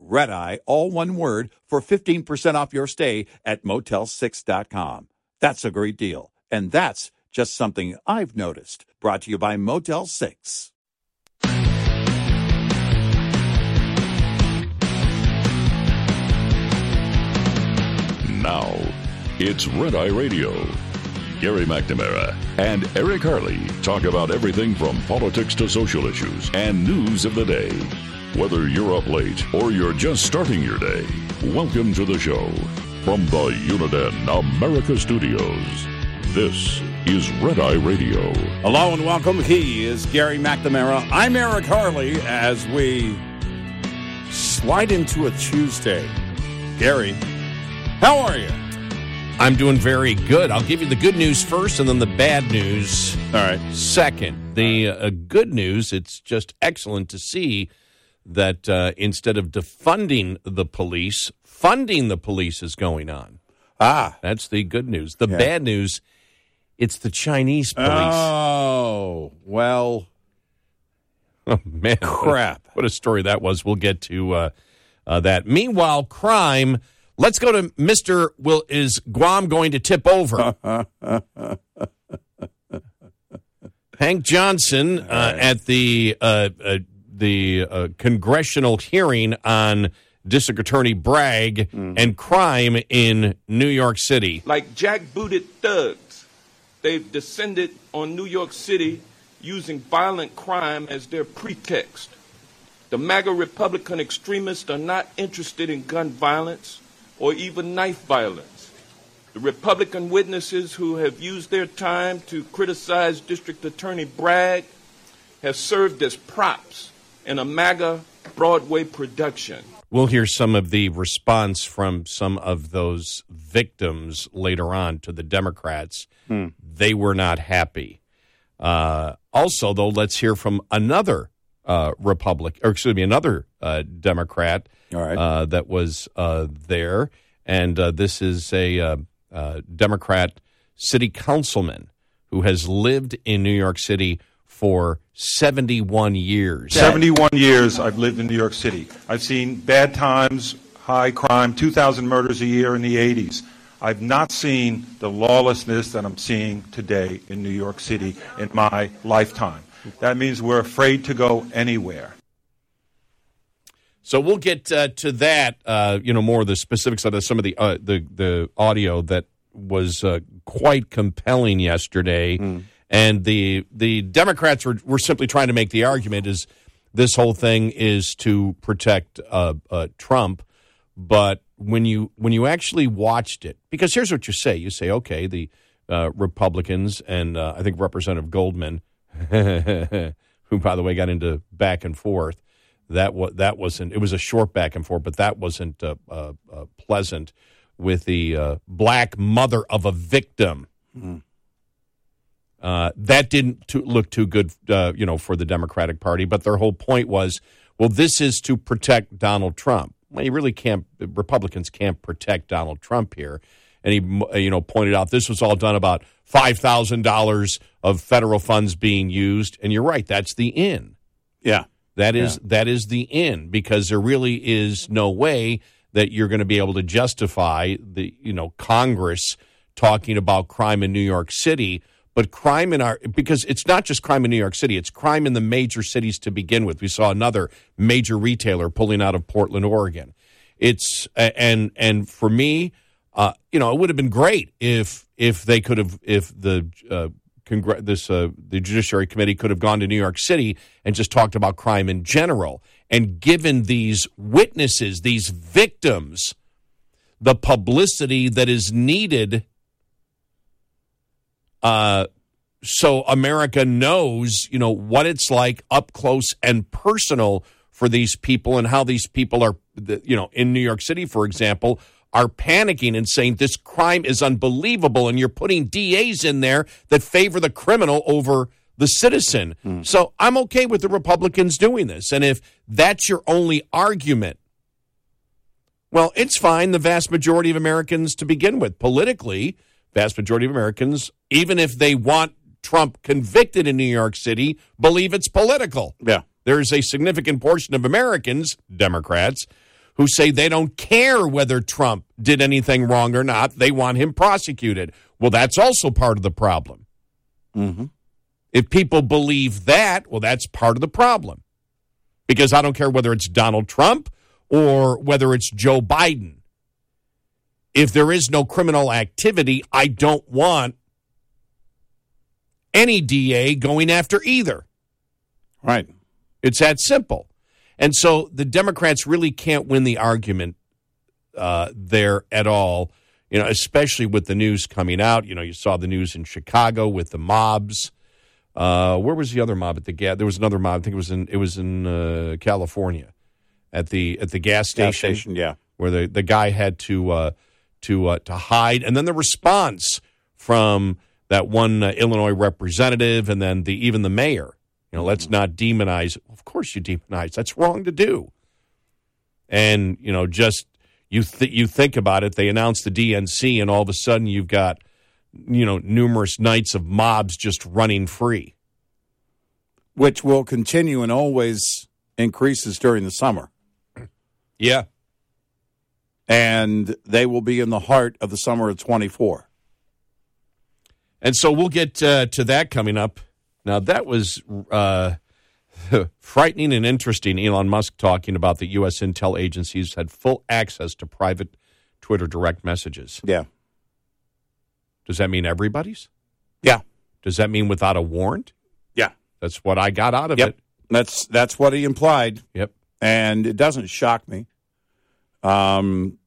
Red Eye, all one word, for 15% off your stay at motel6.com. That's a great deal. And that's just something I've noticed. Brought to you by Motel 6. Now, it's Red Eye Radio. Gary McNamara and Eric Harley talk about everything from politics to social issues and news of the day. Whether you're up late or you're just starting your day, welcome to the show. From the Uniden America Studios, this is Red Eye Radio. Hello and welcome. He is Gary McNamara. I'm Eric Harley as we slide into a Tuesday. Gary, how are you? I'm doing very good. I'll give you the good news first and then the bad news All right. second. The uh, good news, it's just excellent to see that uh, instead of defunding the police, funding the police is going on. Ah. That's the good news. The Yeah. bad news, it's the Chinese police. Oh, well, Oh, man. what a- crap. What a story that was. We'll get to uh, uh, that. Meanwhile, crime. Let's go to Mr. Will is Guam going to tip over? Hank Johnson uh, at the uh, uh, the uh, congressional hearing on District Attorney Bragg and crime in New York City. like jackbooted thugs. They've descended on New York City using violent crime as their pretext. The MAGA Republican extremists are not interested in gun violence or even knife violence. The Republican witnesses who have used their time to criticize District Attorney Bragg have served as props in a MAGA Broadway production. We'll hear some of the response from some of those victims later on to the Democrats. They were not happy. Uh, also, though, let's hear from another uh, Republic, or excuse me, another uh, Democrat All right. uh, that was uh, there, and uh, this is a uh, uh, Democrat city councilman who has lived in New York City for 71 years. 71 years I've lived in New York City. I've seen bad times, high crime, 2,000 murders a year in the 80s. I've not seen the lawlessness that I'm seeing today in New York City in my lifetime. That means we're afraid to go anywhere. So we'll get uh, to that. Uh, you know, more of the specifics of the, some of the uh, the the audio that was uh, quite compelling yesterday, and the the Democrats were were simply trying to make the argument is this whole thing is to protect uh, uh, Trump, but when you when you actually watched it, because here's what you say: you say, okay, the uh, Republicans and uh, I think Representative Goldman, who by the way got into back and forth that was that wasn't it was a short back and forth but that wasn't uh, uh, pleasant with the black mother of a victim uh, that didn't too, look too good uh, you know for the democratic party but their whole point was well this is to protect donald trump. Well you really can't republicans can't protect donald trump here. And he you know pointed out this was all done about $5000 of federal funds being used. And you're right that's the in. Yeah. that is that is the in because there really is no way that you're going to be able to justify the you know Congress talking about crime in New York City, but crime in our because it's not just crime in New York City, it's crime in the major cities to begin with. We saw another major retailer pulling out of Portland, Oregon. It's and and for me, uh, you know, it would have been great if if they could have if the uh, congr- this uh, the Judiciary Committee could have gone to New York City and just talked about crime in general and given these witnesses, these victims, the publicity that is needed. Uh, so America knows, you know, what it's like up close and personal for these people and how these people are, you know, in New York City, for example, are panicking and saying this crime is unbelievable and you're putting DAs in there that favor the criminal over the citizen. Mm. So I'm okay with the Republicans doing this. And if that's your only argument, well, it's fine. The vast majority of Americans to begin with, politically, vast majority of Americans, even if they want Trump convicted in New York City, believe it's political. Yeah. There's a significant portion of Americans, Democrats, who say they don't care whether Trump did anything wrong or not. They want him prosecuted. Well, that's also part of the problem. Mm-hmm. If people believe that, well, that's part of the problem. Because I don't care whether it's Donald Trump or whether it's Joe Biden. If there is no criminal activity, I don't want any DA going after either. Right. It's that simple. And so the Democrats really can't win the argument uh, there at all, you know, especially with the news coming out. You know, you saw the news in Chicago with the mobs. Uh, where was the other mob at the gas? There was another mob. I think it was in it was in uh, California at the at the gas station. Gas station, yeah, where the, the guy had to uh, to uh, to hide, and then the response from that one uh, Illinois representative, and then the even the mayor. You know, let's not demonize. Of course, you demonize. That's wrong to do. And you know, just you th- you think about it. They announce the DNC, and all of a sudden, you've got you know numerous nights of mobs just running free, which will continue and always increases during the summer. Yeah, and they will be in the heart of the summer of twenty four. And so we'll get uh, to that coming up. Now, that was uh, frightening and interesting. Elon Musk talking about the U.S. intel agencies had full access to private Twitter direct messages. Yeah. Does that mean everybody's? Yeah. Does that mean without a warrant? Yeah. That's what I got out of yep. it. That's that's what he implied. Yep. And it doesn't shock me. Um,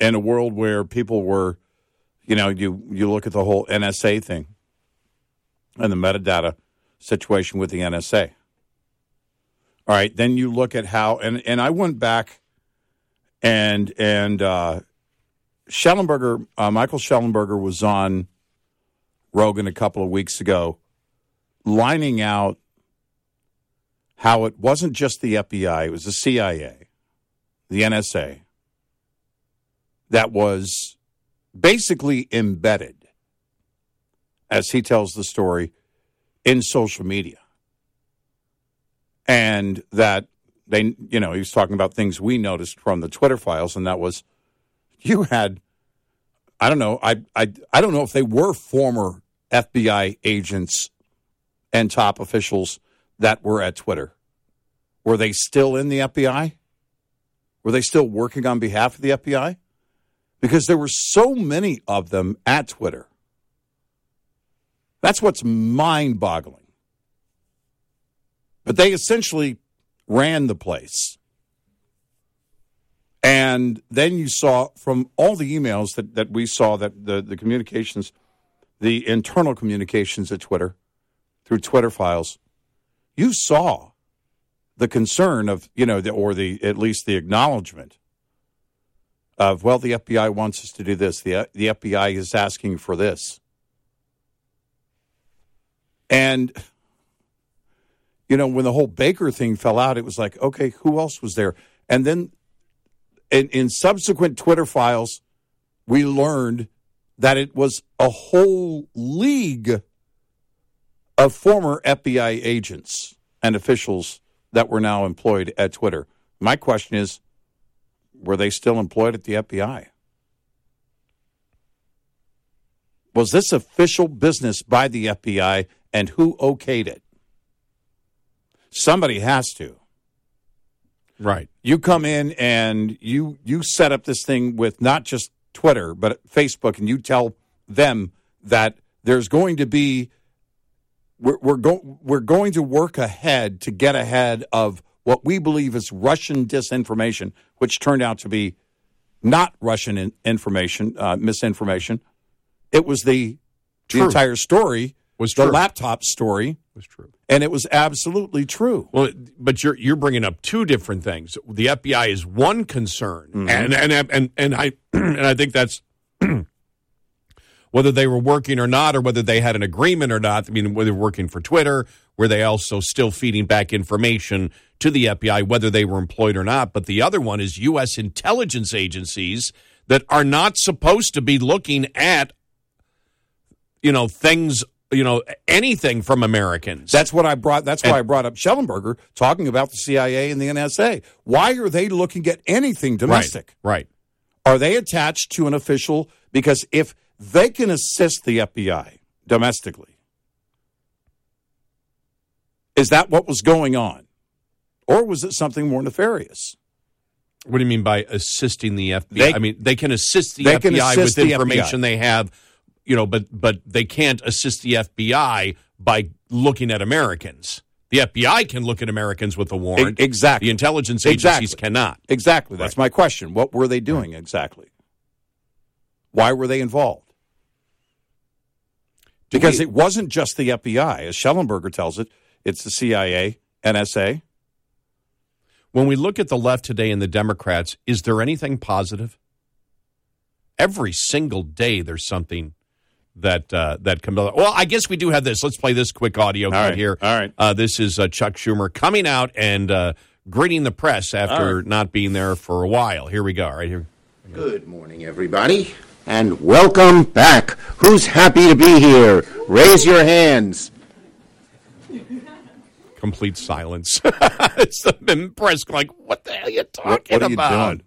in a world where people were you know, you, you look at the whole NSA thing and the metadata situation with the NSA. All right, then you look at how, and, and I went back and and uh, Shellenberger, uh, Michael Shellenberger was on Rogan a couple of weeks ago, lining out how it wasn't just the FBI, it was the CIA, the NSA, that was basically embedded, as he tells the story, in social media. And that they, you know, he was talking about things we noticed from the Twitter files, and that was you had, I don't know, I, I, I don't know if they were former FBI agents and top officials that were at Twitter. Were they still in the FBI? Were they still working on behalf of the FBI? Because there were so many of them at Twitter. That's what's mind boggling. But they essentially ran the place. And then you saw from all the emails that, that we saw that the, the communications, the internal communications at Twitter through Twitter files, you saw the concern of, you know, the, or the at least the acknowledgement of well the FBI wants us to do this. The the FBI is asking for this. And you know when the whole Baker thing fell out it was like okay who else was there? And then in, in subsequent Twitter files we learned that it was a whole league of former FBI agents and officials that were now employed at Twitter. My question is were they still employed at the FBI? Was this official business by the FBI and who okayed it? Somebody has to. Right. You come in and you you set up this thing with not just Twitter but Facebook and you tell them that there's going to be we're we're, go, we're going to work ahead to get ahead of what we believe is Russian disinformation, which turned out to be not Russian in, information, uh, misinformation. It was the the entire story Was the true. laptop story, was true. and it was absolutely true. Well, but you're you're bringing up two different things. The FBI is one concern, Mm-hmm. and and and and I and I think that's whether they were working or not, or whether they had an agreement or not. I mean, whether working for Twitter, were they also still feeding back information to the FBI, whether they were employed or not? But the other one is U.S. intelligence agencies that are not supposed to be looking at, you know, things, you know, anything from Americans. That's what I brought. That's why I brought up Shellenberger talking about the CIA and the NSA. Why are they looking at anything domestic? right. right. Are they attached to an official? Because if they can assist the FBI domestically, is that what was going on? Or was it something more nefarious? What do you mean by assisting the FBI? They- I mean, they can assist the FBI assist with the information they have, you know, but but they can't assist the FBI by looking at Americans. The FBI can look at Americans with a warrant. Exactly. The intelligence agencies Exactly. cannot. Exactly. That's my question. What were they doing exactly? Why were they involved? Because we- it wasn't just the FBI, as Shellenberger tells it. It's the CIA, NSA. when we look at the left today and the Democrats, is there anything positive? Every single day, there's something that uh, that comes. out. Well, I guess we do have this. Let's play this quick audio cut right, here. all right. Uh, this is uh, Chuck Schumer coming out and uh, greeting the press after right. not being there for a while. Here we go. Right here. Good morning, everybody, and welcome back. Who's happy to be here? Raise your hands. Complete silence. it's press like, "What the hell are you talking What, what are you about? doing?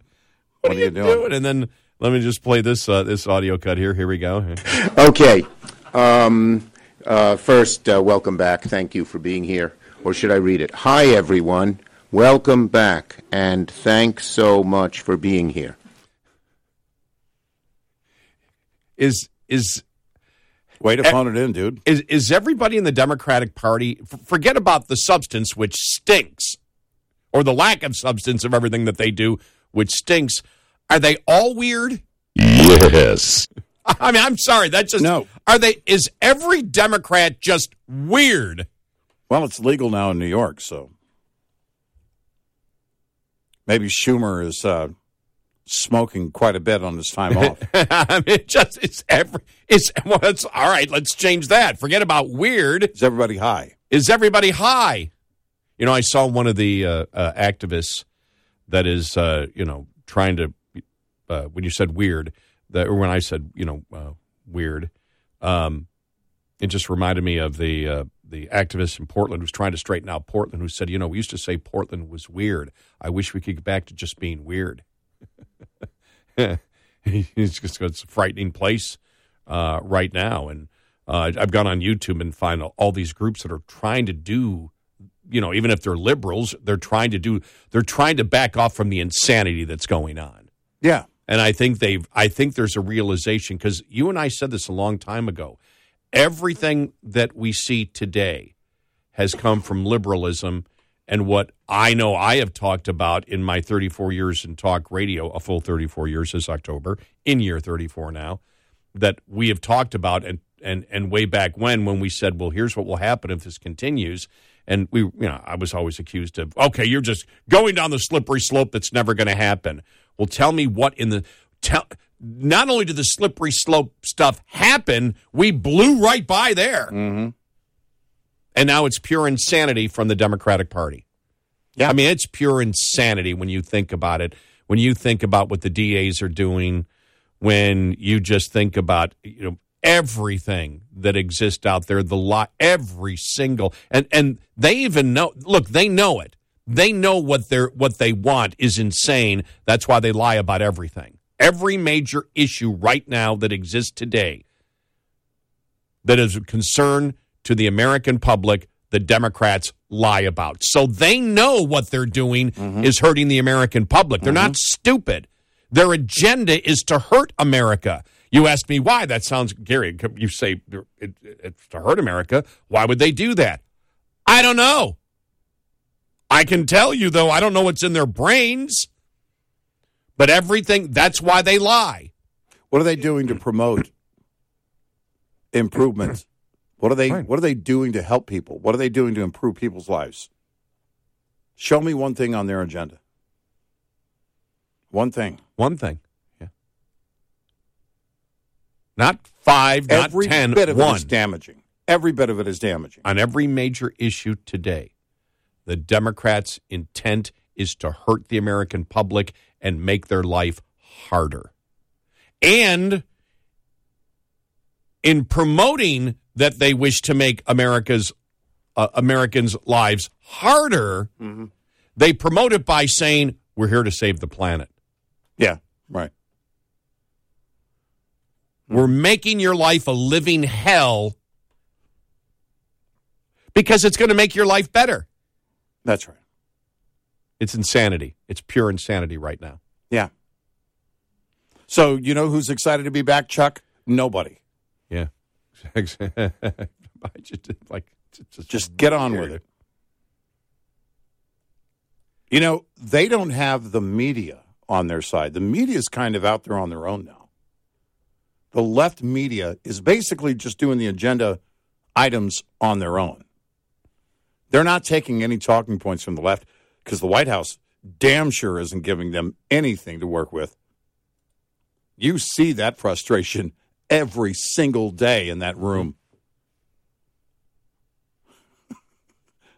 What, are you doing? And then let me just play this uh, this audio cut here. Here we go. Okay. Um, uh, first, uh, welcome back. Thank you for being here. Or should I read it? Hi, everyone. Welcome back, and thanks so much for being here. Is is Way to phone it in, dude. is is everybody in the Democratic Party f- forget about the substance which stinks or the lack of substance of everything that they do which stinks are they all weird Yes. I mean I'm sorry that's just No. are they is every Democrat just weird Well, it's legal now in New York, so maybe Schumer is uh, smoking quite a bit on his time off. I mean it just it's every it's well it's all right let's change that forget about weird is everybody high? is everybody high? You know, I saw one of the uh, uh, activists that is, uh, you know, trying to. Uh, when you said weird, that or when I said, you know, uh, weird, um, it just reminded me of the uh, the activist in Portland who's trying to straighten out Portland, who said, you know, we used to say Portland was weird. I wish we could get back to just being weird. it's just it's a frightening place uh, right now, and uh, I've gone on YouTube and find all these groups that are trying to do, you know, even if they're liberals, they're trying to do, they're trying to back off from the insanity that's going on. Yeah. And I think they've, I think there's a realization because you and I said this a long time ago. Everything that we see today has come from liberalism and what I know I have talked about in my 34 years in talk radio, a full 34 years this October, in year 34 now, that we have talked about and and and way back when when we said, well, here's what will happen if this continues. And we, you know, I was always accused of, okay, you're just going down the slippery slope that's never going to happen. Well, tell me what in the tell. Not only did the slippery slope stuff happen, we blew right by there, mm-hmm. And now it's pure insanity from the Democratic Party. Yeah. I mean, it's pure insanity when you think about it. When you think about what the DAs are doing, when you just think about you know everything that exists out there, the lot, every single, and and they even know. Look, they know it. They know what they're what they want is insane. That's why they lie about everything. Every major issue right now that exists today that is a concern to the American public, the Democrats lie about. So they know what they're doing mm-hmm. is hurting the American public. They're not mm-hmm. stupid. Their agenda is to hurt America. You ask me why. That sounds, Gary, you say it, it's to hurt America. Why would they do that? I don't know. I can tell you, though, I don't know what's in their brains. But everything, that's why they lie. What are they doing to promote improvements? What are they Right. what are they doing to help people? What are they doing to improve people's lives? Show me one thing on their agenda. One thing. One thing. Yeah. Not five, not Every ten, bit of it one. is damaging. Every bit of it is damaging. on every major issue today, the Democrats' intent is to hurt the American public and make their life harder. And in promoting that they wish to make America's uh, Americans' lives harder, they promote it by saying we're here to save the planet. Yeah, right. We're making your life a living hell because it's going to make your life better. That's right. It's insanity. It's pure insanity right now. Yeah. So, you know who's excited to be back, Chuck? Nobody. I just like just, Just get on with it. You know, they don't have the media on their side. The media is kind of out there on their own now. The left media is basically just doing the agenda items on their own. They're not taking any talking points from the left because the White House damn sure isn't giving them anything to work with. You see that frustration every single day in that room.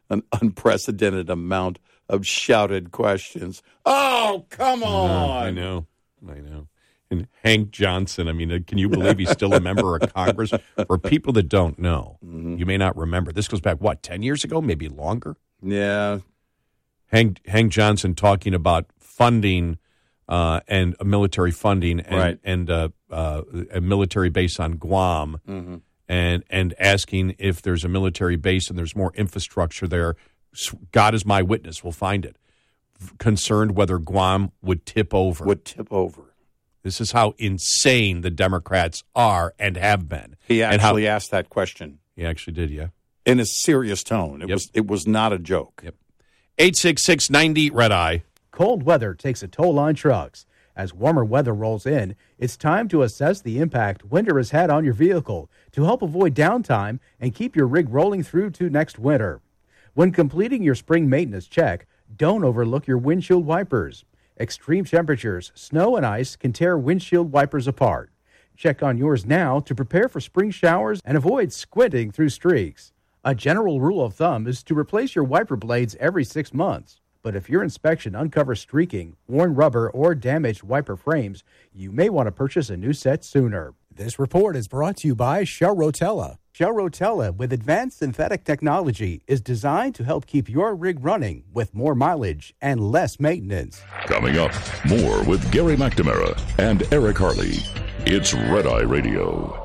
An unprecedented amount of shouted questions. Oh, come on. I know. I know. And Hank Johnson, I mean, uh, can you believe he's still a member of Congress? For people that don't know, you may not remember. This goes back, what, 10 years ago, maybe longer? Yeah. Hank, Hank Johnson talking about funding uh, and military funding and, Right. and uh, uh, a military base on Guam and, and asking if there's a military base and there's more infrastructure there. God is my witness, we'll find it. Concerned whether Guam would tip over. Would tip over. This is how insane the Democrats are and have been. He and how, actually asked that question he actually did, yeah. in a serious tone. It Yep. was it was not a joke. Yep. 866 90 Red Eye. Cold weather takes a toll on trucks. As warmer weather rolls in, it's time to assess the impact winter has had on your vehicle to help avoid downtime and keep your rig rolling through to next winter. When completing your spring maintenance check, don't overlook your windshield wipers. Extreme temperatures, snow, and ice can tear windshield wipers apart. Check on yours now to prepare for spring showers and avoid squinting through streaks. A general rule of thumb is to replace your wiper blades every six months. But if your inspection uncovers streaking, worn rubber, or damaged wiper frames, you may want to purchase a new set sooner. This report is brought to you by Shell Rotella. Shell Rotella, with advanced synthetic technology, is designed to help keep your rig running with more mileage and less maintenance. Coming up, more with Gary McNamara and Eric Harley. It's Red Eye Radio.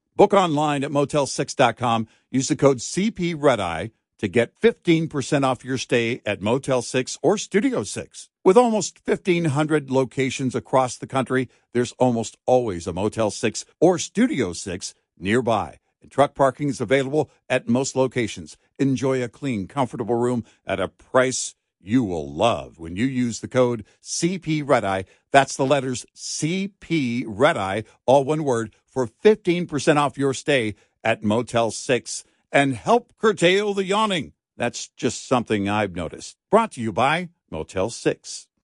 Book online at motel6.com. Use the code CPREDEYE to get 15% off your stay at Motel 6 or Studio 6. With almost 1,500 locations across the country, there's almost always a Motel 6 or Studio 6 nearby. And truck parking is available at most locations. Enjoy a clean, comfortable room at a price you will love when you use the code CP Red Eye. That's the letters CP Red Eye, all one word, for 15% off your stay at Motel 6 and help curtail the yawning. That's just something I've noticed. Brought to you by Motel 6.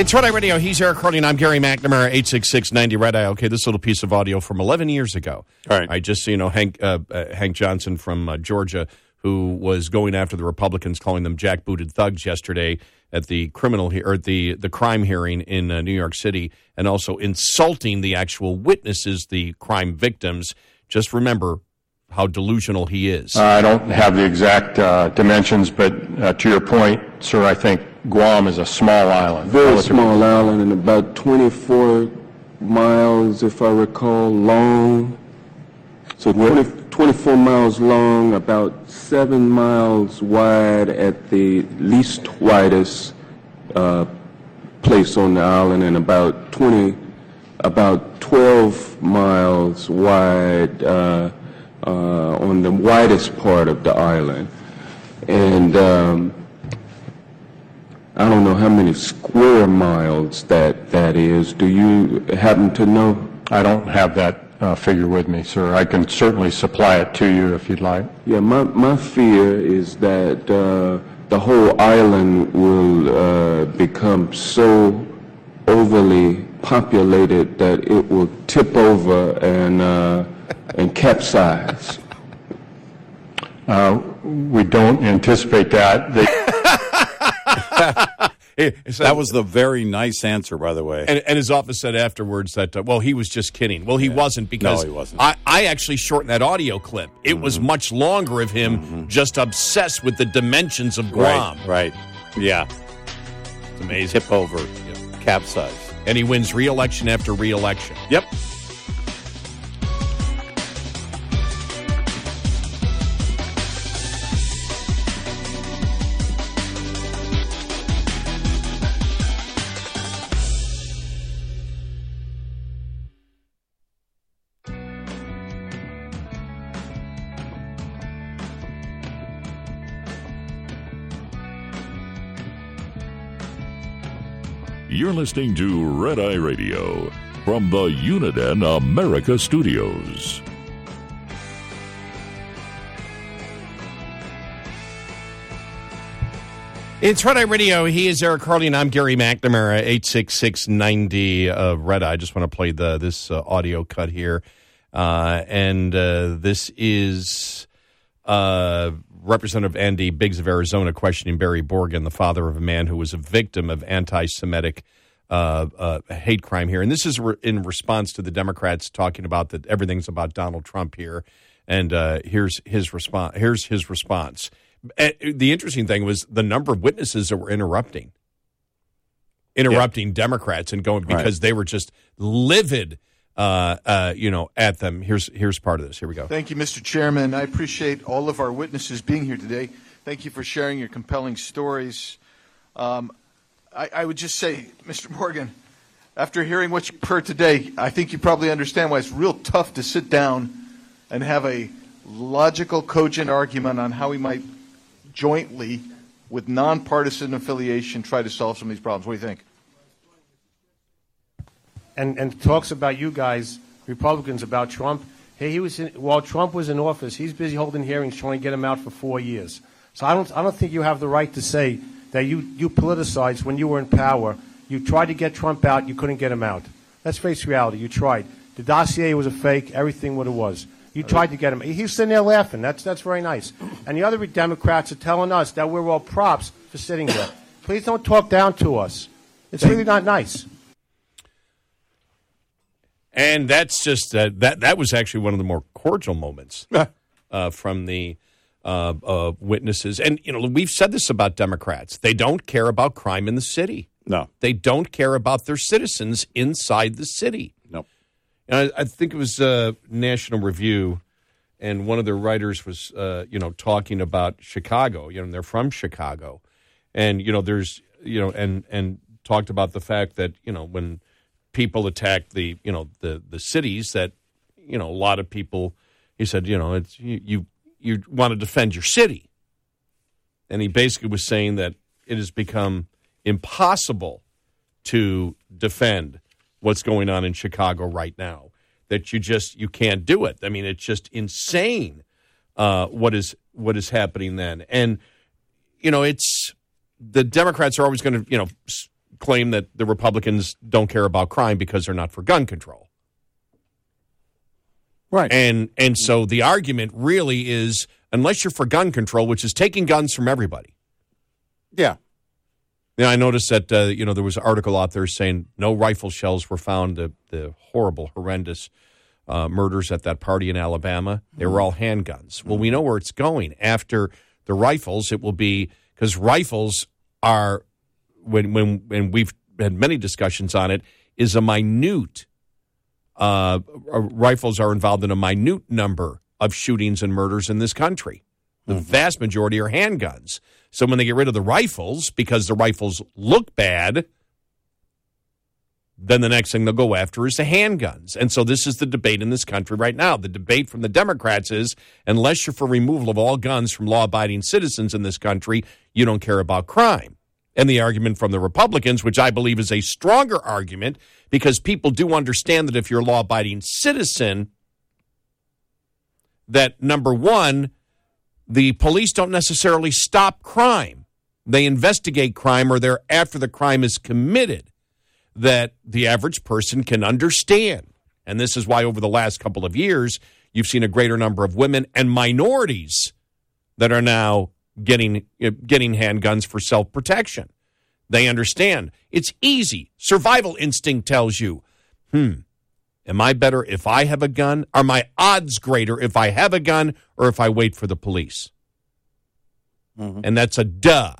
It's Red Eye Radio. He's Eric Harley, and I'm Gary McNamara, 86690 Red Eye. Okay, this little piece of audio from 11 years ago. All right. I just, you know, Hank, uh, uh, Hank Johnson from uh, Georgia, who was going after the Republicans, calling them jackbooted thugs yesterday at the criminal he- or the, the crime hearing in uh, New York City, and also insulting the actual witnesses, the crime victims. Just remember how delusional he is. Uh, I don't have the exact uh, dimensions, but uh, to your point, sir, I think Guam is a small island. Very relatively. small island and about 24 miles, if I recall, long. So 20, 24 miles long, about seven miles wide at the least widest uh, place on the island, and about 20, about 12 miles wide uh, uh, on the widest part of the island. And um, I don't know how many square miles that that is. Do you happen to know? I don't have that uh, figure with me, sir. I can certainly supply it to you if you'd like. Yeah, my, my fear is that uh, the whole island will uh, become so overly populated that it will tip over and uh, and capsize. Uh, we don't anticipate that. They, That was the very nice answer, by the way. And, and his office said afterwards that, uh, well, he was just kidding. Well, he wasn't because No, he wasn't. I, I actually shortened that audio clip. It was much longer of him just obsessed with the dimensions of Guam. Right, right. Yeah. It's amazing. Tip over, capsize. And he wins re-election after re-election. Yep. You're listening to Red Eye Radio from the Uniden America Studios. It's Red Eye Radio. He is Eric Harley, and I'm Gary McNamara, 86690 uh, Red Eye. I just want to play the this uh, audio cut here. Uh, and uh, this is uh, Representative Andy Biggs of Arizona questioning Barry Borgen, the father of a man who was a victim of anti Semitic uh, uh, hate crime here. And this is re- in response to the Democrats talking about that everything's about Donald Trump here. And uh, here's his response. Here's his response. Uh, the interesting thing was the number of witnesses that were interrupting, interrupting Democrats and going because they were just livid, uh, uh, you know, at them. Here's here's part of this. Here we go. Thank you, Mr. Chairman. I appreciate all of our witnesses being here today. Thank you for sharing your compelling stories. Um, I, I would just say, Mr. Morgan, after hearing what you've heard today, I think you probably understand why it's real tough to sit down and have a logical, cogent argument on how we might jointly, with nonpartisan affiliation, try to solve some of these problems. What do you think? and, and talks about you guys, Republicans, about Trump. Hey, he was in, while Trump was in office, he's busy holding hearings trying to get him out for four years. So I don't, I don't think you have the right to say that you, you politicized when you were in power. You tried to get Trump out, you couldn't get him out. Let's face reality. You tried. The dossier was a fake. Everything what it was. You tried to get him. He's sitting there laughing. That's that's very nice. And the other Democrats are telling us that we're all props for sitting here. Please don't talk down to us. It's really not nice. And that's just uh, that. That was actually one of the more cordial moments uh, from the uh, uh, witnesses. And you know, we've said this about Democrats; they don't care about crime in the city. No, they don't care about their citizens inside the city. No, and I, I think it was uh, National Review, and one of their writers was, uh, you know, talking about Chicago. You know, they're from Chicago, and you know, there's, you know, and and talked about the fact that you know when people attack the, you know, the the cities that, you know, a lot of people. He said, you know, it's you you, you want to defend your city, and he basically was saying that it has become impossible to defend what's going on in Chicago right now. That you just you can't do it. I mean, it's just insane uh, what is what is happening then. And you know, it's the Democrats are always going to you know claim that the Republicans don't care about crime because they're not for gun control. Right. And and so the argument really is unless you're for gun control, which is taking guns from everybody. Yeah. Yeah, I noticed that uh, you know there was an article out there saying no rifle shells were found. The the horrible, horrendous uh, murders at that party in Alabama. They were all handguns. Well, we know where it's going after the rifles. It will be because rifles are when when and we've had many discussions on it is a minute. Uh, uh, rifles are involved in a minute number of shootings and murders in this country. The vast majority are handguns. So when they get rid of the rifles because the rifles look bad, then the next thing they'll go after is the handguns. And so this is the debate in this country right now. The debate from the Democrats is unless you're for removal of all guns from law abiding citizens in this country, you don't care about crime. And the argument from the Republicans, which I believe is a stronger argument, because people do understand that if you're a law abiding citizen, that number one, the police don't necessarily stop crime. They investigate crime or they're after the crime is committed that the average person can understand. And this is why over the last couple of years, you've seen a greater number of women and minorities that are now getting uh, getting handguns for self-protection. They understand. It's easy. Survival instinct tells you, "Hmm, am I better if I have a gun? Are my odds greater if I have a gun or if I wait for the police?" And that's a duh.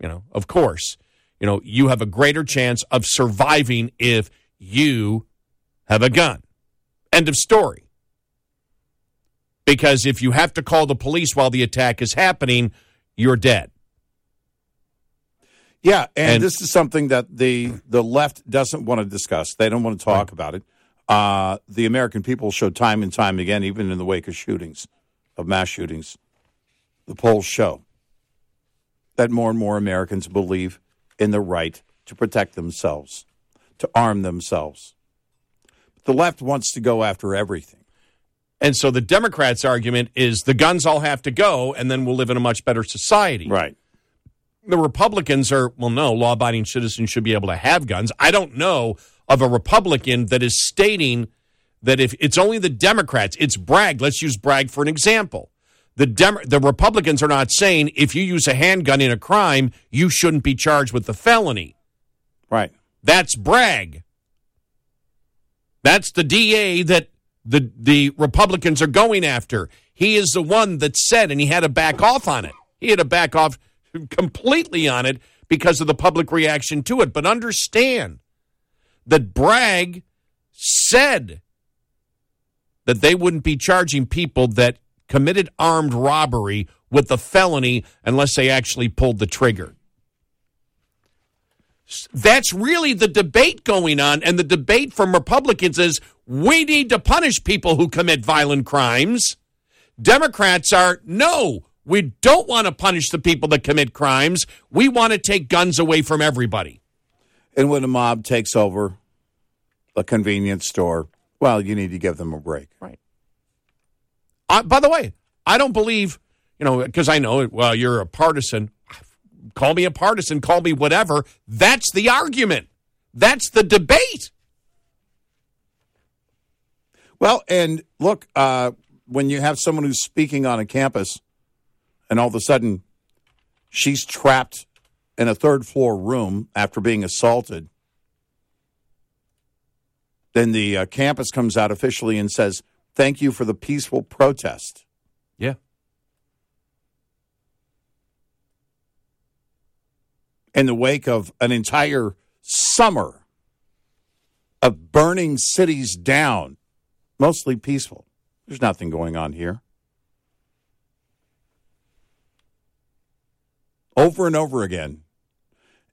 You know, of course, you know, you have a greater chance of surviving if you have a gun. End of story. Because if you have to call the police while the attack is happening, you're dead. Yeah, and, And- this is something that the the left doesn't want to discuss. They don't want to talk about it. Uh, the American people show time and time again, even in the wake of shootings, of mass shootings, the polls show that more and more Americans believe in the right to protect themselves, to arm themselves. But The left wants to go after everything. And so the Democrats' argument is the guns all have to go, and then we'll live in a much better society. Right. The Republicans are, well, no, law abiding citizens should be able to have guns. I don't know of a Republican that is stating that if it's only the Democrats, it's Bragg. Let's use Bragg for an example. The, Dem- the Republicans are not saying if you use a handgun in a crime, you shouldn't be charged with the felony. Right. That's Bragg. That's the DA that the the Republicans are going after. He is the one that said, and he had to back off on it. He had to back off completely on it because of the public reaction to it. But understand that Bragg said that they wouldn't be charging people that committed armed robbery with the felony unless they actually pulled the trigger. That's really the debate going on. And the debate from Republicans is we need to punish people who commit violent crimes. Democrats are no, we don't want to punish the people that commit crimes. We want to take guns away from everybody. And when a mob takes over a convenience store, well, you need to give them a break. Right. Uh, by the way, I don't believe, you know, because I know, well, you're a partisan. Call me a partisan, call me whatever. That's the argument. That's the debate. Well, and look, uh, when you have someone who's speaking on a campus and all of a sudden she's trapped in a third floor room after being assaulted, then the uh, campus comes out officially and says, "Thank you for the peaceful protest." Yeah. In the wake of an entire summer of burning cities down, mostly peaceful. There's nothing going on here. Over and over again,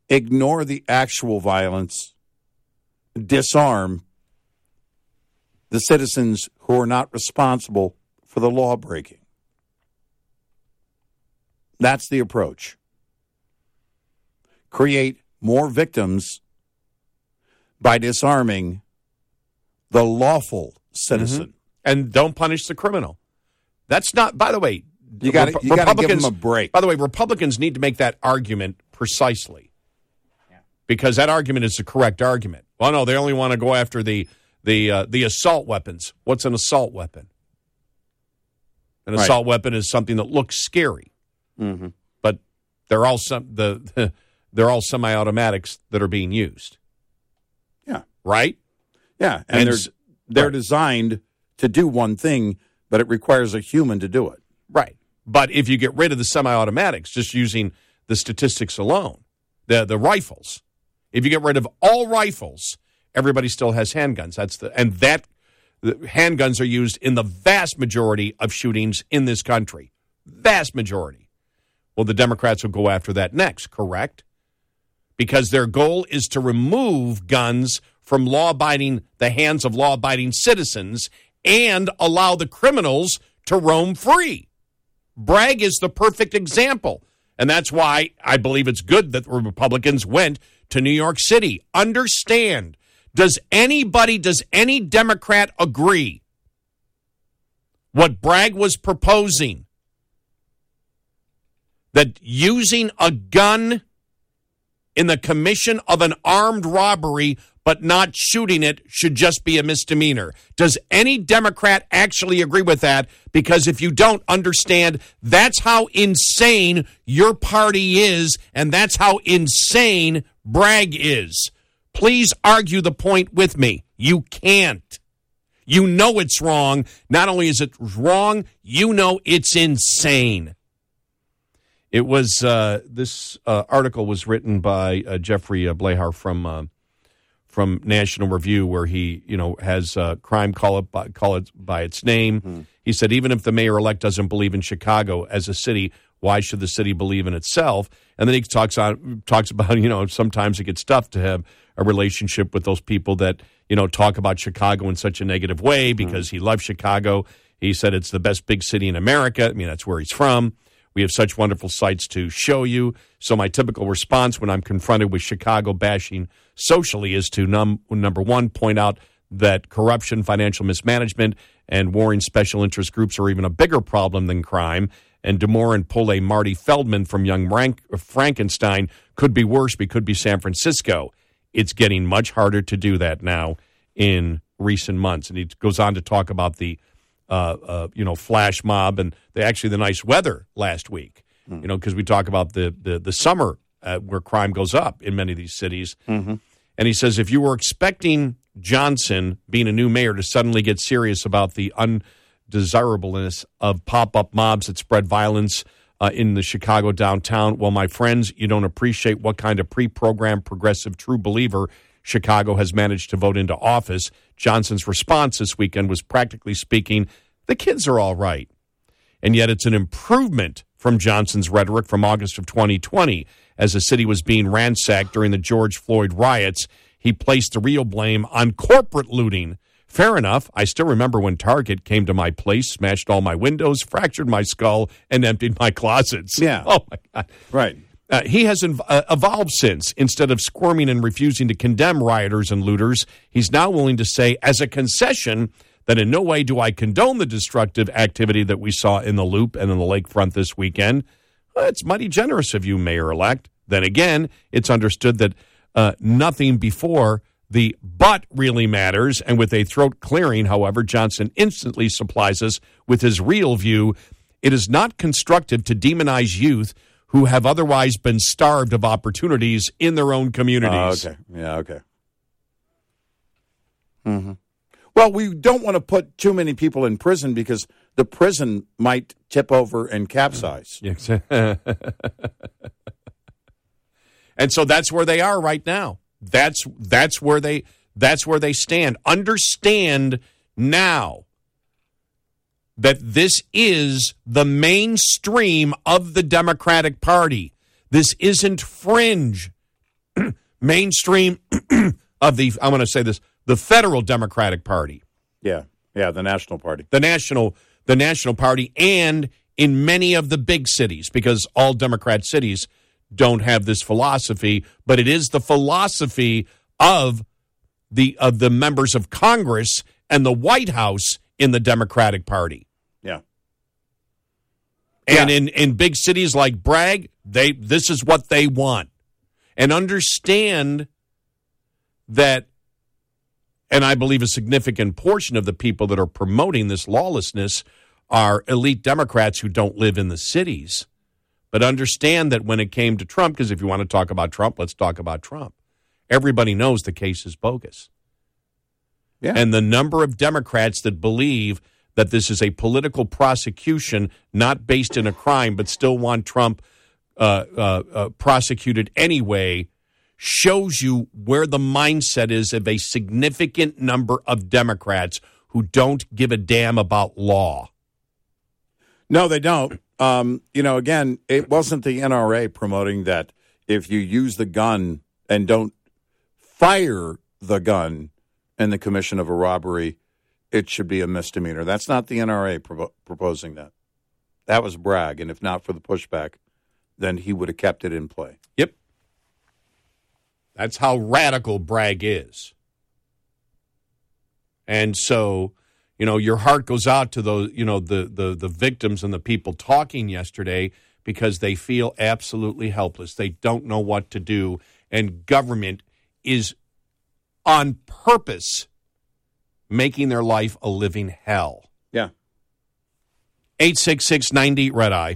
ignore the actual violence, disarm the citizens who are not responsible for the law breaking. That's the approach. Create more victims by disarming the lawful citizen. Mm-hmm. And don't punish the criminal. That's not, by the way, You gotta- Repu- you gotta give Republicans- them a break. By the way, Republicans need to make that argument precisely because that argument is the correct argument. Well, no, they only want to go after the the uh, the assault weapons. What's an assault weapon? An Right. assault weapon is something that looks scary, Mm-hmm. but they're all some the they're all semi-automatics that are being used. Yeah. Right. Yeah, and, And they're they're right. designed to do one thing, but it requires a human to do it. Right. But if you get rid of the semi-automatics, just using the statistics alone, the the rifles, if you get rid of all rifles, everybody still has handguns. That's the and that the handguns are used in the vast majority of shootings in this country. Vast majority. Well, the Democrats will go after that next, correct? Because their goal is to remove guns from law-abiding the hands of law-abiding citizens and allow the criminals to roam free. Bragg is the perfect example. And that's why I believe it's good that the Republicans went to New York City. Understand, does anybody, does any Democrat agree what Bragg was proposing? That using a gun in the commission of an armed robbery but not shooting it should just be a misdemeanor. Does any Democrat actually agree with that? Because if you don't understand, that's how insane your party is, and that's how insane Bragg is. Please argue the point with me. You can't. You know it's wrong. Not only is it wrong, you know it's insane. It was uh, this uh, article was written by uh, Jeffrey uh, Blehar from uh, from National Review, where he you know has uh, crime call it by, call it by its name. He said even if the mayor elect doesn't believe in Chicago as a city, why should the city believe in itself? And then he talks on talks about you know sometimes it gets tough to have a relationship with those people that you know talk about Chicago in such a negative way because he loves Chicago. He said it's the best big city in America. I mean that's where he's from. We have such wonderful sights to show you. So my typical response when I'm confronted with Chicago bashing socially is to num- number one point out that corruption, financial mismanagement, and warring special interest groups are even a bigger problem than crime. And Demore and pull a Marty Feldman from Young Rank- Frankenstein could be worse. We could be San Francisco. It's getting much harder to do that now in recent months. And he goes on to talk about the uh, uh, you know, flash mob and the, actually the nice weather last week. You know, because we talk about the the, the summer uh, where crime goes up in many of these cities. And he says if you were expecting Johnson, being a new mayor, to suddenly get serious about the undesirableness of pop up mobs that spread violence uh, in the Chicago downtown, well, my friends, you don't appreciate what kind of pre programmed progressive true believer Chicago has managed to vote into office. Johnson's response this weekend was practically speaking, the kids are all right. And yet it's an improvement from Johnson's rhetoric from August of 2020 as the city was being ransacked during the George Floyd riots. He placed the real blame on corporate looting. Fair enough. I still remember when Target came to my place, smashed all my windows, fractured my skull, and emptied my closets. Yeah. Oh, my God. Right. Uh, he has inv- uh, evolved since. Instead of squirming and refusing to condemn rioters and looters, he's now willing to say, as a concession, that in no way do I condone the destructive activity that we saw in the Loop and in the lakefront this weekend. Well, it's mighty generous of you, Mayor elect. Then again, it's understood that uh, nothing before the but really matters. And with a throat clearing, however, Johnson instantly supplies us with his real view. It is not constructive to demonize youth who have otherwise been starved of opportunities in their own communities. Oh, okay. Yeah, okay. hmm Well, we don't want to put too many people in prison because the prison might tip over and capsize. Yes. and so that's where they are right now. That's that's where they that's where they stand. Understand now that this is the mainstream of the Democratic Party. This isn't fringe. mainstream of the I'm going to say this, the federal Democratic Party. Yeah, yeah, the National Party. The national the National Party and in many of the big cities because all Democrat cities don't have this philosophy, but it is the philosophy of the of the members of Congress and the White House in the Democratic Party. Yeah. And in, in big cities like Bragg, they this is what they want. And understand that and I believe a significant portion of the people that are promoting this lawlessness are elite Democrats who don't live in the cities. But understand that when it came to Trump, because if you want to talk about Trump, let's talk about Trump. Everybody knows the case is bogus. Yeah. And the number of Democrats that believe that this is a political prosecution, not based in a crime, but still want Trump uh, uh, uh, prosecuted anyway, shows you where the mindset is of a significant number of Democrats who don't give a damn about law. No, they don't. Um, you know, again, it wasn't the NRA promoting that if you use the gun and don't fire the gun in the commission of a robbery, it should be a misdemeanor. That's not the NRA propo- proposing that. That was Bragg, and if not for the pushback, then he would have kept it in play. That's how radical Bragg is. And so, you know, your heart goes out to those, you know, the the the victims and the people talking yesterday because they feel absolutely helpless. They don't know what to do and government is on purpose making their life a living hell. Yeah. 86690 Red Eye.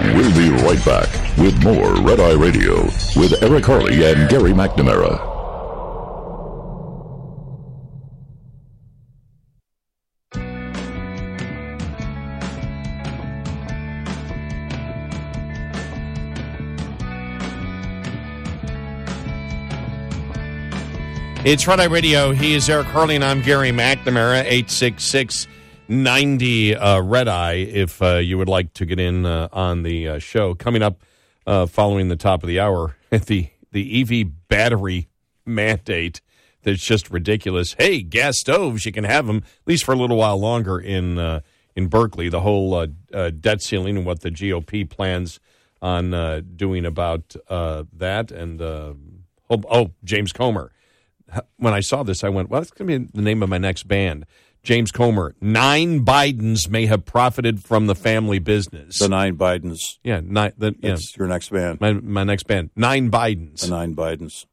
We'll be right back with more Red Eye Radio with Eric Harley and Gary McNamara. It's Red Eye Radio. He is Eric Harley, and I'm Gary McNamara, 866 90 uh, Red Eye, if uh, you would like to get in uh, on the uh, show. Coming up uh, following the top of the hour, the, the EV battery mandate that's just ridiculous. Hey, gas stoves, you can have them, at least for a little while longer in, uh, in Berkeley. The whole debt ceiling and what the GOP plans on doing about that. And, oh, oh, James Comer when I saw this, I went, well, that's going to be the name of my next band. James Comer. Nine Bidens may have profited from the family business. The nine Bidens. Yeah, nine. The, yeah, That's your next band. my my next band. Nine Bidens. The nine Bidens.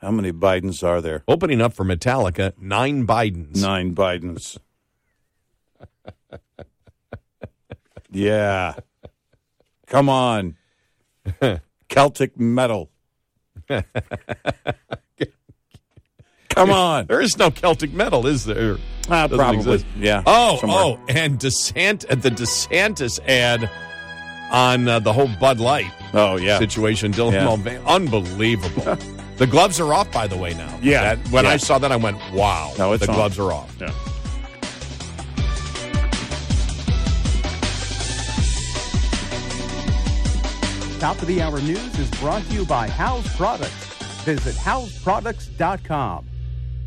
How many Bidens are there? Opening up for Metallica. Nine Bidens. Nine Bidens. yeah. Come on. Celtic metal. Come on. There is no Celtic metal, is there? Ah, probably. exist. Yeah, Oh, somewhere. oh, and DeSant the DeSantis ad on uh, the whole Bud Light Oh, yeah. situation. Dylan Yeah. Mulvaney, unbelievable. the gloves are off, by the way. Now, Yeah. That- when Yeah. I saw that, I went, "Wow!" No, it's the on. gloves are off. Yeah. Top of the hour news is brought to you by House Products. Visit houseproducts.com.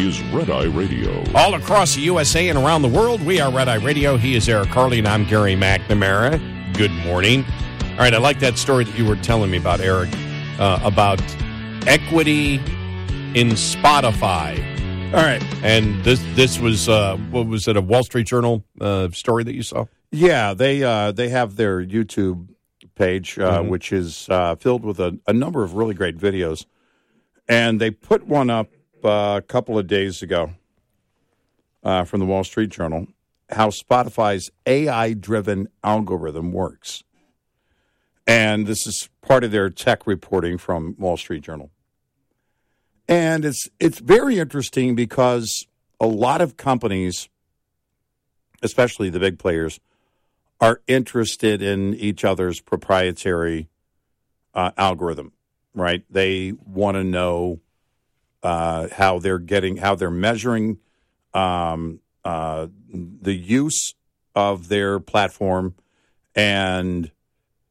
is Red Eye Radio. All across the USA and around the world, we are Red Eye Radio. He is Eric Harley, and I'm Gary McNamara. Good morning. All right, I like that story that you were telling me about, Eric, uh, about equity in Spotify. All right. And this this was uh, what was it a Wall Street Journal uh, story that you saw? Yeah, they uh, they have their YouTube page, uh, Mhm. which is uh, filled with a, a number of really great videos, and they put one up a couple of days ago uh, from the Wall Street Journal. How Spotify's AI-driven algorithm works, and this is part of their tech reporting from Wall Street Journal. And it's it's very interesting because a lot of companies, especially the big players, are interested in each other's proprietary uh, algorithm, right? They want to know uh, how they're getting, how they're measuring um, uh, the use of their platform and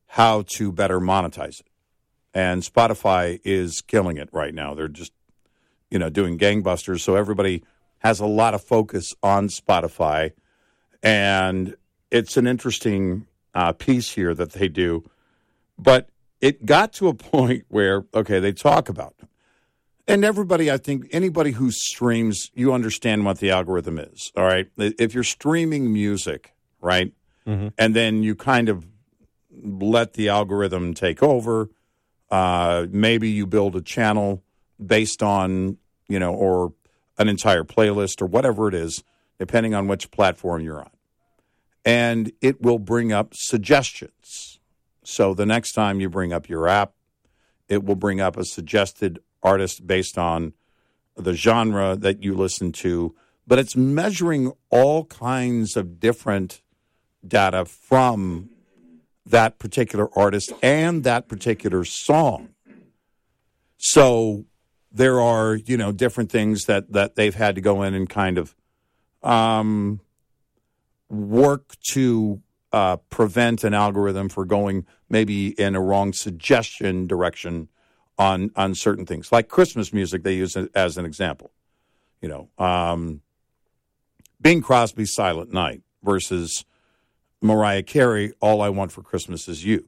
how to better monetize it. And Spotify is killing it right now. They're just, you know, doing gangbusters. So everybody has a lot of focus on Spotify. And it's an interesting uh, piece here that they do. But it got to a point where, okay, they talk about. And everybody, I think, anybody who streams, you understand what the algorithm is. All right. If you're streaming music, right, Mhm. and then you kind of let the algorithm take over, uh, maybe you build a channel based on, you know, or an entire playlist or whatever it is, depending on which platform you're on. And it will bring up suggestions. So the next time you bring up your app, it will bring up a suggested artist based on the genre that you listen to. But it's measuring all kinds of different data from that particular artist and that particular song. So there are, you know, different things that that they've had to go in and kind of um, work to uh, prevent an algorithm for going maybe in a wrong suggestion direction on on certain things, like Christmas music. They use it as an example. You know, um, Bing Crosby's "Silent Night" versus Mariah Carey, "All I Want for Christmas Is You,"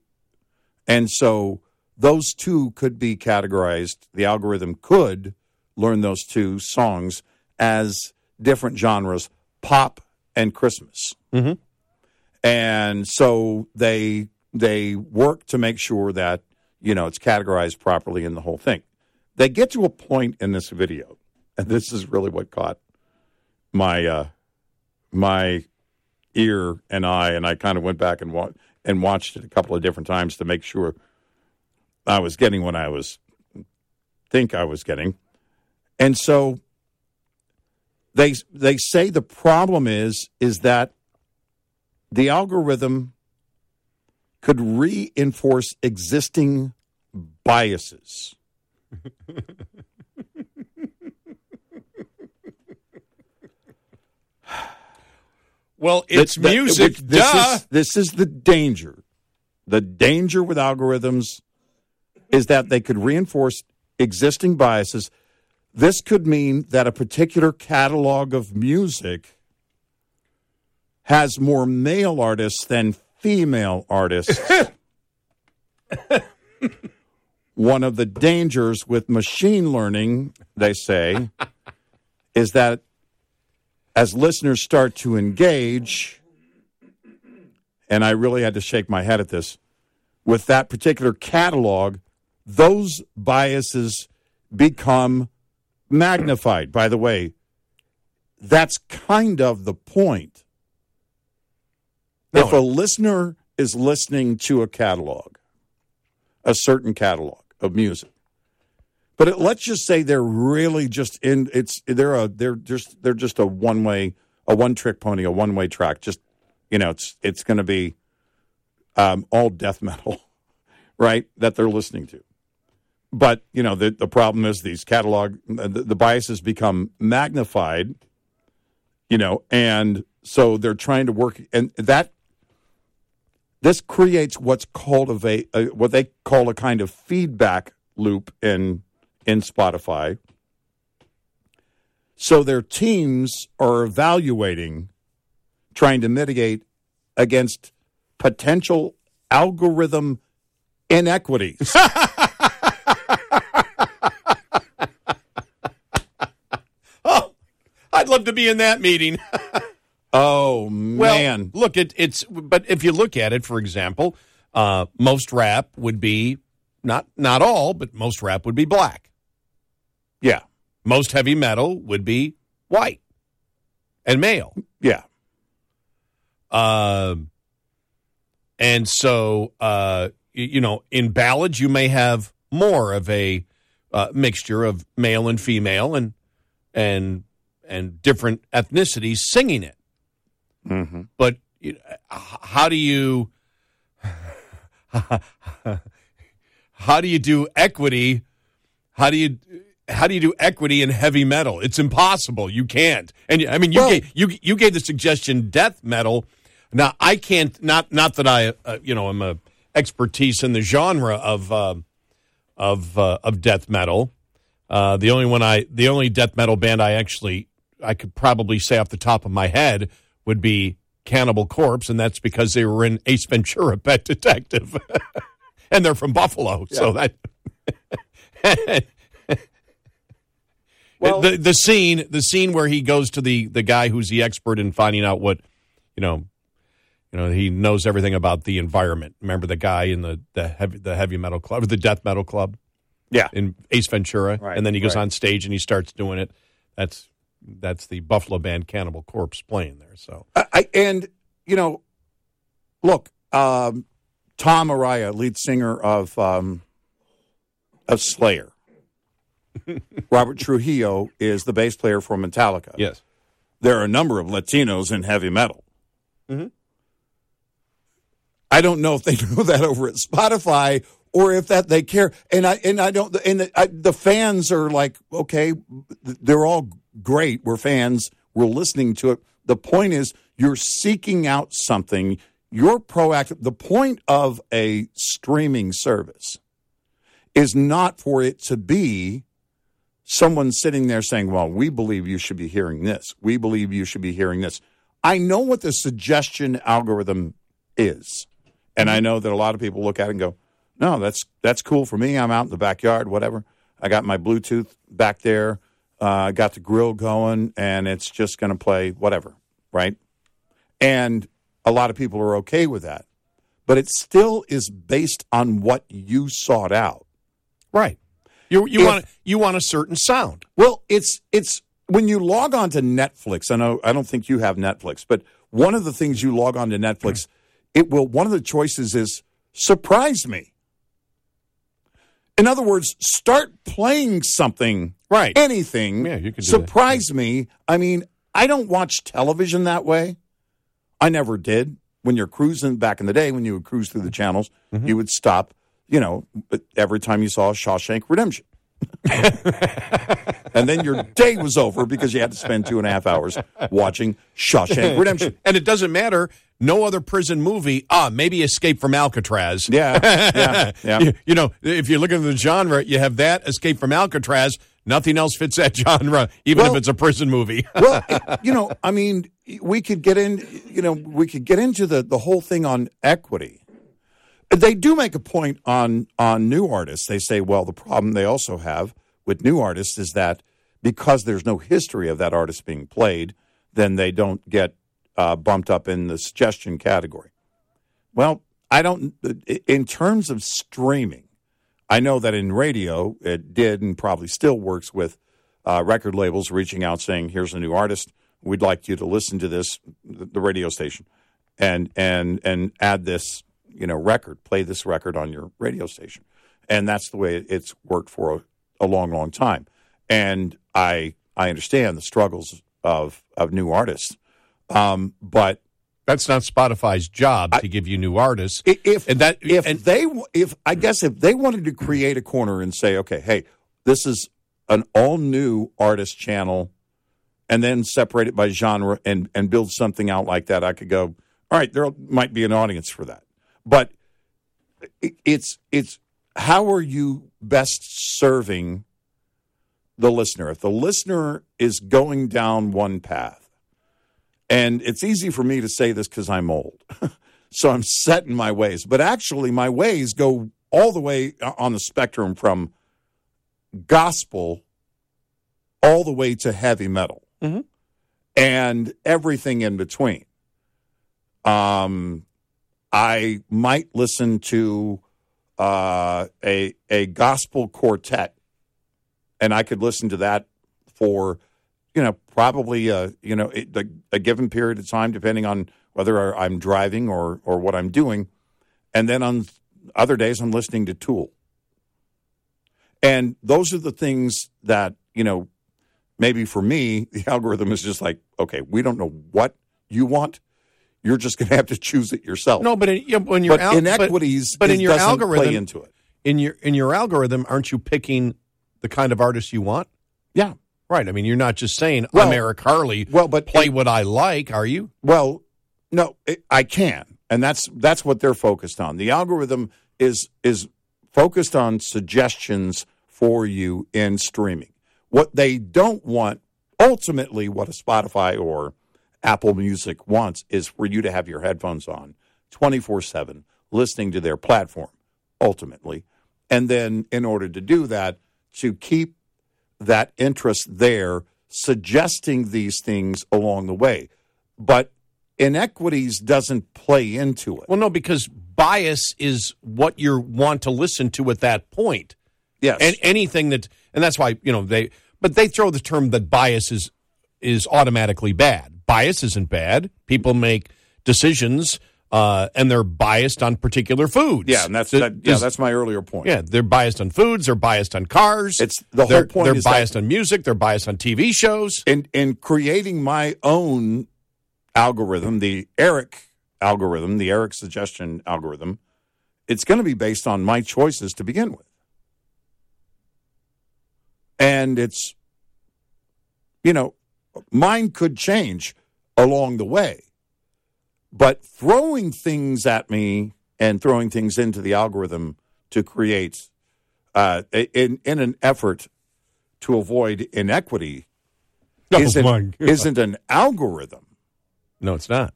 and so those two could be categorized. The algorithm could learn those two songs as different genres, pop and Christmas Mm-hmm. and so they they work to make sure that you know it's categorized properly in the whole thing. They get to a point in this video, and this is really what caught my uh, my ear and eye, and I kind of went back and wa- and watched it a couple of different times to make sure I was getting what I was think I was getting, and so they they say the problem is is that the algorithm could reinforce existing biases. Well, it's That- that- music. which- this duh. Is, this is the danger. The danger with algorithms is that they could reinforce existing biases. This could mean that a particular catalog of music has more male artists than female artists. One of the dangers with machine learning, they say, is that as listeners start to engage, and I really had to shake my head at this, with that particular catalog, those biases become magnified. By the way, that's kind of the point. If a listener is listening to a catalog, a certain catalog of music, but it, let's just say they're really just in it's they're a they're just they're just a one way a one trick pony a one way track just you know it's it's going to be um, all death metal right that they're listening to. But you know the the problem is these catalog the, the biases become magnified you know and so they're trying to work and that this creates what's called a, a what they call a kind of feedback loop in in Spotify. So their teams are evaluating, trying to mitigate against potential algorithm inequities. Oh I'd love to be in that meeting. Oh Well, man, look, it, it's but if you look at it, for example, uh, most rap would be not not all, but most rap would be black. yeah, Most heavy metal would be white and male. yeah. Um, and so, uh, you know, in ballads, you may have more of a uh, mixture of male and female, and and and different ethnicities singing it. Mm-hmm. But how do you how do you do equity? How do you how do you do equity in heavy metal? It's impossible. You can't. And I mean, you Well- gave you you gave the suggestion death metal. Now I can't. Not not that I uh, you know I'm a expertise in the genre of uh, of uh, of death metal. Uh, the only one I the only death metal band I actually I could probably say off the top of my head would be Cannibal Corpse, and that's because they were in Ace Ventura: Pet Detective, and they're from Buffalo. So that Well- the the scene the scene where he goes to the the guy who's the expert in finding out what you know you know he knows everything about the environment. Remember the guy in the the heavy the heavy metal club, the death metal club Yeah. in Ace Ventura, Right, and then he goes right. on stage and he starts doing it. That's that's the Buffalo band Cannibal Corpse playing there. So I, I and you know, look, um, Tom Araya, lead singer of um, of Slayer. Robert Trujillo is the bass player for Metallica. yes, There are a number of Latinos in heavy metal. Mhm. I don't know if they know that over at Spotify or if that they care. And I and I don't. And the, I, the fans are like, okay, they're all great. We're fans. We're listening to it. The point is, you're seeking out something. You're proactive. The point of a streaming service is not for it to be someone sitting there saying, Well, we believe you should be hearing this. We believe you should be hearing this. I know what the suggestion algorithm is. And I know that a lot of people look at it and go, No, that's that's cool for me. I'm out in the backyard, whatever. I got my Bluetooth back there. Uh, I got the grill going, and it's just going to play whatever, right? And a lot of people are okay with that. But it still is based on what you sought out. right. You you If- want you want a certain sound. Well, it's it's when you log on to Netflix. I know I don't think you have Netflix, but one of the things you log on to Netflix, it will one of the choices is surprise me. In other words, start playing something, Right. Anything, Yeah, you could do that. surprise me. I mean, I don't watch television that way. I never did. When you're cruising back in the day, when you would cruise through the channels, Mm-hmm. you would stop. You know, every time you saw Shawshank Redemption. and then your day was over because you had to spend two and a half hours watching Shawshank Redemption. And it doesn't matter. No other prison movie. Ah, maybe Escape from Alcatraz. Yeah, yeah, yeah. You, you know, if you're looking at the genre, you have that Escape from Alcatraz. Nothing else fits that genre, even Well- if it's a prison movie. well, it- you know, I mean, we could get in, you know, we could get into the the whole thing on equity. They do make a point on on new artists. They say, well, the problem they also have with new artists is that because there's no history of that artist being played, then they don't get uh, bumped up in the suggestion category. Well, I don't. In terms of streaming, I know that in radio it did and probably still works with uh, record labels reaching out saying, "Here's a new artist. We'd like you to listen to this, the radio station, and and and add this, you know, record. Play this record on your radio station." And that's the way it's worked for a, a long, long time. And I I understand the struggles of of new artists, um, but That's not Spotify's job to give you new artists. If and that if and they if I guess if they wanted to create a corner and say, okay, hey, this is an all new artist channel, and then separate it by genre and and build something out like that, I could go, all right, there might be an audience for that, but it's it's how are you best serving the listener? If the listener is going down one path, and it's easy for me to say this because I'm old. so I'm set in my ways. But actually, my ways go all the way on the spectrum from gospel all the way to heavy metal. Mhm. and everything in between. Um, I might listen to uh, a a gospel quartet, and I could listen to that for you know probably a you know a, a given period of time, depending on whether I'm driving or or what I'm doing, and then on other days I'm listening to Tool. And those are the things that you know maybe for me, the algorithm is just like, okay, we don't know what you want. You're just going to have to choose it yourself. No, but in, you know, when your But al- inequities but, but in your algorithm, play into it. In your in your algorithm, aren't you picking the kind of artist you want? Yeah, right. I mean, you're not just saying Well- I'm Eric Harley. Well, but play what I like. Are you? Well, no, it, I can, and that's that's what they're focused on. The algorithm is is focused on suggestions for you in streaming. What they don't want, ultimately, what a Spotify or Apple Music wants is for you to have your headphones on twenty four seven, listening to their platform. Ultimately, and then in order to do that, to keep that interest there, suggesting these things along the way. But inequities doesn't play into it. Well, no, because bias is what you want to listen to at that point. Yes. And anything that, and that's why you know they, but they throw the term that bias is is automatically bad. Bias isn't bad. People make decisions, uh, and they're biased on particular foods. Yeah, and that's Th- that, yeah, that's my earlier point. Yeah, they're biased on foods. They're biased on cars. It's the whole they're, point They're biased on music. They're biased on TV shows. In in creating my own algorithm, the Eric algorithm, the Eric suggestion algorithm, it's going to be based on my choices to begin with. And it's you know, mine could change along the way. But throwing things at me and throwing things into the algorithm to create uh, in in an effort to avoid inequity Oh, isn't, isn't an algorithm. No, it's not.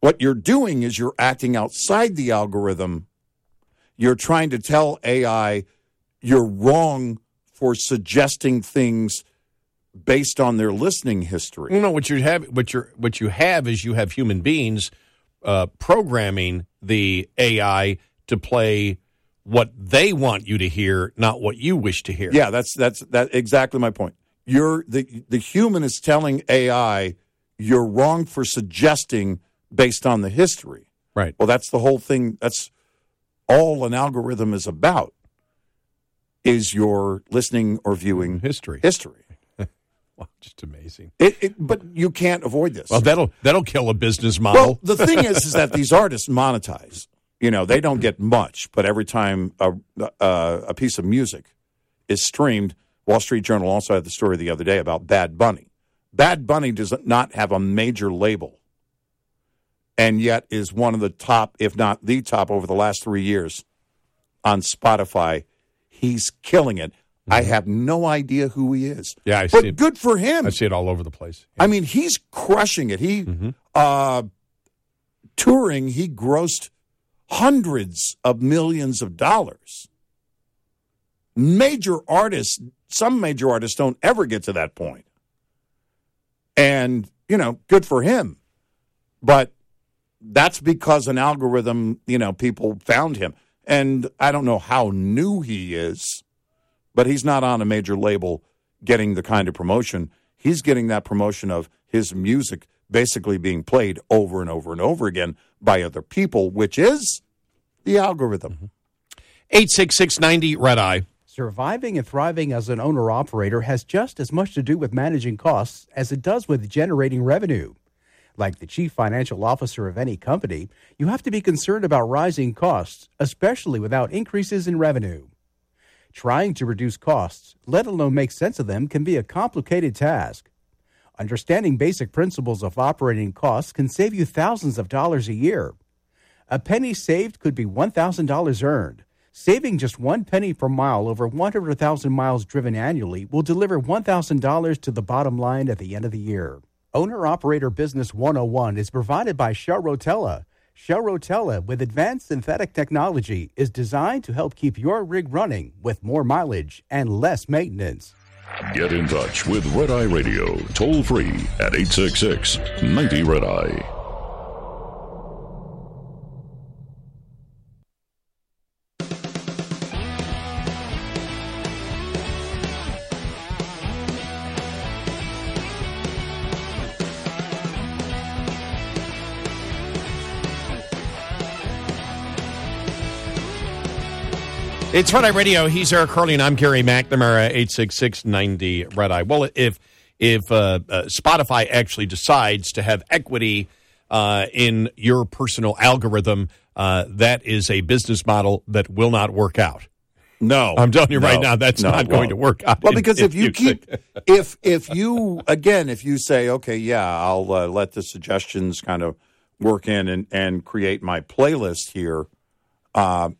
What you're doing is you're acting outside the algorithm. You're trying to tell AI you're wrong for suggesting things based on their listening history. No, what you have, what you what you have is you have human beings uh, programming the AI to play what they want you to hear, not what you wish to hear. Yeah, that's that's that exactly my point. You're the the human is telling AI you're wrong for suggesting based on the history. Right. Well, that's the whole thing. That's all an algorithm is about. Is your listening or viewing history? History. Wow, just amazing. It, it, but you can't avoid this. Well, that'll that'll kill a business model. Well, the thing is, is that these artists monetize. You know, they don't get much, but every time a, a, a piece of music is streamed, Wall Street Journal also had the story the other day about Bad Bunny. Bad Bunny does not have a major label, and yet is one of the top, if not the top, over the last three years on Spotify. He's killing it. I have no idea who he is. Mm-hmm. yeah, I but see it. good for him. I see it all over the place. I mean, he's crushing it. He Mm-hmm. uh, touring, he grossed hundreds of millions of dollars. Major artists, some major artists don't ever get to that point. And, you know, good for him. But that's because an algorithm, you know, people found him. And I don't know how new he is, but he's not on a major label getting the kind of promotion. He's getting that promotion of his music basically being played over and over and over again by other people, which is the algorithm. Mm-hmm. 86690 Red Eye. Surviving and thriving as an owner operator has just as much to do with managing costs as it does with generating revenue. Like the chief financial officer of any company, you have to be concerned about rising costs, especially without increases in revenue. Trying to reduce costs, let alone make sense of them, can be a complicated task. Understanding basic principles of operating costs can save you thousands of dollars a year. A penny saved could be $1,000 earned. Saving just one penny per mile over 100,000 miles driven annually will deliver $1,000 to the bottom line at the end of the year. Owner Operator Business 101 is provided by Shell Rotella. Shell Rotella, with advanced synthetic technology, is designed to help keep your rig running with more mileage and less maintenance. Get in touch with Red Eye Radio toll free at 866 90 Red Eye. It's Red Eye Radio. He's Eric Harley, and I'm Gary McNamara, 86690 Red Eye. Well, if if uh, uh, Spotify actually decides to have equity uh, in your personal algorithm, uh, that is a business model that will not work out. No, I'm telling you no, right now, that's no, not going to work out. Well, because in if you music. keep, if if you again, if you say, okay, yeah, I'll uh, let the suggestions kind of work in and and create my playlist here, uh,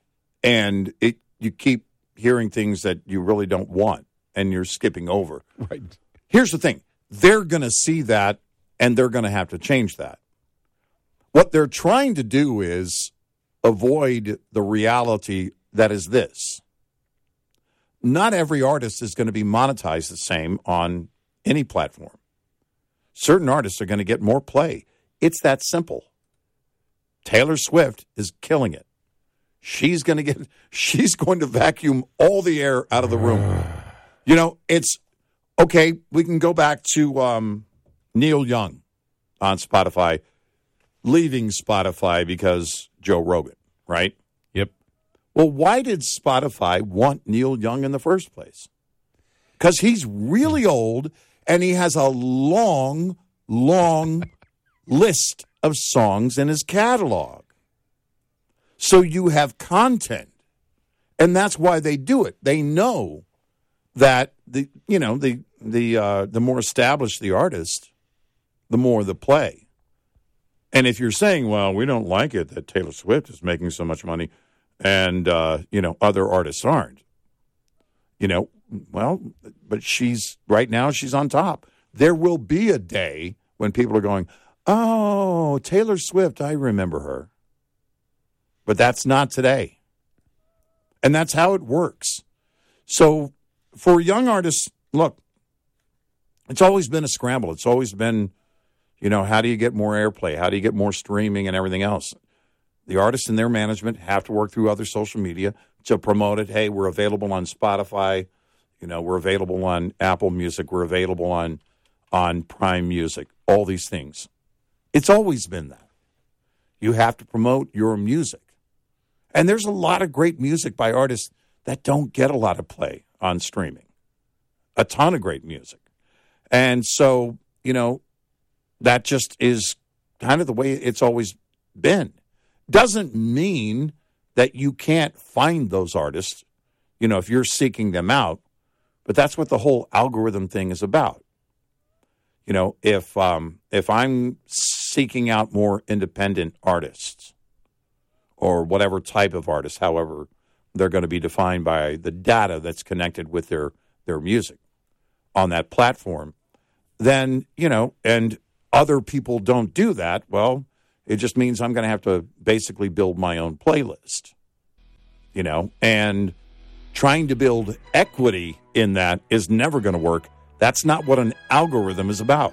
and it you keep hearing things that you really don't want, and you're skipping over. Right. Here's the thing: they're going to see that, and they're going to have to change that. What they're trying to do is avoid the reality that is this not every artist is going to be monetized the same on any platform. Certain artists are going to get more play. It's that simple. Taylor Swift is killing it. She's going to get she's going to vacuum all the air out of the room. You know, it's okay, we can go back to um, Neil Young on Spotify leaving Spotify because Joe Rogan, right? Yep. Well, why did Spotify want Neil Young in the first place? Because he's really old and he has a long, long list of songs in his catalog. So you have content. And that's why they do it. They know that the you know, the the uh, the more established the artist, the more the play. And if you're saying, well, we don't like it that Taylor Swift is making so much money and, uh, you know, other artists aren't, you know, well, but she's right now, she's on top. There will be a day when people are going, oh, Taylor Swift, I remember her. But that's not today. And that's how it works. So for young artists, look, it's always been a scramble. It's always been, you know, how do you get more airplay? How do you get more streaming and everything else? The artists and their management have to work through other social media to promote it. Hey, we're available on Spotify. You know, we're available on Apple Music. We're available on on Prime Music. All these things. It's always been that. You have to promote your music. And there's a lot of great music by artists that don't get a lot of play on streaming. A ton of great music. And so, you know, that just is kind of the way it's always been. Doesn't mean that you can't find those artists, you know, if you're seeking them out, but that's what the whole algorithm thing is about. You know, if um, if I'm seeking out more independent artists or whatever type of artist, however they're going to be defined by the data that's connected with their their music on that platform, then you know, and other people don't do that. Well, it just means I'm going to have to basically build my own playlist. You know, and trying to build equity in that is never going to work. That's not what an algorithm is about.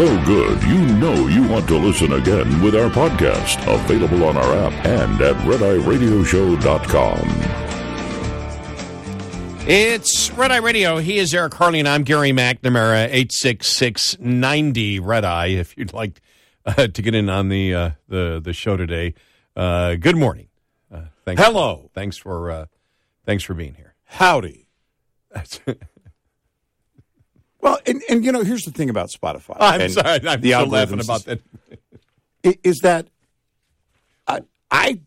So good, you know you want to listen again with our podcast, available on our app and at redeyeradioshow.com. It's Red Eye Radio. He is Eric Harley, and I'm Gary McNamara, 866 90 Red Eye, if you'd like uh, to get in on the uh, the, the show today. Uh, good morning. Uh, thanks Hello. thanks for uh, thanks for being here. Howdy. Well, and, and you know, here's the thing about Spotify. I'm and sorry, I'm the so laughing about that. is that I, I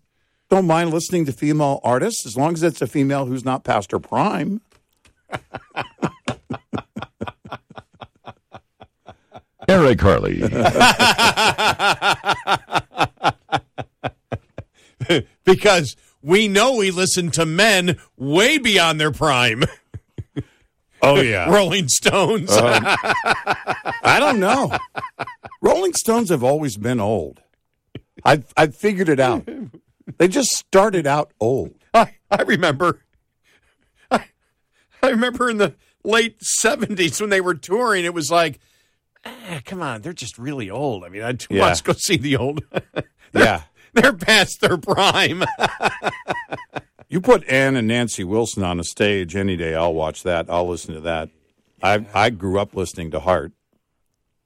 don't mind listening to female artists as long as it's a female who's not past her prime. Eric Harley. because we know we listen to men way beyond their prime. Oh yeah, Rolling Stones. Um, I don't know. Rolling Stones have always been old. I've I've figured it out. They just started out old. I, I remember. I, I remember in the late seventies when they were touring, it was like, ah, come on, they're just really old. I mean, I Yeah. let's go see the old. Yeah. they're past their prime. You put Ann and Nancy Wilson on a stage any day, I'll watch that. I'll listen to that. I I grew up listening to Heart.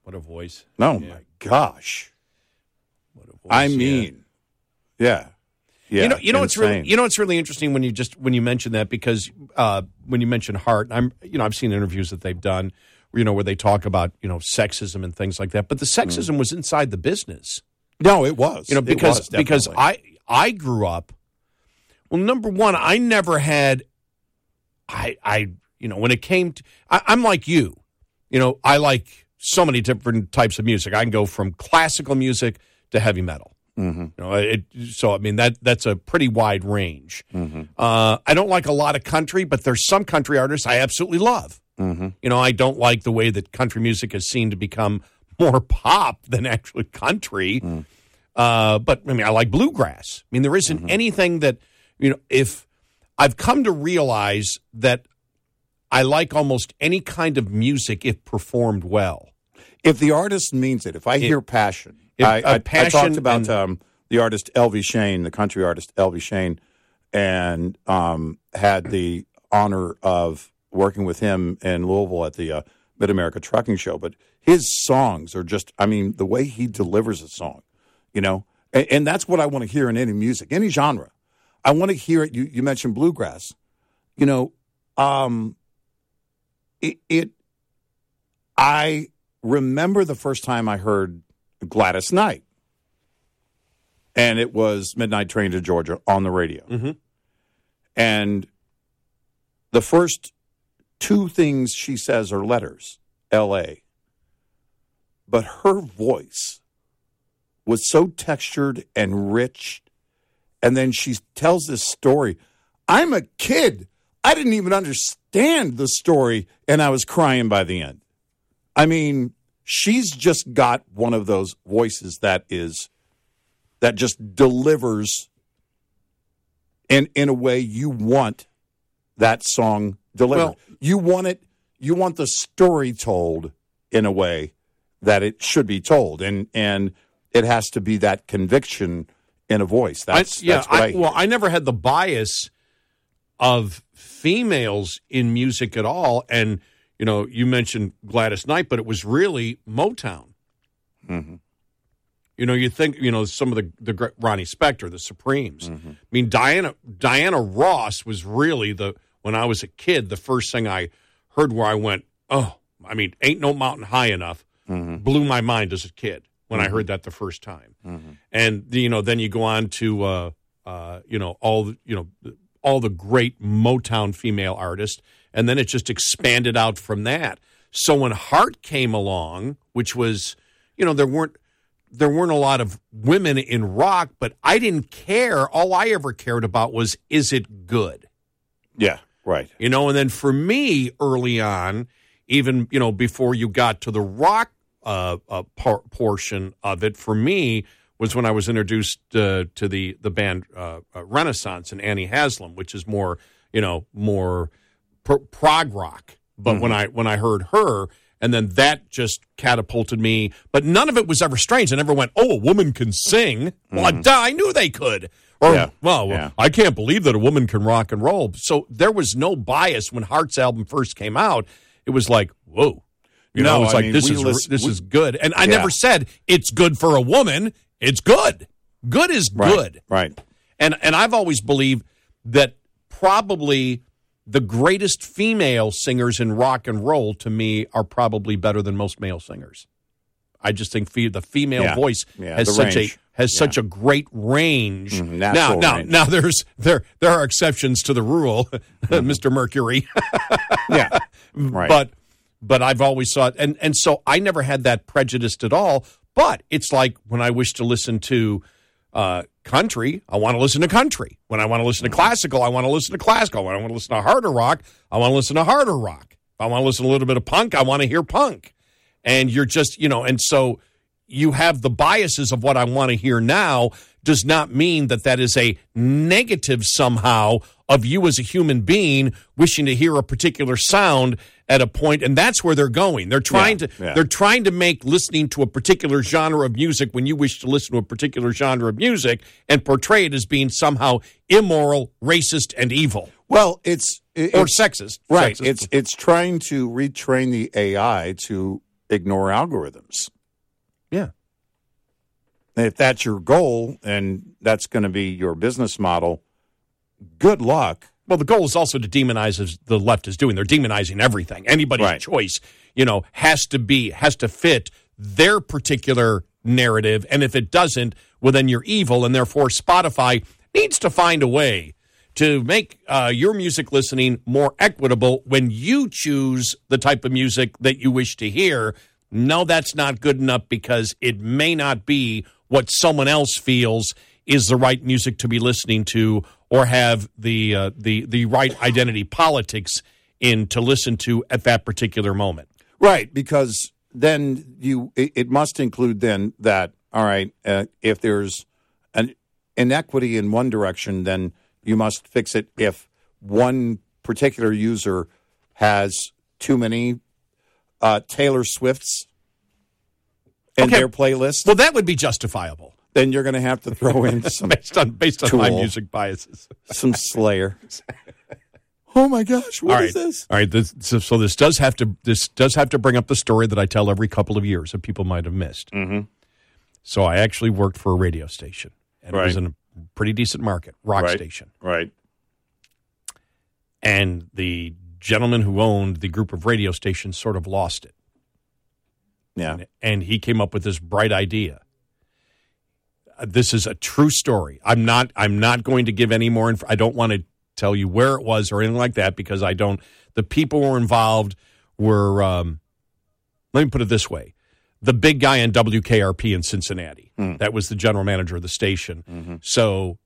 what a voice! No, my gosh. What a voice! I mean, yeah, yeah. you know, you know what's really, you know what's really interesting when you just when you mention that because uh, when you mention Heart, I'm, you know, I've seen interviews that they've done, you know, where they talk about you know sexism and things like that. But the sexism was inside the business. No, it was. You know, because because. I I grew up. Well, number one, I never had. I I you know when it came to I, I'm like you, you know I like so many different types of music. I can go from classical music to heavy metal. Mm-hmm. You know, it, so I mean that that's a pretty wide range. Mm-hmm. Uh, I don't like a lot of country, but there's some country artists I absolutely love. Mm-hmm. You know, I don't like the way that country music has seemed to become more pop than actually country. Mm. Uh, but I mean, I like bluegrass. I mean, there isn't Mm-hmm. anything that you know. If I've come to realize that I like almost any kind of music if performed well. if the artist means it, if I hear passion, if I, I, I passion talked about and- um, the artist Elvie Shane, the country artist Elvie Shane, and um, had the honor of working with him in Louisville at the uh, Mid America Trucking Show. But his songs are just, I mean, the way he delivers a song, you know, and, and that's what I want to hear in any music, any genre. I want to hear it. You, you mentioned bluegrass, you know, um, it, it I remember the first time I heard Gladys Knight, and it was Midnight Train to Georgia on the radio. Mm-hmm. And the first two things she says are letters, L.A. But her voice was so textured and rich. And then she tells this story. I'm a kid. I didn't even understand the story, and I was crying by the end. I mean, she's just got one of those voices that is that just delivers in in a way you want that song delivered. Well- you want it you want the story told in a way that it should be told and and it has to be that conviction in a voice. That's I, yeah. that's what I, I, well, I never had the bias of females in music at all, and you know, you mentioned Gladys Knight, but it was really Motown. Mm-hmm. You know, you think you know some of the the Ronnie Spector, the Supremes. Mm-hmm. I mean, Diana Diana Ross was really the when I was a kid, the first thing I heard where I went, oh, I mean, ain't no mountain high enough, Mm-hmm. blew my mind as a kid when I heard that the first time. And you know then you go on to uh, uh, you know all the, you know all the great Motown female artists, and then it just expanded out from that. So when Heart came along, which was you know there weren't there weren't a lot of women in rock, but I didn't care. All I ever cared about was is it good? Yeah, right. You know, and then for me early on, even you know before you got to the rock uh, uh, por- portion of it, for me was when I was introduced uh, to the the band uh, uh, Renaissance and Annie Haslam, which is more you know more pro- prog rock. But when I when I heard her, and then that just catapulted me. But none of it was ever strange. I never went, "Oh, a woman can sing." Well, duh, I knew they could. Or, Yeah. well, Yeah. I can't believe that a woman can rock and roll. So there was no bias when Heart's album first came out. It was like, whoa. You No, know, it's like mean, this is this we- is good. And I Yeah. never said it's good for a woman. It's good. Good is good. Right. And and I've always believed that probably the greatest female singers in rock and roll to me are probably better than most male singers. I just think the female Yeah. voice Yeah, has such range. a has such a great range. Mhm, now, now, range. now there's there there are exceptions to the rule, Mr. Mercury. Yeah. Right. But but I've always thought and and so I never had that prejudice at all. But it's like when I wish to listen to uh, country, I want to listen to country. When I want to listen to classical, I want to listen to classical. When I want to listen to harder rock, I want to listen to harder rock. If I want to listen to a little bit of punk, I want to hear punk. And you're just, you know, and so you have the biases of what I want to hear now does not mean that that is a negative somehow of you as a human being wishing to hear a particular sound at a point and that's where they're going they're trying Yeah, to yeah. they're trying to make listening to a particular genre of music when you wish to listen to a particular genre of music and portray it as being somehow immoral racist and evil Well, it's it- or it's- sexist Right. Sexist. It's it's trying to retrain the AI to ignore algorithms. Yeah. If that's your goal and that's going to be your business model, good luck. Well, the goal is also to demonize as the left is doing. They're demonizing everything. Anybody's Right. choice, you know, has to be has to fit their particular narrative. And if it doesn't, well, then you're evil. And therefore, Spotify needs to find a way to make uh, your music listening more equitable when you choose the type of music that you wish to hear. No, that's not good enough because it may not be what someone else feels is the right music to be listening to or have the uh, the the right identity politics in to listen to at that particular moment. Right, because then you it, it must include then that all right, uh, if there's an inequity in one direction, then you must fix it if one particular user has too many uh, Taylor Swifts in Okay. their playlist. Well, that would be justifiable then you're going to have to throw in some based on based on my music biases. some Slayer. oh my gosh, what All is this? All right, this, so, so this does have to this does have to bring up the story that I tell every couple of years that people might have missed. Mm-hmm. So I actually worked for a radio station, and it was in a pretty decent market, rock Right. station. Right. and the gentleman who owned the group of radio stations sort of lost it. Yeah. And he came up with this bright idea. Uh, This is a true story. I'm not. I'm not going to give any more. Inf- I don't want to tell you where it was or anything like that because I don't. The people who were involved were. Um, let me put it this way: the big guy in WKRP in Cincinnati. That was the general manager of the station. So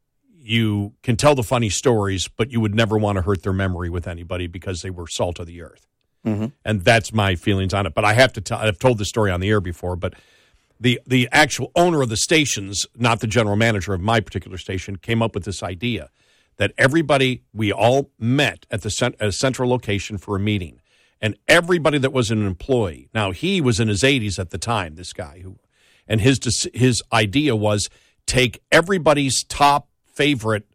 you can tell the funny stories, but you would never want to hurt their memory with anybody because they were salt of the earth. Mm-hmm. And that's my feelings on it. But I have to tell, I've told this story on the air before, but the, the actual owner of the stations, not the general manager of my particular station, came up with this idea that everybody, we all met at the cent- at a central location for a meeting. And everybody that was an employee, now he was in his 80s at the time, this guy who, and his his idea was take everybody's top favorite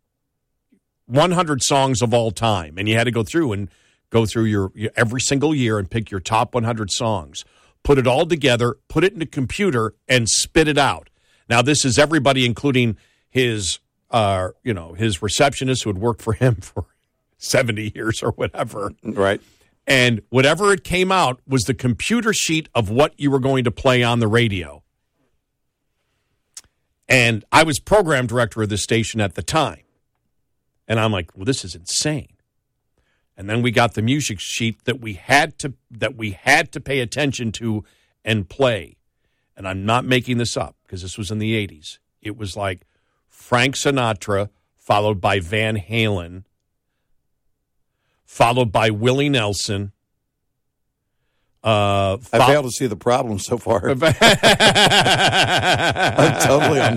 100 songs of all time, and you had to go through and go through your, your every single year and pick your top 100 songs, put it all together, put it in a computer, and spit it out. Now this is everybody, including his uh, you know his receptionist who had worked for him for 70 years or whatever. Right. And whatever it came out was the computer sheet of what you were going to play on the radio. And I was program director of the station at the time. And I'm like, well, this is insane. And then we got the music sheet that we had to that we had to pay attention to and play. And I'm not making this up because this was in the 80s. It was like Frank Sinatra followed by Van Halen followed by Willie Nelson. Uh, I fail to see the problem so far. I'm totally on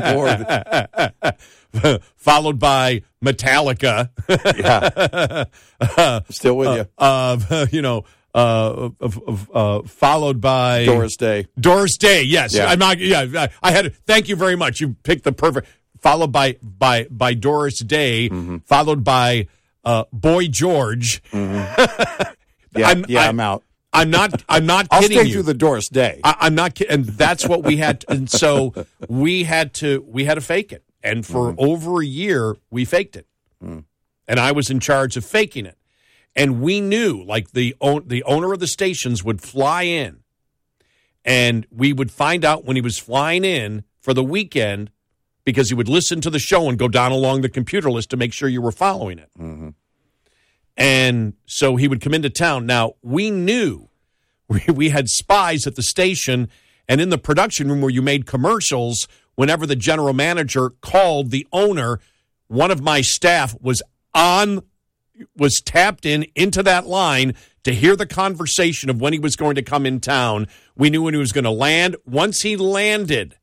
board. followed by Metallica. Yeah. Still with you. Uh, you know, uh, uh, uh, followed by Doris Day. Doris Day. Yes, Yeah. I'm not. Yeah, I had. Thank you very much. You picked the perfect. Followed by by by Doris Day. Mm-hmm. Followed by uh, Boy George. Yeah, I'm, yeah, I- I'm out. I'm not. I'm not I'll kidding stay you. through the Doris Day. I, I'm not kidding. And that's what we had. To, and so we had to we had to fake it. And for Mm-hmm. over a year, we faked it. Mm. And I was in charge of faking it. And we knew, like the own, the owner of the stations would fly in, and we would find out when he was flying in for the weekend because he would listen to the show and go down along the computer list to make sure you were following it. Mm-hmm. And so he would come into town. Now, we knew we, we had spies at the station and in the production room where you made commercials. Whenever the general manager called the owner, one of my staff was on, was tapped in into that line to hear the conversation of when he was going to come in town. We knew when he was going to land. Once he landed,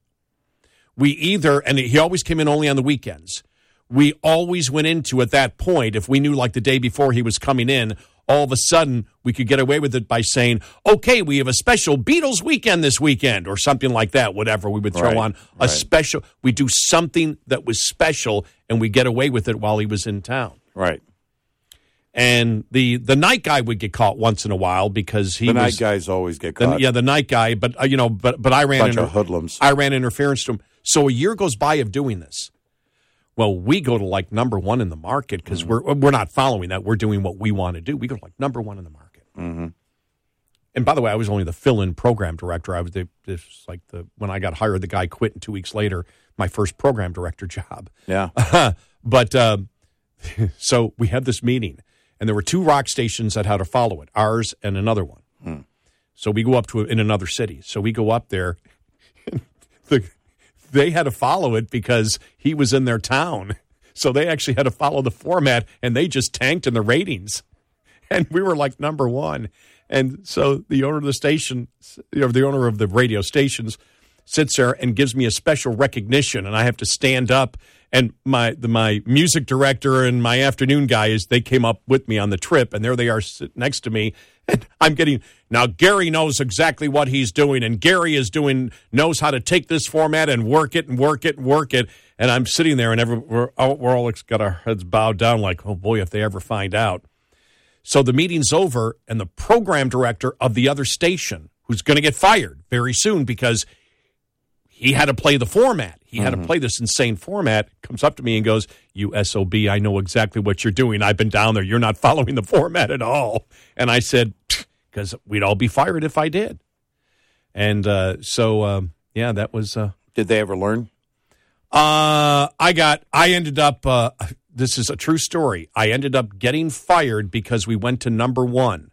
we either, and he always came in only on the weekends. We always went into at that point, if we knew like the day before he was coming in, all of a sudden we could get away with it by saying, okay, we have a special Beatles weekend this weekend or something like that, whatever. We would throw Right, on a right. special, we do something that was special and we get away with it while he was in town. Right. And the, the night guy would get caught once in a while because he the night guys always get the- yeah, the night guy, but uh, you know, but but I ran Bunch inter- of hoodlums. I ran interference to him. So a year goes by of doing this. Well, we go to like number one in the market because Mm-hmm. we're we're not following that. We're doing what we want to do. We go to like number one in the market. Mm-hmm. And by the way, I was only the fill-in program director. I was the this like the when I got hired, the guy quit, and two weeks later, my first program director job. Yeah. but um, so we had this meeting, and there were two rock stations that had to follow it, ours and another one. Hmm. So we go up to in another city. So we go up there. The, they had to follow it because he was in their town. So they actually had to follow the format, and they just tanked in the ratings. And we were like number one. And so the owner of the station, or the owner of the radio stations, sits there and gives me a special recognition, and I have to stand up. And my the, my music director and my afternoon guys, they came up with me on the trip, and there they are sitting next to me. And I'm getting now. Gary knows exactly what he's doing, and Gary is doing knows how to take this format and work it and work it and work it. And I'm sitting there, and every, we're we're all got our heads bowed down, like, oh boy, if they ever find out. So the meeting's over, and the program director of the other station, who's going to get fired very soon because he had to play the format, he had to play this insane format, comes up to me and goes, You SOB, I know exactly what you're doing. I've been down there. You're not following the format at all. And I said, Because we'd all be fired if I did. And uh, so, um, yeah, that was. Uh, Did they ever learn? uh, I got, I ended up, uh, this is a true story. I ended up getting fired because we went to number one.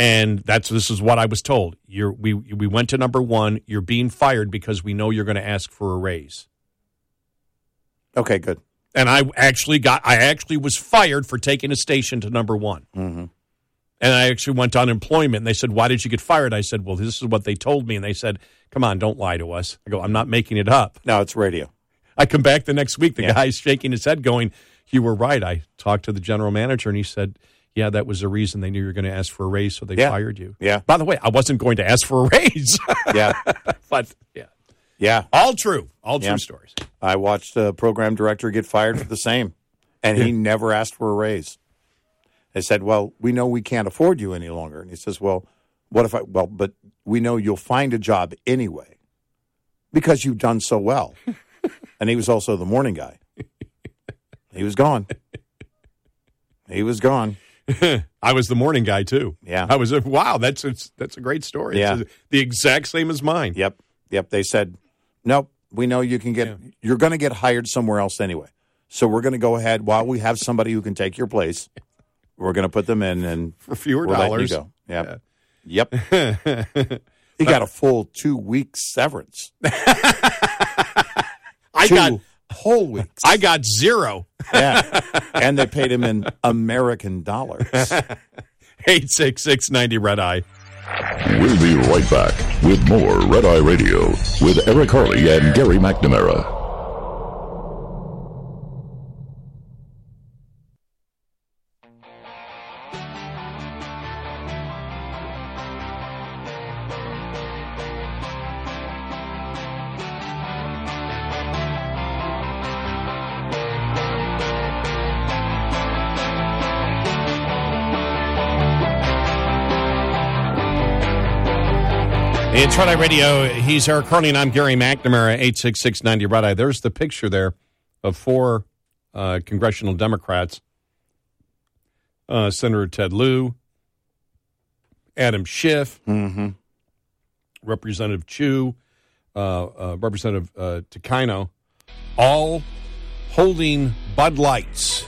And that's, this is what I was told. You're, we, we went to number one. You're being fired because we know you're going to ask for a raise. Okay, good. And I actually got, I actually was fired for taking a station to number one. Mm-hmm. And I actually went to unemployment. And they said, Why did you get fired? I said, Well, this is what they told me. And they said, Come on, don't lie to us. I go, I'm not making it up. No, it's radio. I come back the next week. The Yeah. guy's shaking his head, going, You were right. I talked to the general manager, and he said, Yeah, that was the reason they knew you were going to ask for a raise, so they Yeah. fired you. Yeah. By the way, I wasn't going to ask for a raise. Yeah. but yeah, Yeah. all true. All true Yeah. stories. I watched a program director get fired for the same, and he never asked for a raise. They said, "Well, we know we can't afford you any longer," and he says, "Well, what if I? Well, but we know you'll find a job anyway because you've done so well." and he was also the morning guy. He was gone. He was gone. I was the morning guy too. Yeah. I was. Wow, that's it's, that's a great story. Yeah. It's the exact same as mine. Yep. Yep. They said, nope, We know you can get. You're going to get hired somewhere else anyway. So we're going to go ahead while we have somebody who can take your place. We're going to put them in and for fewer dollars. You go. Yep. Yep. he got a full two weeks severance. I Two got whole weeks. I got zero. Yeah. and they paid him in American dollars. 866 90 Red Eye. We'll be right back with more Red Eye Radio with Eric Harley and Gary McNamara. It's Red Eye Radio. He's Eric Harley, and I'm Gary McNamara, 86690 Red Eye. There's the picture there of four uh, congressional Democrats uh, Senator Ted Lieu, Adam Schiff, Mm-hmm. Representative Chu, uh, uh, Representative uh, Takano, all holding Bud Lights.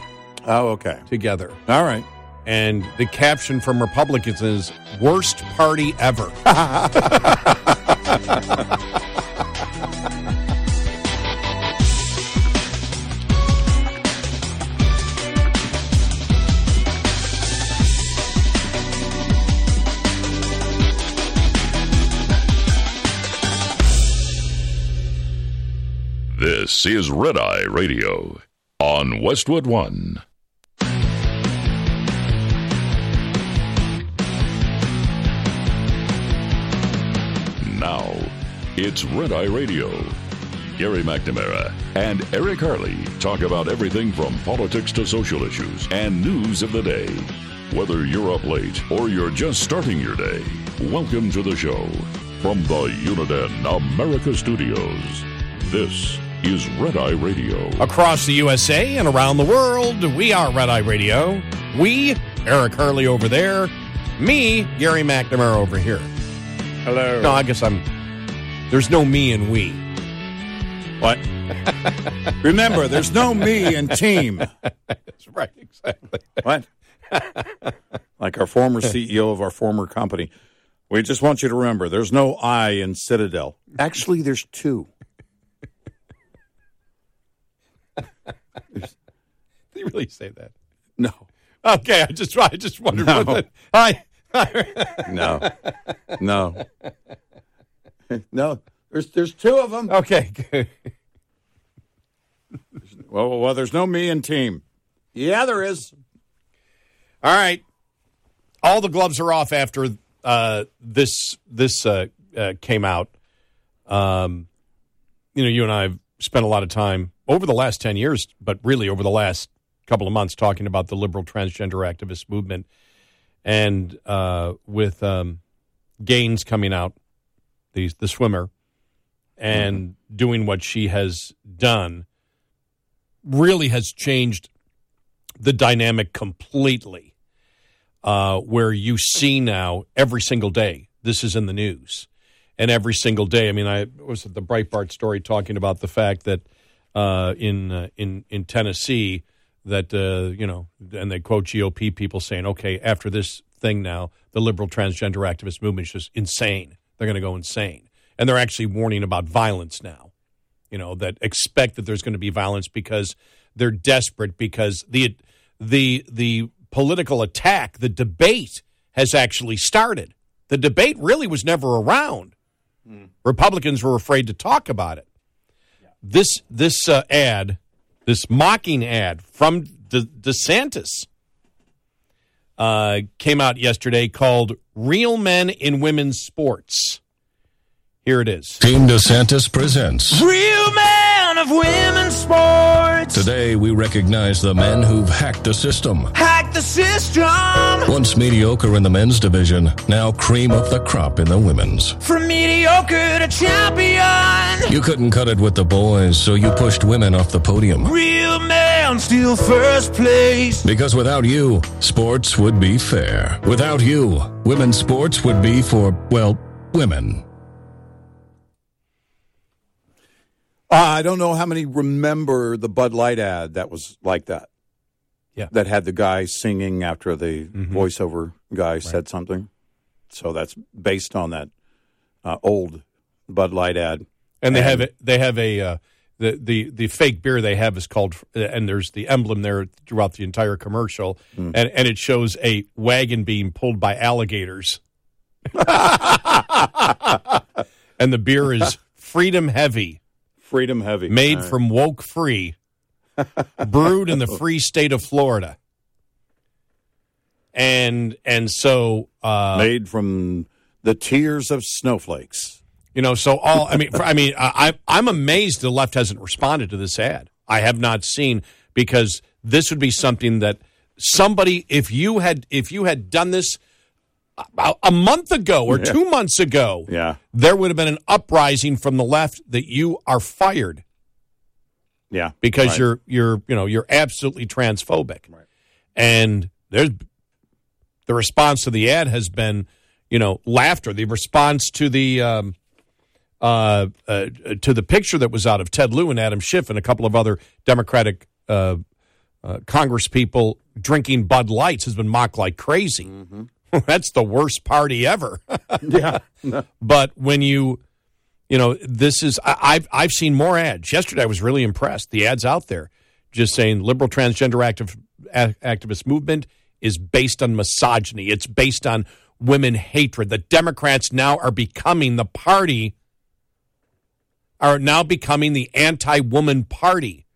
Oh, okay. Together. All right. And the caption from Republicans is worst party ever. This is Red Eye Radio on Westwood One. It's Red Eye Radio. Gary McNamara and Eric Harley talk about everything from politics to social issues and news of the day. Whether you're up late or you're just starting your day, welcome to the show. From the Uniden America Studios, this is Red Eye Radio. Across the USA and around the world, we are Red Eye Radio. We, Eric Harley over there. Me, Gary McNamara over here. Hello. No, I guess I'm. There's no me and we. What? Remember, there's no me and team. That's right, exactly. What? like our former CEO of our former company. We just want you to remember there's no I in Citadel. Actually, there's two. Did you really say that? No. Okay, I just I just wondered. No. What the, I, No. No. No. There's there's two of them. Okay. Good. Well, well, there's no me in team. Yeah, there is. All right. All the gloves are off after uh, this this uh, uh, came out. Um, you know, you and I have spent a lot of time over the last ten years, but really over the last couple of months, talking about the liberal transgender activist movement, and uh, with um, Gaines coming out, the the swimmer, and doing what she has done, really has changed the dynamic completely. Uh, where you see now every single day this is in the news, and every single day. I mean, I was at the Breitbart story talking about the fact that uh, in uh, in in Tennessee that uh, you know, and they quote GOP people saying, "Okay, after this thing now, the liberal transgender activist movement is just insane. They're going to go insane," and they're actually warning about violence now. You know, that expect that there's going to be violence because they're desperate because the the the political attack, the debate has actually started. The debate really was never around. Republicans were afraid to talk about it. This this uh, ad, this mocking ad from De- DeSantis, uh, came out yesterday called "Real Men in Women's Sports." Here it is. Team DeSantis presents. Real Men of women's sports. Today, we recognize the men who've hacked the system. Hack the system. Once mediocre in the men's division, now cream of the crop in the women's. From mediocre to champion. You couldn't cut it with the boys, so you pushed women off the podium. Real man still first place. Because without you, sports would be fair. Without you, women's sports would be for, well, women. Uh, I don't know how many remember the Bud Light ad that was like that. Yeah. That had the guy singing after the voiceover guy said something. So that's based on that uh, old Bud Light ad. and they have it. They have a uh, the the the fake beer they have is called, and there's the emblem there throughout the entire commercial, Hmm. and and it shows a wagon being pulled by alligators, and the beer is Freedom Heavy, Freedom Heavy, made right. from woke free, brewed in the free state of Florida, and and so uh, made from the tears of snowflakes. You know, so all I mean, I mean, I I'm amazed the left hasn't responded to this ad. I have not seen because this would be something that somebody, if you had if you had done this a, a month ago or Yeah. two months ago, Yeah. there would have been an uprising from the left that you are fired Yeah. because Right. you're you're you know you're absolutely transphobic, right. and there's the response to the ad has been you know laughter. The response to the um, uh, uh, to the picture that was out of Ted Lieu and Adam Schiff and a couple of other Democratic uh, uh, Congress people drinking Bud Lights has been mocked like crazy. That's the worst party ever. yeah. But when you, you know, this is I, I've I've seen more ads. Yesterday, I was really impressed. The ads out there just saying liberal transgender active a- activist movement is based on misogyny. It's based on women hatred. The Democrats now are becoming the party. Are now becoming the anti-woman party,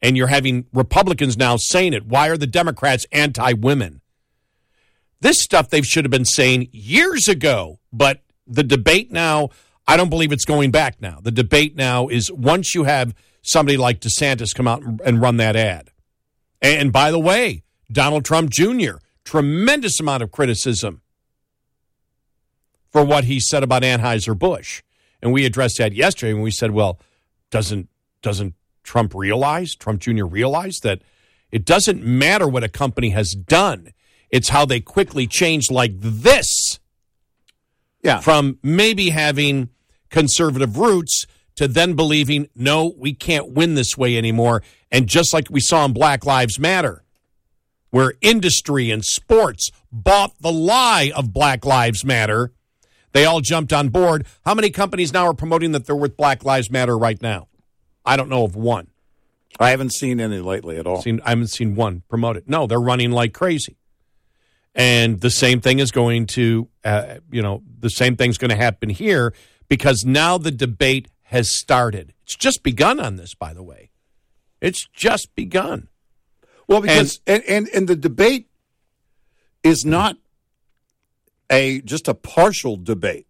and you're having Republicans now saying it. Why are the Democrats anti-women? This stuff they should have been saying years ago, but the debate now, I don't believe it's going back now. The debate now is once you have somebody like DeSantis come out and- and run that ad. And by the way, Donald Trump Jr., tremendous amount of criticism for what he said about Anheuser-Busch. And we addressed that yesterday when we said, well, doesn't doesn't Trump realize, Trump Jr. realize that it doesn't matter what a company has done. It's how they quickly change like this. Yeah. From maybe having conservative roots to then believing, no, we can't win this way anymore. And just like we saw in Black Lives Matter, where industry and sports bought the lie of Black Lives Matter, they all jumped on board. How many companies now are promoting that they're with Black Lives Matter right now? I don't know of one. I haven't seen any lately at all. Seen, I haven't seen one promote it. No, they're running like crazy. And the same thing is going to, uh, you know, the same thing's going to happen here because now the debate has started. It's just begun on this, by the way. It's just begun. Well, because and, and and the debate is not a just a partial debate.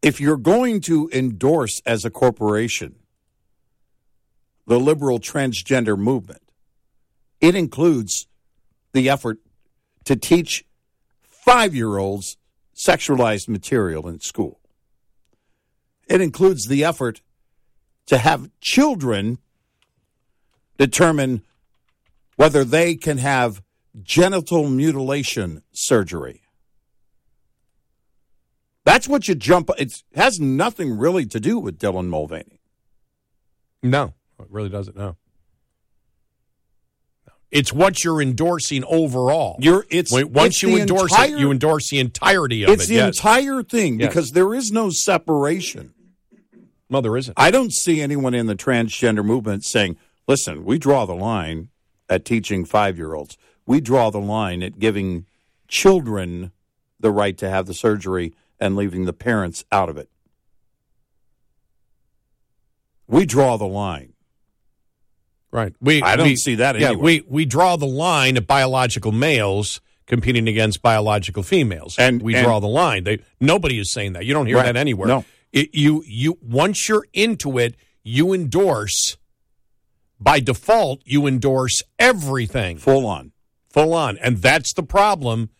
If you're going to endorse as a corporation the liberal transgender movement, it includes the effort to teach five-year-olds sexualized material in school. It includes the effort to have children determine whether they can have genital mutilation surgery. That's what you jump. It has nothing really to do with Dylan Mulvaney. No, it really doesn't. No. It's what you're endorsing overall. You're it's once it's you endorse entire- it, you endorse the entirety of It's it. It's the yes. entire thing Yes. because there is no separation. No, there isn't. I don't see anyone in the transgender movement saying, "Listen, we draw the line at teaching five-year-olds. We draw the line at giving children the right to have the surgery and leaving the parents out of it." We draw the line. Right. We I don't we- see that Yeah, anywhere. we we draw the line at biological males competing against biological females. And- we and- draw the line. They nobody is saying that. You don't hear Right. that anywhere. No. It, you you once you're into it, you endorse by default, you endorse everything. Full on. Full on. And that's the problem.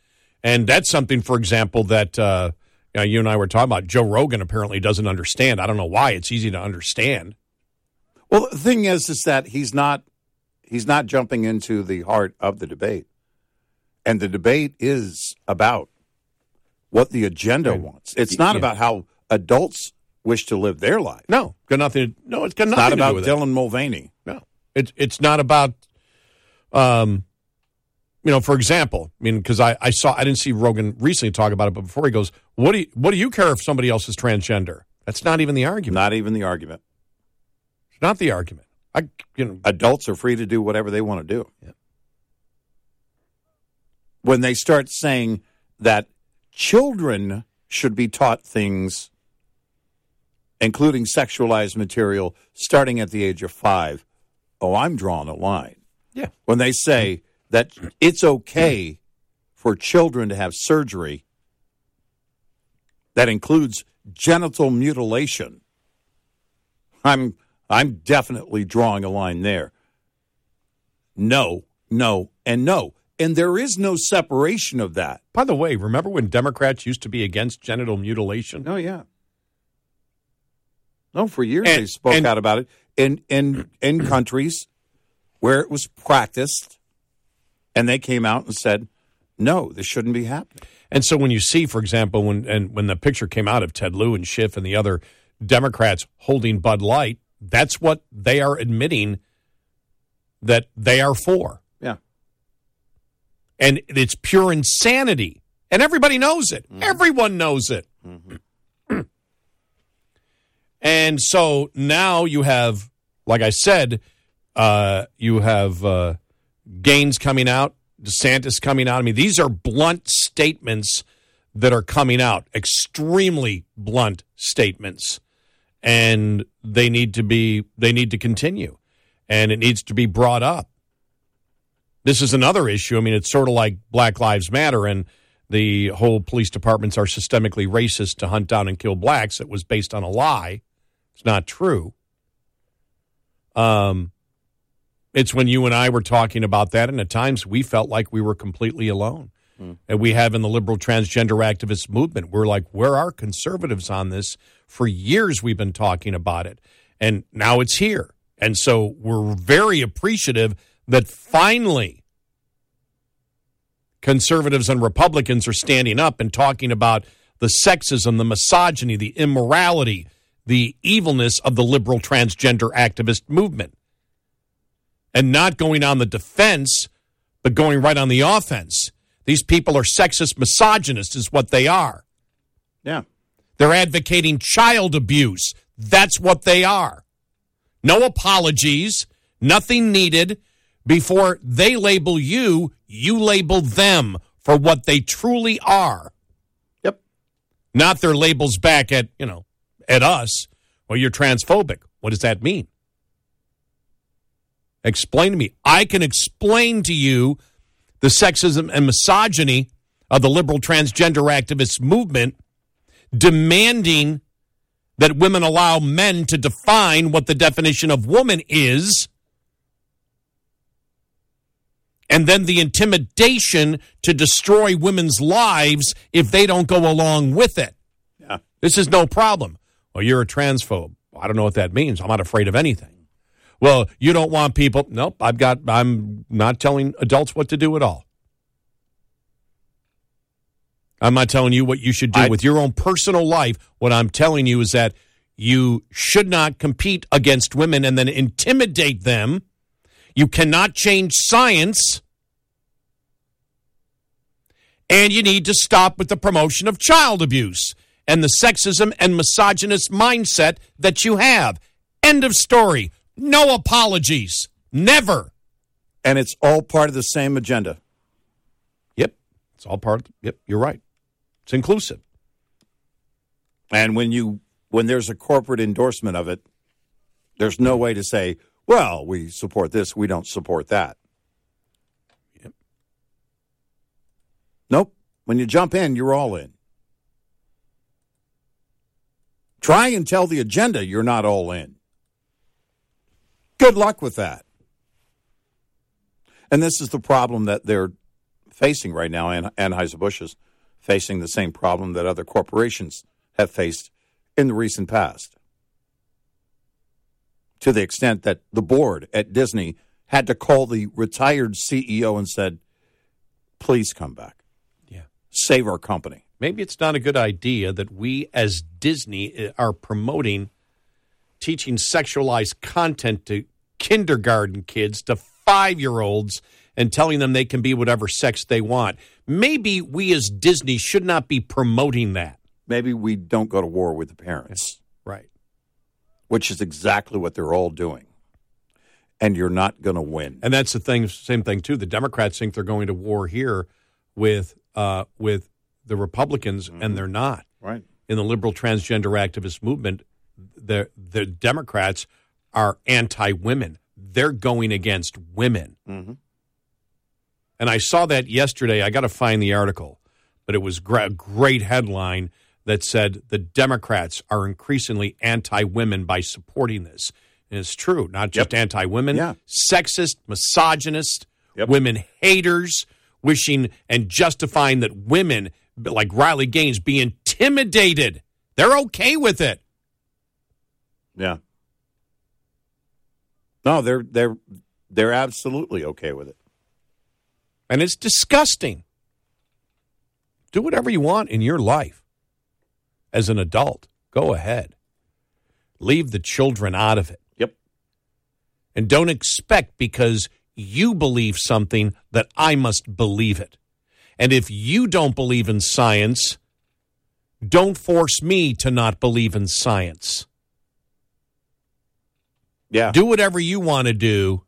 And that's something, for example, that uh, you, know, you and I were talking about. Joe Rogan apparently doesn't understand. I don't know why. It's easy to understand. Well, the thing is, is that he's not he's not jumping into the heart of the debate, and the debate is about what the agenda wants. It's not Yeah. about how adults wish to live their life. No, got nothing. No, it's got It's nothing not to about do with it. Dylan Mulvaney. No, it's it's not about. Um, you know, for example, I mean, because I, I saw I didn't see Rogan recently talk about it, but before he goes, what do you what do you care if somebody else is transgender? That's not even the argument. Not even the argument. It's not the argument. I you know Adults are free to do whatever they want to do. Yeah. When they start saying that children should be taught things, including sexualized material, starting at the age of five, oh, I'm drawing a line. Yeah. When they say that it's okay for children to have surgery that includes genital mutilation, I'm I'm definitely drawing a line there. No, no, and no. And there is no separation of that. By the way, remember when Democrats used to be against genital mutilation? Oh yeah. No, for years And- they spoke and- out about it in in in countries where it was practiced, and they came out and said, "No, this shouldn't be happening." And so when you see, for example, when and when the picture came out of Ted Lieu and Schiff and the other Democrats holding Bud Light, that's what they are admitting that they are for. Yeah. And it's pure insanity. And everybody knows it. Everyone knows it. and so now you have, like I said, uh, you have uh, Gaines coming out, DeSantis coming out. I mean, these are blunt statements that are coming out, extremely blunt statements, and they need to be they need to continue, and it needs to be brought up. This is another issue. I mean, it's sort of like Black Lives Matter and the whole police departments are systemically racist to hunt down and kill blacks. It was based on a lie. It's not true. Um, it's when you and I were talking about that, and at times we felt like we were completely alone. Hmm. And we have in the liberal transgender activist movement, we're like, where are conservatives on this? For years we've been talking about it, and now it's here. And so we're very appreciative that finally conservatives and Republicans are standing up and talking about the sexism, the misogyny, the immorality, the evilness of the liberal transgender activist movement. And not going on the defense, but going right on the offense. These people are sexist misogynists, is what they are. Yeah. They're advocating child abuse. That's what they are. No apologies, nothing needed. Before they label you, you label them for what they truly are. Yep. Not their labels back at, you know, at us. Well, you're transphobic. What does that mean? Explain to me. I can explain to you the sexism and misogyny of the liberal transgender activist movement demanding that women allow men to define what the definition of woman is and then the intimidation to destroy women's lives if they don't go along with it. Yeah. This is no problem. Well, you're a transphobe. I don't know what that means. I'm not afraid of anything. Well, you don't want people. Nope, I've got I'm not telling adults what to do at all. I'm not telling you what you should do I- with your own personal life. What I'm telling you is that you should not compete against women and then intimidate them. You cannot change science. And you need to stop with the promotion of child abuse and the sexism and misogynist mindset that you have. End of story. No apologies. Never. And it's all part of the same agenda. Yep. It's all part. of, Yep. You're right. It's inclusive. And when you when there's a corporate endorsement of it, there's no way to say, "Well, we support this, we don't support that." Yep. Nope. When you jump in, you're all in. Try and tell the agenda you're not all in. Good luck with that. And this is the problem that they're facing right now. And Anheuser-Busch is facing the same problem that other corporations have faced in the recent past. To the extent that the board at Disney had to call the retired CEO and said, please come back. Yeah. Save our company. maybe it's not a good idea that we as Disney uh, are promoting teaching sexualized content to kindergarten kids to 5-year-olds and telling them they can be whatever sex they want. Maybe we as Disney should not be promoting that. Maybe we don't go to war with the parents. Right. Which is exactly what they're all doing. And you're not going to win. And that's the thing. Same thing too. The Democrats think they're going to war here with uh, with the Republicans, mm-hmm. and they're not. Right. In the liberal transgender activist movement, the the Democrats are anti-women. They're going against women. Mm-hmm. And I saw that yesterday. I got to find the article, but it was a great headline that said the Democrats are increasingly anti-women by supporting this. And it's true, not just Yep. anti-women, Yeah. sexist, misogynist, women haters, wishing and justifying that women like Riley Gaines be intimidated. They're okay with it. Yeah. No, they're they're they're absolutely okay with it. And it's disgusting. Do whatever you want in your life as an adult. Go ahead. Leave the children out of it. Yep. And don't expect because you believe something that I must believe it. And if you don't believe in science, don't force me to not believe in science. Yeah. Do whatever you want to do.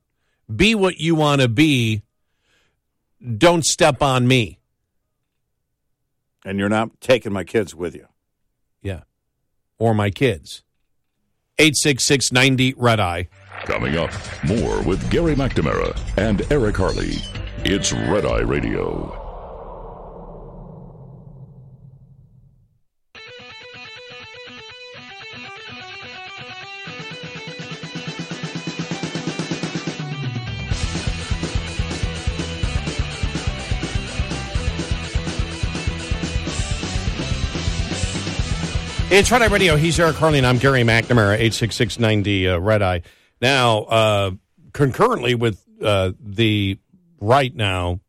Be what you want to be. Don't step on me. And you're not taking my kids with you. Yeah. Or my kids. 86690 Red Eye. Coming up, more with Gary McNamara and Eric Harley. It's Red Eye Radio. It's Red Eye Radio. He's Eric Harley, and I'm Gary McNamara, 86690 uh, Red Eye. Now, uh, concurrently with uh, the right now,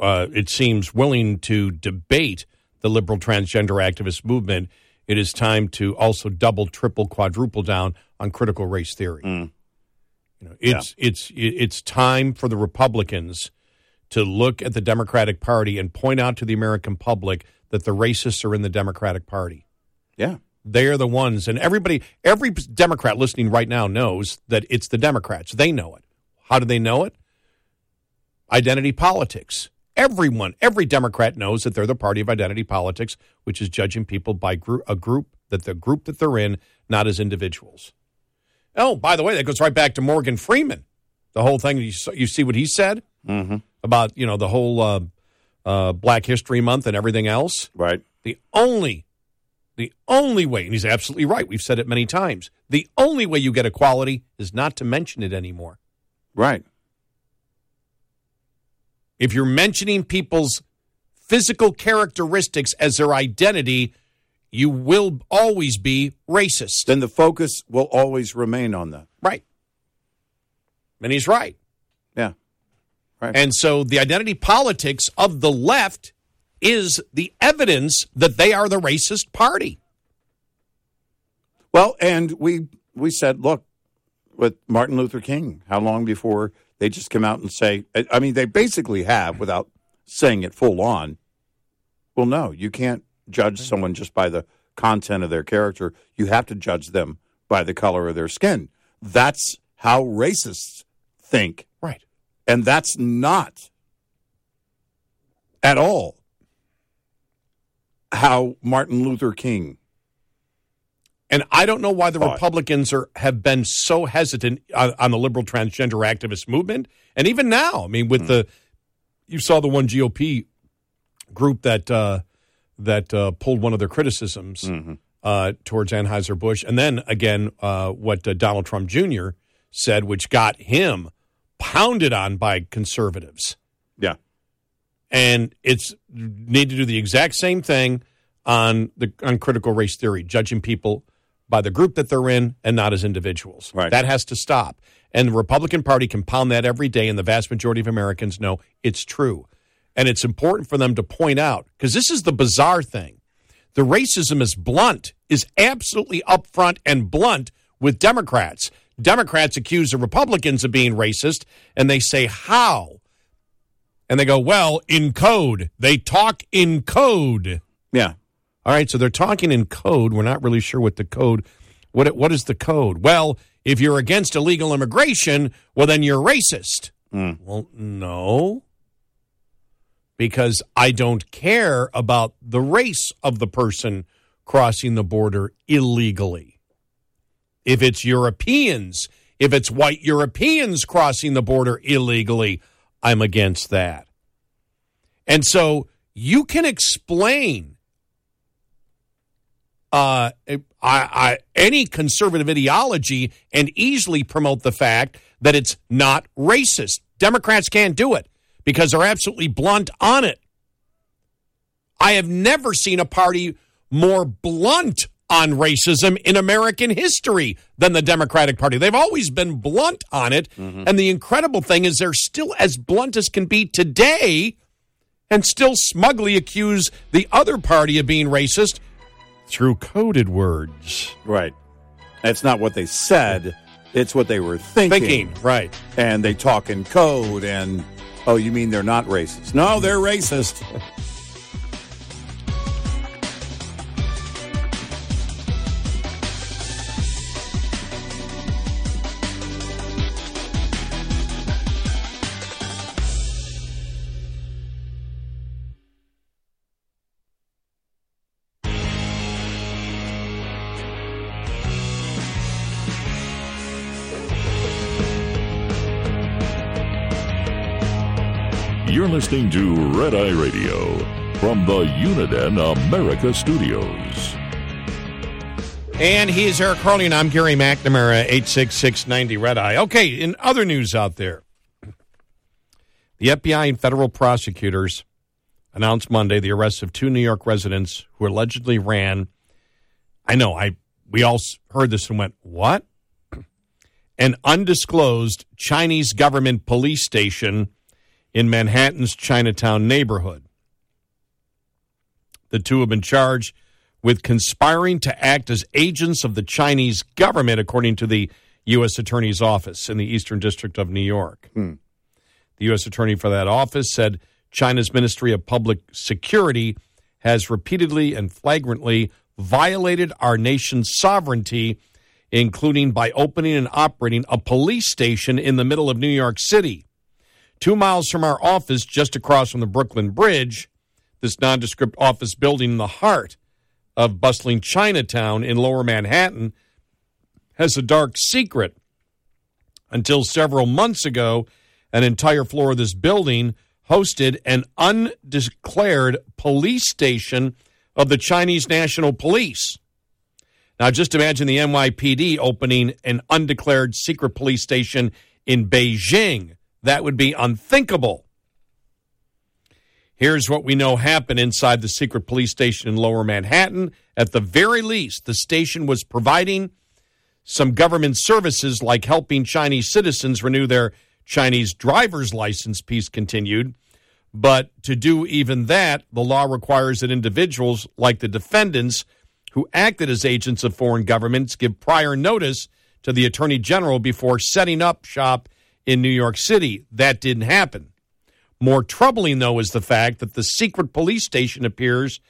uh, it seems willing to debate the liberal transgender activist movement, it is time to also double, triple, quadruple down on critical race theory. You know, it's it's it's time for the Republicans to look at the Democratic Party and point out to the American public that the racists are in the Democratic Party. Yeah. They're the ones, and everybody, every Democrat listening right now knows that it's the Democrats. They know it. How do they know it? Identity politics. Everyone, every Democrat knows that they're the party of identity politics, which is judging people by group, a group that the group that they're in, not as individuals. Oh, by the way, that goes right back to Morgan Freeman. The whole thing. You, you see what he said Mm-hmm. about you know the whole uh, uh, Black History Month and everything else. Right. The only, the only way, and he's absolutely right. We've said it many times. The only way you get equality is not to mention it anymore. Right. If you're mentioning people's physical characteristics as their identity, you will always be racist. Then the focus will always remain on that. Right. And he's right. Yeah. Right. And so the identity politics of the left is the evidence that they are the racist party. Well, and we we said, look, with Martin Luther King, how long before they just come out and say? I- I mean, they basically have, without saying it full on. Well, no, you can't judge someone just by the content of their character. You have to judge them by the color of their skin. That's how racists think. Right. And that's not at all how Martin Luther King And I don't know why the Thought. Republicans are have been so hesitant on, on the liberal transgender activist movement, and even now, I mean, with the you saw the one GOP group that uh, that uh, pulled one of their criticisms uh, towards Anheuser Busch, and then again uh, what uh, Donald Trump Jr. said, which got him pounded on by conservatives. Yeah. And it's need to do the exact same thing on the on critical race theory, judging people by the group that they're in and not as individuals. Right. That has to stop. And the Republican Party can pound that every day, and the vast majority of Americans know it's true. and it's important for them to point out because this is the bizarre thing. The racism is blunt, is absolutely upfront and blunt with Democrats. Democrats accuse the Republicans of being racist, and they say, How? And they go, Well, in code. They talk in code. Yeah. All right, so they're talking in code. We're not really sure what the code what what is the code? Well, if you're against illegal immigration, well then you're racist. Mm. Well, no. Because I don't care about the race of the person crossing the border illegally. If it's Europeans, if it's white Europeans crossing the border illegally, I'm against that. And so you can explain uh, I, I, any conservative ideology and easily promote the fact that it's not racist. Democrats can't do it because they're absolutely blunt on it. I have never seen a party more blunt on racism in American history than the Democratic Party. They've always been blunt on it. Mm-hmm. And the incredible thing is they're still as blunt as can be today and still smugly accuse the other party of being racist through coded words. Right. That's not what they said. It's what they were thinking. Thinking, right. And they talk in code and, oh, you mean they're not racist? No, they're racist. listening to Red Eye Radio from the Uniden America Studios. And he's Eric Harley, and I'm Gary McNamara, 86690 Red Eye. Okay, in other news out there, the FBI and federal prosecutors announced Monday the arrest of two New York residents who allegedly ran. I know, I we all heard this and went, "What?" An undisclosed Chinese government police station in Manhattan's Chinatown neighborhood. The two have been charged with conspiring to act as agents of the Chinese government, according to the U.S. Attorney's Office in the Eastern District of New York. Hmm. The U.S. Attorney for that office said China's Ministry of Public Security has repeatedly and flagrantly violated our nation's sovereignty, including by opening and operating a police station in the middle of New York City. Two miles from our office, just across from the Brooklyn Bridge, this nondescript office building in the heart of bustling Chinatown in lower Manhattan has a dark secret. Until several months ago, an entire floor of this building hosted an undeclared police station of the Chinese National Police. Now, just imagine the NYPD opening an undeclared secret police station in Beijing. That would be unthinkable. Here's what we know happened inside the secret police station in lower Manhattan. At the very least, the station was providing some government services like helping Chinese citizens renew their Chinese driver's license, peace continued. But to do even that, the law requires that individuals like the defendants who acted as agents of foreign governments give prior notice to the Attorney General before setting up shop in New York City. That didn't happen. More troubling, though, is the fact that the secret police station appears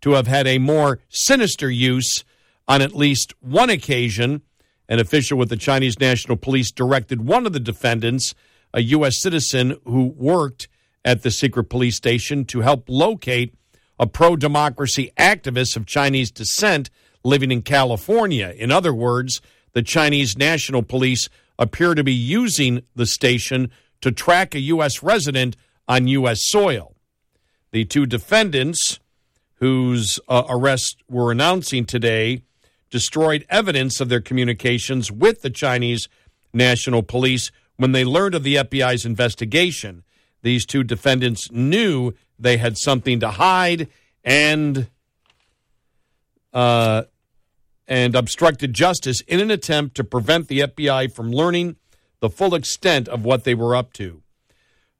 to have had a more sinister use on at least one occasion. An official with the Chinese National Police directed one of the defendants, a U.S. citizen who worked at the secret police station, to help locate a pro democracy activist of Chinese descent living in California. In other words, the Chinese National Police appear to be using the station to track a U.S. resident on U.S. soil. The two defendants, whose uh, arrests were announcing today, destroyed evidence of their communications with the Chinese National Police when they learned of the FBI's investigation. These two defendants knew they had something to hide and uh, and obstructed justice in an attempt to prevent the FBI from learning the full extent of what they were up to.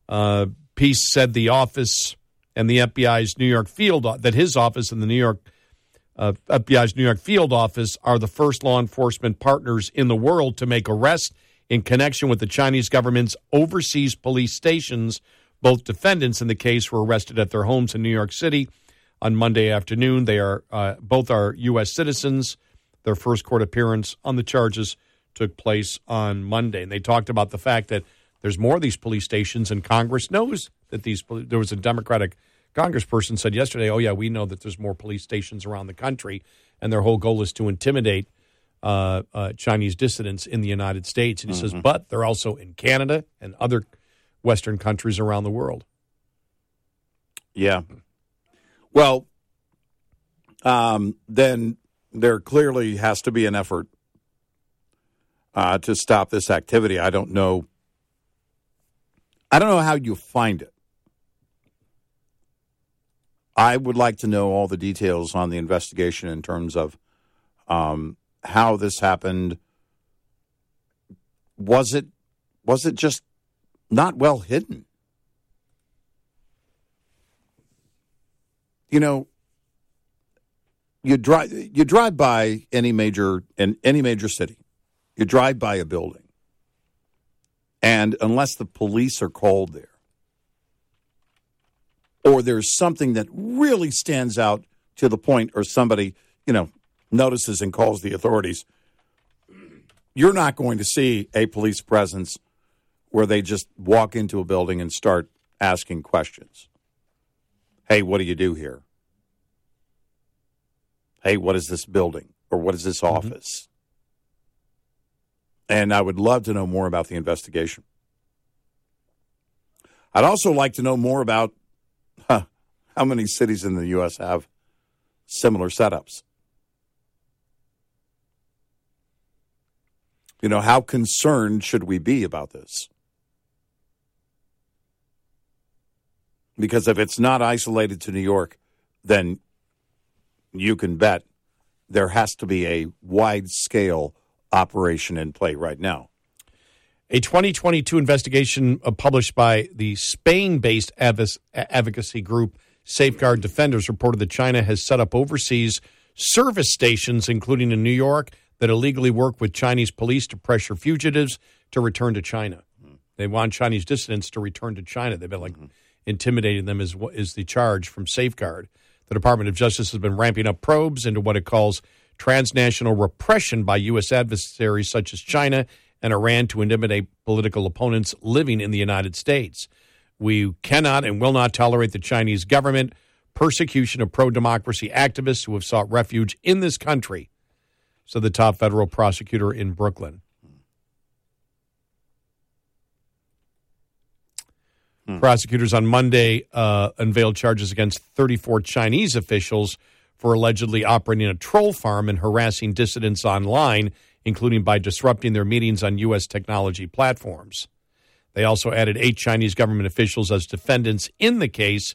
Uh, Peace said the office and the FBI's New York field that his office and the New York uh, FBI's New York field office are the first law enforcement partners in the world to make arrests in connection with the Chinese government's overseas police stations. Both defendants in the case were arrested at their homes in New York City on Monday afternoon. They are uh, both are U.S. citizens. Their first court appearance on the charges took place on Monday, and they talked about the fact that there's more of these police stations, and Congress knows that these. There was a Democratic congressperson said yesterday, "Oh yeah, we know that there's more police stations around the country, and their whole goal is to intimidate uh, uh, Chinese dissidents in the United States." And he Mm-hmm. says, "But they're also in Canada and other Western countries around the world." Yeah. Well, um, then there clearly has to be an effort uh, to stop this activity. I don't know. I don't know how you find it. I would like to know all the details on the investigation in terms of um, how this happened. Was it was it just not well hidden? you know, you drive you drive by any major in any major city, you drive by a building, and unless the police are called there, or there's something that really stands out to the point, or somebody you know notices and calls the authorities, you're not going to see a police presence where they just walk into a building and start asking questions hey, what do you do here? Hey, what is this building or what is this mm-hmm. office? And I would love to know more about the investigation. I'd also like to know more about huh, how many cities in the U.S. have similar setups. You know, how concerned should we be about this? Because if it's not isolated to New York, then you can bet there has to be a wide scale operation in play right now. A 2022 investigation uh, published by the Spain based advocacy group Safeguard Defenders reported that China has set up overseas service stations, including in New York, that illegally work with Chinese police to pressure fugitives to return to China. They want Chinese dissidents to return to China. They've been like intimidating them, is, is the charge from Safeguard. The Department of Justice has been ramping up probes into what it calls transnational repression by U.S. adversaries such as China and Iran to intimidate political opponents living in the United States. We cannot and will not tolerate the Chinese government persecution of pro democracy activists who have sought refuge in this country, said the top federal prosecutor in Brooklyn. Prosecutors on Monday uh, unveiled charges against 34 Chinese officials for allegedly operating a troll farm and harassing dissidents online, including by disrupting their meetings on U.S. technology platforms. They also added eight Chinese government officials as defendants in the case,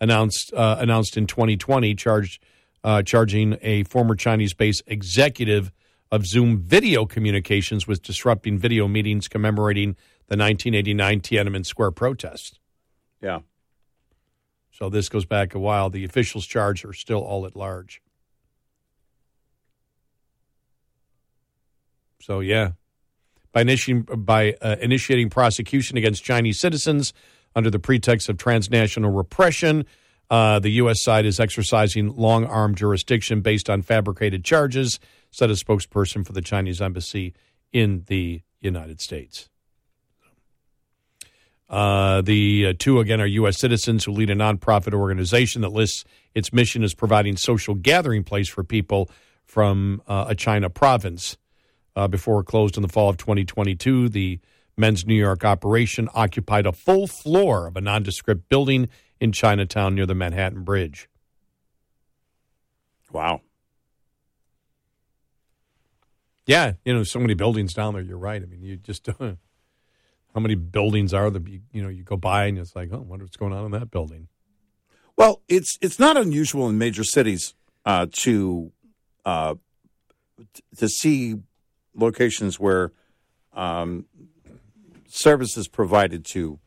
announced uh, announced in 2020, charged uh, charging a former Chinese-based executive of Zoom video communications with disrupting video meetings commemorating the 1989 Tiananmen Square protest. Yeah. So this goes back a while. The officials charged are still all at large. So yeah, by initiating by uh, initiating prosecution against Chinese citizens under the pretext of transnational repression, uh, the U.S. side is exercising long arm jurisdiction based on fabricated charges, said a spokesperson for the Chinese embassy in the United States. Uh, the uh, two, again, are U.S. citizens who lead a nonprofit organization that lists its mission as providing social gathering place for people from uh, a China province. Uh, before it closed in the fall of 2022, the men's New York operation occupied a full floor of a nondescript building in Chinatown near the Manhattan Bridge. Wow. Yeah, you know, so many buildings down there. You're right. I mean, you just how many buildings are there? You, you know, you go by and it's like, oh, I wonder what's going on in that building. Well, it's it's not unusual in major cities uh, to uh, t- to see locations where um, services provided to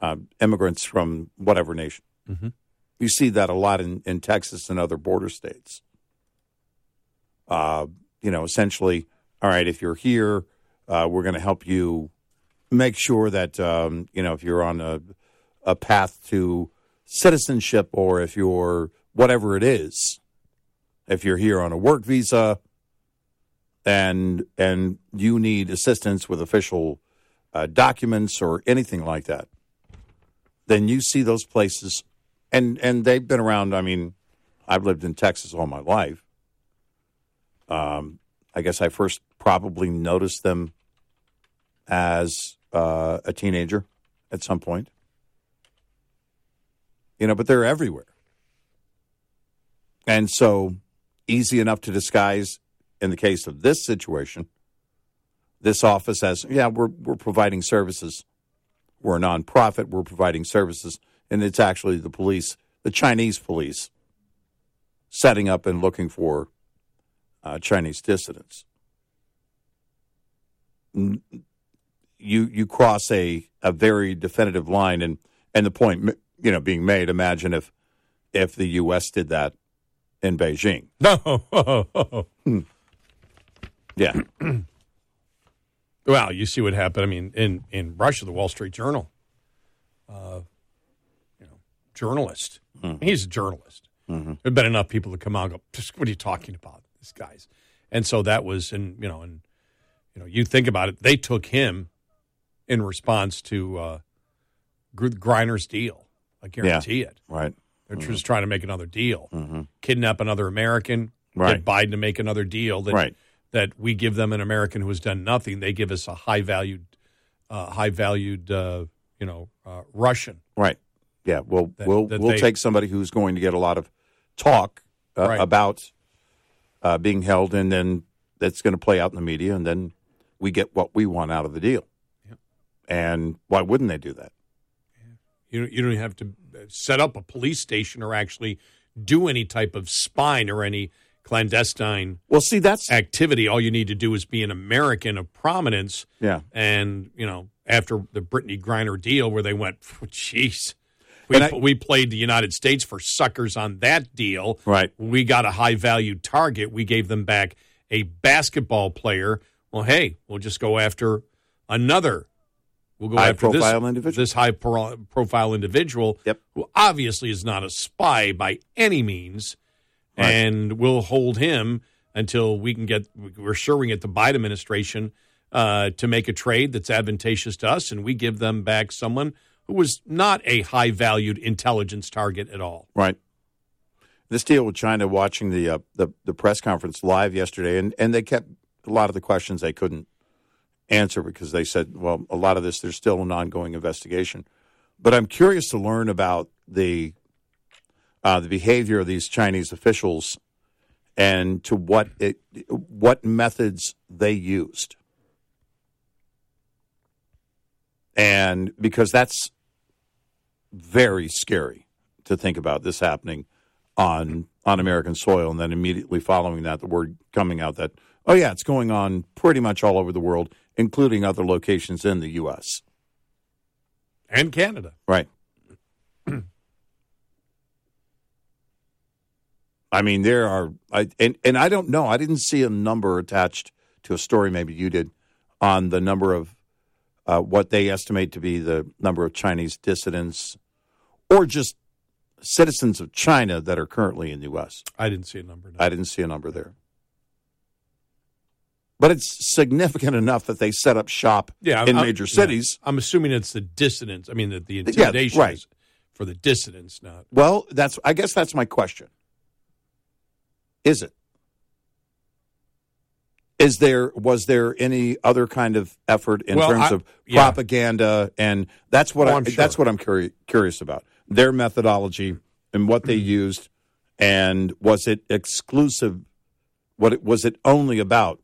uh, immigrants from whatever nation. Mhm. You see that a lot in, in Texas and other border states. Uh, you know, essentially, all right, if you're here, uh, we're going to help you make sure that, um, you know, if you're on a, a path to citizenship or if you're whatever it is, if you're here on a work visa and and you need assistance with official uh, documents or anything like that, then you see those places, and and they've been around. I mean, I've lived in Texas all my life. Um, I guess I first probably noticed them as uh, a teenager at some point. You know, but they're everywhere. And so easy enough to disguise in the case of this situation. This office as, yeah, we're, we're providing services. We're a nonprofit, we're providing services. And it's actually the police, the Chinese police, setting up and looking for uh, Chinese dissidents. You you cross a, a very definitive line, and, and the point you know being made. Imagine if if the U.S. did that in Beijing. No. Yeah. well, you see what happened. I mean, in, in Russia, the Wall Street Journal, uh, you know, journalist. He's a journalist. Mm-hmm. There've been enough people to come out and go, what are you talking about? This guy's. And so that was, and you know, and you know, you think about it. They took him in response to uh, Griner's deal. I guarantee it. Right. They're just trying to make another deal, Mhm. kidnap another American, Right. get Biden to make another deal. That, Right. That we give them an American who has done nothing. They give us a high valued, uh, high valued, uh, you know, uh, Russian. Right. Yeah. We'll That- we'll that we'll they- take somebody who's going to get a lot of talk uh, Right. about uh, being held, and then that's going to play out in the media, and then we get what we want out of the deal. And why wouldn't they do that? You you don't have to uh, set up a police station or actually do any type of spying or any clandestine. Well, see, that's activity. All you need to do is be an American of prominence. Yeah. And you know, after the Brittney Griner deal, where they went, jeez, we I- we played the United States for suckers on that deal. Right. We got a high value target. We gave them back a basketball player. Well, hey, we'll just go after another. We'll go High after this, individual. this high pro- profile individual Yep. who obviously is not a spy by any means, Right. and we'll hold him until we can get. We're sure we can get the Biden administration uh, to make a trade that's advantageous to us, and we give them back someone who was not a high valued intelligence target at all. Right. This deal with China, watching the uh, the the press conference live yesterday, and and they kept a lot of the questions they couldn't answer because they said, well, a lot of this there's still an ongoing investigation. But I'm curious to learn about the uh, the behavior of these Chinese officials and to what it what methods they used. And because that's very scary to think about this happening on on American soil, and then immediately following that, the word coming out that oh yeah, it's going on pretty much all over the world, including other locations in the U.S. And Canada. Right. I mean, there are, I, and and I don't know. I didn't see a number attached to a story. Maybe you did on the number of uh, what they estimate to be the number of Chinese dissidents, or just citizens of China that are currently in the U.S. I didn't see a number. no. I didn't see a number there, but it's significant enough that they set up shop Yeah, in I'm- major yeah. cities. I'm assuming it's the dissidents. I mean, the, the Yeah, intimidation right. is for the dissidents, not Well, that's I guess that's my question. Is it? Is there was there any other kind of effort in Well, terms I- of yeah. propaganda and that's what Oh, I, I'm sure. that's what I'm curi- curious about. Their methodology and what Mm-hmm. they used and was it exclusive what it was it only about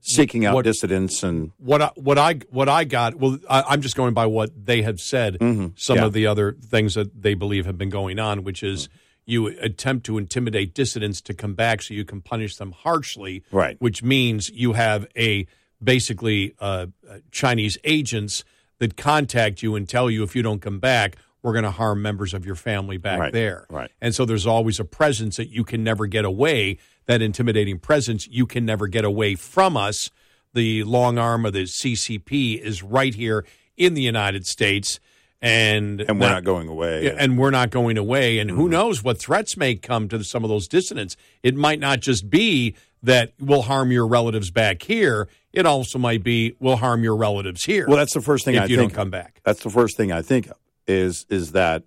seeking out What- dissidents and what I, what I what I got. Well, I, I'm just going by what they have said. Some Mm-hmm. Yeah. of the other things that they believe have been going on, which is you attempt to intimidate dissidents to come back so you can punish them harshly. Right. Which means you have a basically uh, uh, Chinese agents that contact you and tell you if you don't come back, we're going to harm members of your family back Right, there. right. And so there's always a presence that you can never get away, that intimidating presence, you can never get away from us. The long arm of the CCP is right here in the United States. And, And we're not going away. And we're not going away. And who mm-hmm. knows what threats may come to some of those dissidents? It might not just be that we'll harm your relatives back here. It also might be we'll harm your relatives here. Well, that's the first thing if I you think don't come back. That's the first thing I think of is is that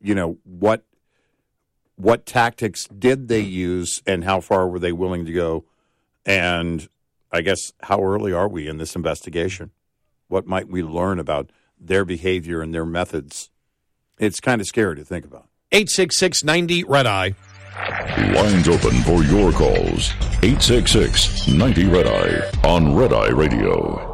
you know what what tactics did they mm. use and how far were they willing to go, and I guess how early are we in this investigation? What might we learn about their behavior and their methods? It's kind of scary to think about. 866 90 Red Eye. Lines open for your calls. 866 90 Red Eye on Red Eye Radio.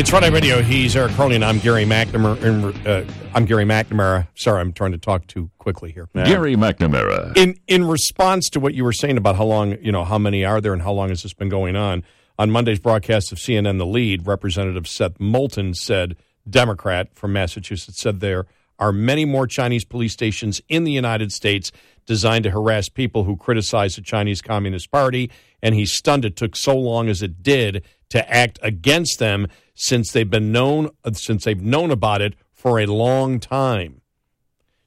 It's Eye Radio. He's Eric and I'm Gary McNamara. Uh, I'm Gary McNamara. Sorry, I'm trying to talk too quickly here. Gary McNamara. In in response to what you were saying about how long, you know, how many are there and how long has this been going on? On Monday's broadcast of CNN, the lead Representative Seth Moulton said, Democrat from Massachusetts, said there are many more Chinese police stations in the United States designed to harass people who criticize the Chinese Communist Party, and he's stunned it took so long as it did to act against them since they've been known since they've known about it for a long time.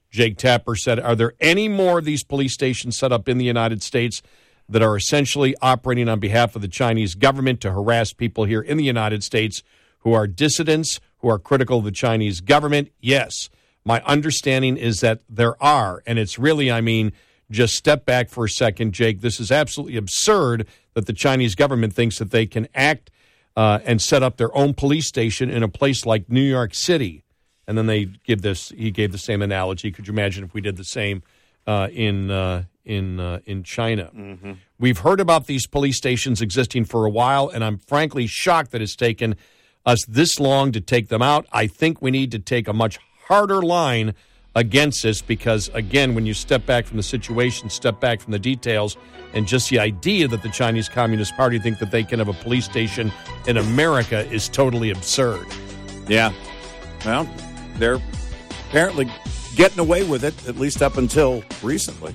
Jake Tapper said, Are there any more of these police stations set up in the United States that are essentially operating on behalf of the Chinese government to harass people here in the United States who are dissidents, who are critical of the Chinese government? Yes. My understanding is that there are. And it's really, I mean, just step back for a second, Jake. This is absolutely absurd that the Chinese government thinks that they can act uh, and set up their own police station in a place like New York City. And then they give this. He gave the same analogy. Could you imagine if we did the same uh, in uh, in uh, in China? We've heard about these police stations existing for a while, and I'm frankly shocked that it's taken us this long to take them out. I think we need to take a much harder line against this because, again, when you step back from the situation, step back from the details, and just the idea that the Chinese Communist Party think that they can have a police station in America is totally absurd. Yeah. Well, they're apparently getting away with it, at least up until recently.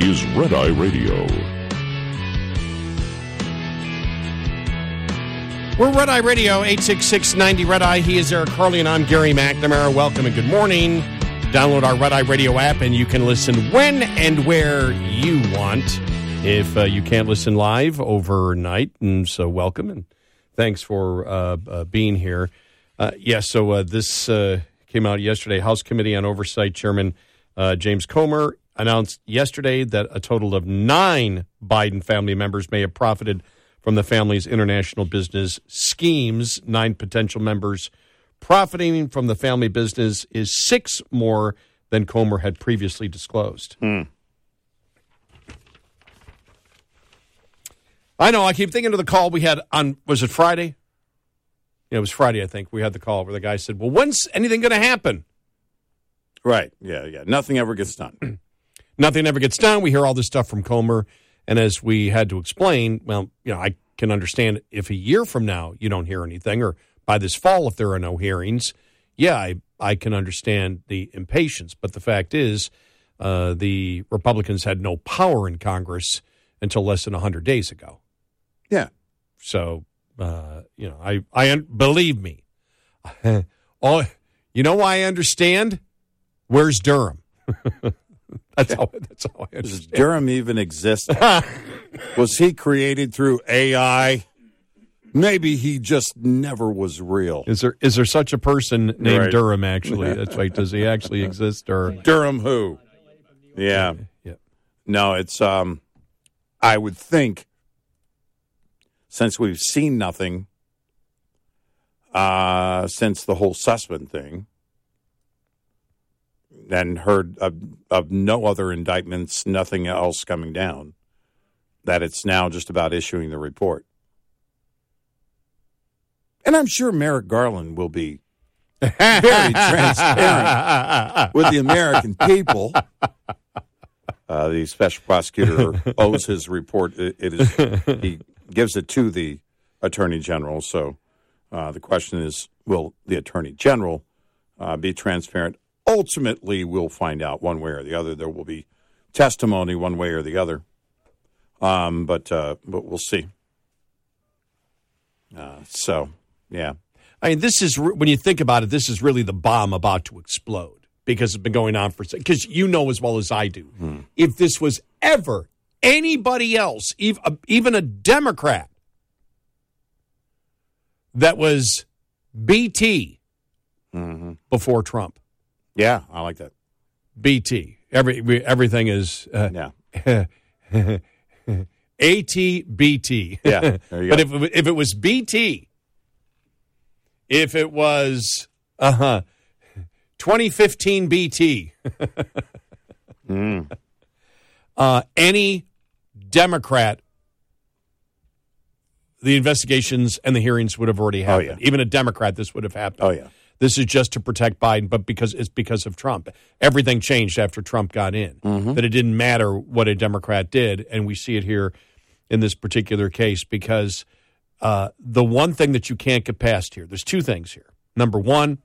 is Red Eye Radio. We're Red Eye Radio, 86690 Red Eye. He is Eric Harley, and I'm Gary McNamara. Welcome and good morning. Download our Red Eye Radio app, and you can listen when and where you want. If uh, you can't listen live overnight, and so welcome and thanks for uh, uh, being here. Uh, yeah, so uh, this uh, came out yesterday. House Committee on Oversight Chairman James Comer announced yesterday that a total of nine Biden family members may have profited from the family's international business schemes. Nine potential members profiting from the family business is six more than Comer had previously disclosed. Hmm. I know. I keep thinking of the call we had on, was it Friday? Yeah, it was Friday, I think. We had the call where the guy said, "Well, when's anything going to happen?" Right. Yeah. Yeah. Nothing ever gets done. Nothing ever gets done. We hear all this stuff from Comer, and as we had to explain, well, you know, I can understand if a year from now you don't hear anything, or by this fall if there are no hearings. Yeah, I I can understand the impatience, but the fact is, uh, the Republicans had no power in Congress until less than hundred days ago. Yeah. So, uh, you know, I, I believe me. All you know why I understand. Where's Durham? that's how. That's how I Does. Durham even exist? was he created through AI? Maybe he just never was real. Is there is there such a person named Right. Durham? Actually, that's right. Does he actually exist? Or Durham who? Yeah. Yeah. No, it's um I would think since we've seen nothing uh since the whole Sussman thing and heard of, of no other indictments, nothing else coming down, that it's now just about issuing the report. And I'm sure Merrick Garland will be very transparent with the American people. Uh, the special prosecutor owes his report. It, it is he gives it to the attorney general. So uh, the question is, will the attorney general uh, be transparent? Ultimately, we'll find out one way or the other. There will be testimony one way or the other, um, but uh, but we'll see. Uh, so, yeah. I mean, this is when you think about it. This is really the bomb about to explode because it's been going on for because you know as well as I do. If this was ever anybody else, uh, even a Democrat, that was BT before Trump. Yeah, I like that. BT. Every we- everything is uh, yeah. ATBT. Yeah, but if it- if it was BT, if it was uh huh, 2015 BT, Mm. uh, any Democrat, the investigations and the hearings would have already happened. Even a Democrat, this would have happened. Oh yeah. This is just to protect Biden, but because it's because of Trump. Everything changed after Trump got in. Mm-hmm. That it didn't matter what a Democrat did, and we see it here in this particular case because uh, the one thing that you can't get past here. There's two things here. Number one,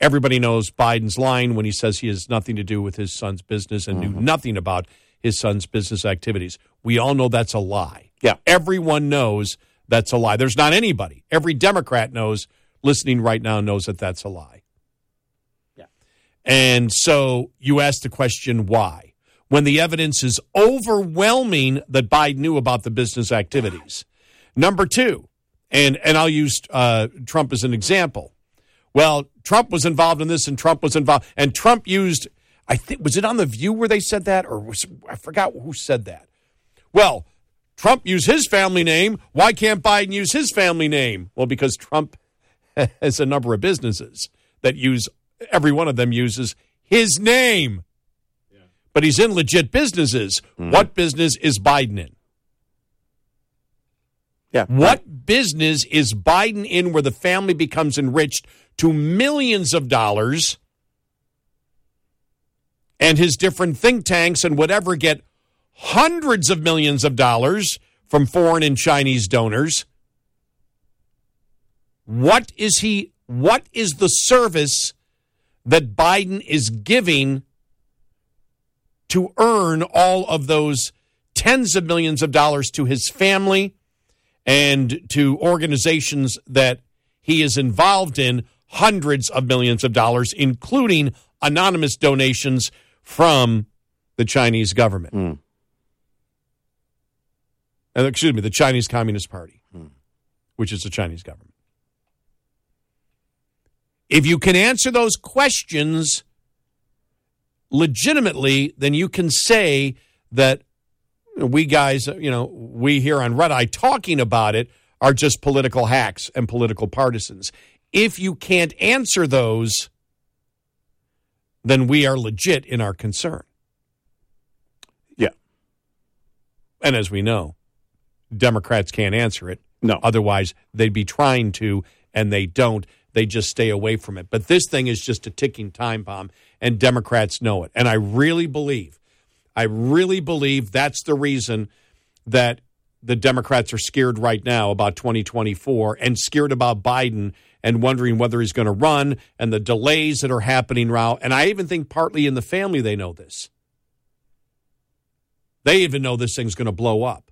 everybody knows Biden's line when he says he has nothing to do with his son's business and Mm-hmm. knew nothing about his son's business activities. We all know that's a lie. Yeah. Everyone knows that's a lie. There's not anybody. Every Democrat knows, listening right now, knows that that's a lie. Yeah. And so you ask the question, why? When the evidence is overwhelming that Biden knew about the business activities. Number two, and, and I'll use uh, Trump as an example. Well, Trump was involved in this and Trump was involved, and Trump used, I think, was it on The View where they said that? Or was, I forgot who said that. Well, Trump used his family name. Why can't Biden use his family name? Well, because Trump has a number of businesses that use, every one of them uses his name. But he's in legit businesses. Hmm. What business is Biden in? Yeah. What business is Biden in where the family becomes enriched to millions of dollars and his different think tanks and whatever get hundreds of millions of dollars from foreign and Chinese donors? What is he what is the service that Biden is giving to earn all of those tens of millions of dollars to his family and to organizations that he is involved in hundreds of millions of dollars, including anonymous donations from the Chinese government. Uh, excuse me, the Chinese Communist Party, which is the Chinese government. If you can answer those questions legitimately, then you can say that we guys, you know, we here on Red Eye talking about it are just political hacks and political partisans. If you can't answer those, then we are legit in our concern. Yeah. And as we know, Democrats can't answer it. No. Otherwise, they'd be trying to and they don't. They just stay away from it. But this thing is just a ticking time bomb, and Democrats know it. And I really believe, I really believe that's the reason that the Democrats are scared right now about 2024 and scared about Biden and wondering whether he's going to run and the delays that are happening now. And I even think partly in the family they know this. They even know this thing's going to blow up.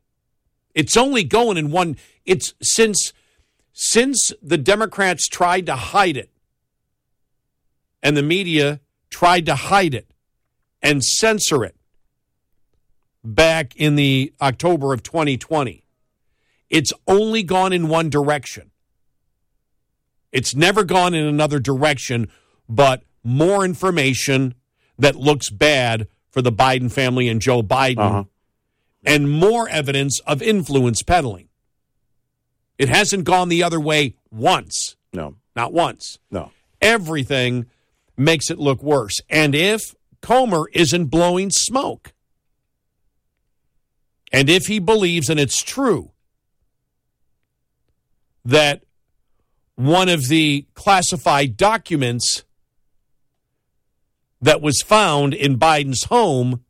It's only going in one it's since since the Democrats tried to hide it and the media tried to hide it and censor it back in the October of 2020. It's only gone in one direction. It's never gone in another direction, but more information that looks bad for the Biden family and Joe Biden, Uh-huh. and more evidence of influence peddling. It hasn't gone the other way once. No. Not once. No. Everything makes it look worse. And if Comer isn't blowing smoke, and if he believes, and it's true, that one of the classified documents that was found in Biden's home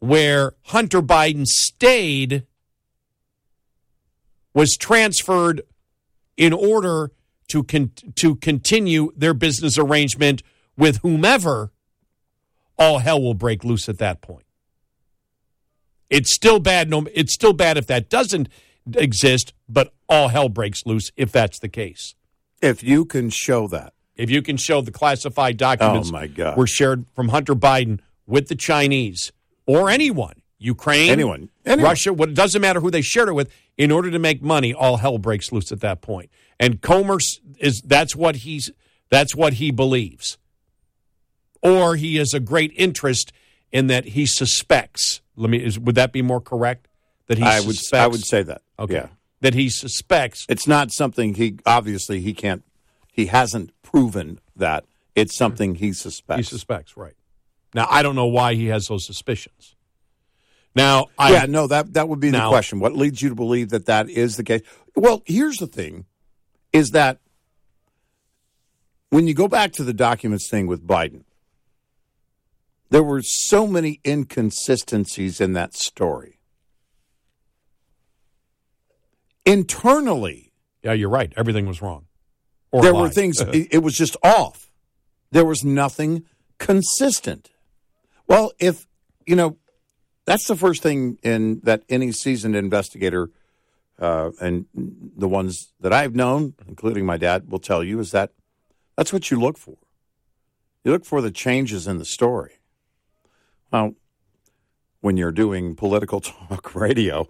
where Hunter Biden stayed was transferred in order to con- to continue their business arrangement with whomever all hell will break loose at that point it's still bad no it's still bad if that doesn't exist but all hell breaks loose if that's the case If you can show that. if you can show the classified documents Oh, my God. were shared from Hunter Biden with the Chinese or anyone, Ukraine, Anyone. Anyone. Russia, what it doesn't matter who they shared it with, in order to make money, all hell breaks loose at that point. And Comer is that's what he's that's what he believes. Or he has a great interest in that he suspects. Let me is, would that be more correct? That he I would suspects, I would say that. Okay. Yeah. That he suspects It's not something he obviously he can't he hasn't proven that. It's something he suspects. He suspects, right. Now, I don't know why he has those suspicions. Now, I, yeah, no, that that would be the question. What leads you to believe that that is the case? Well, here's the thing: is that when you go back to the documents thing with Biden, there were so many inconsistencies in that story. Internally, yeah, you're right. Everything was wrong. Or there a were things, it, it was just off. There was nothing consistent. Well, if, you know, that's the first thing in that any seasoned investigator uh, and the ones that I've known, including my dad, will tell you is that that's what you look for. You look for the changes in the story. Well, when you're doing political talk radio,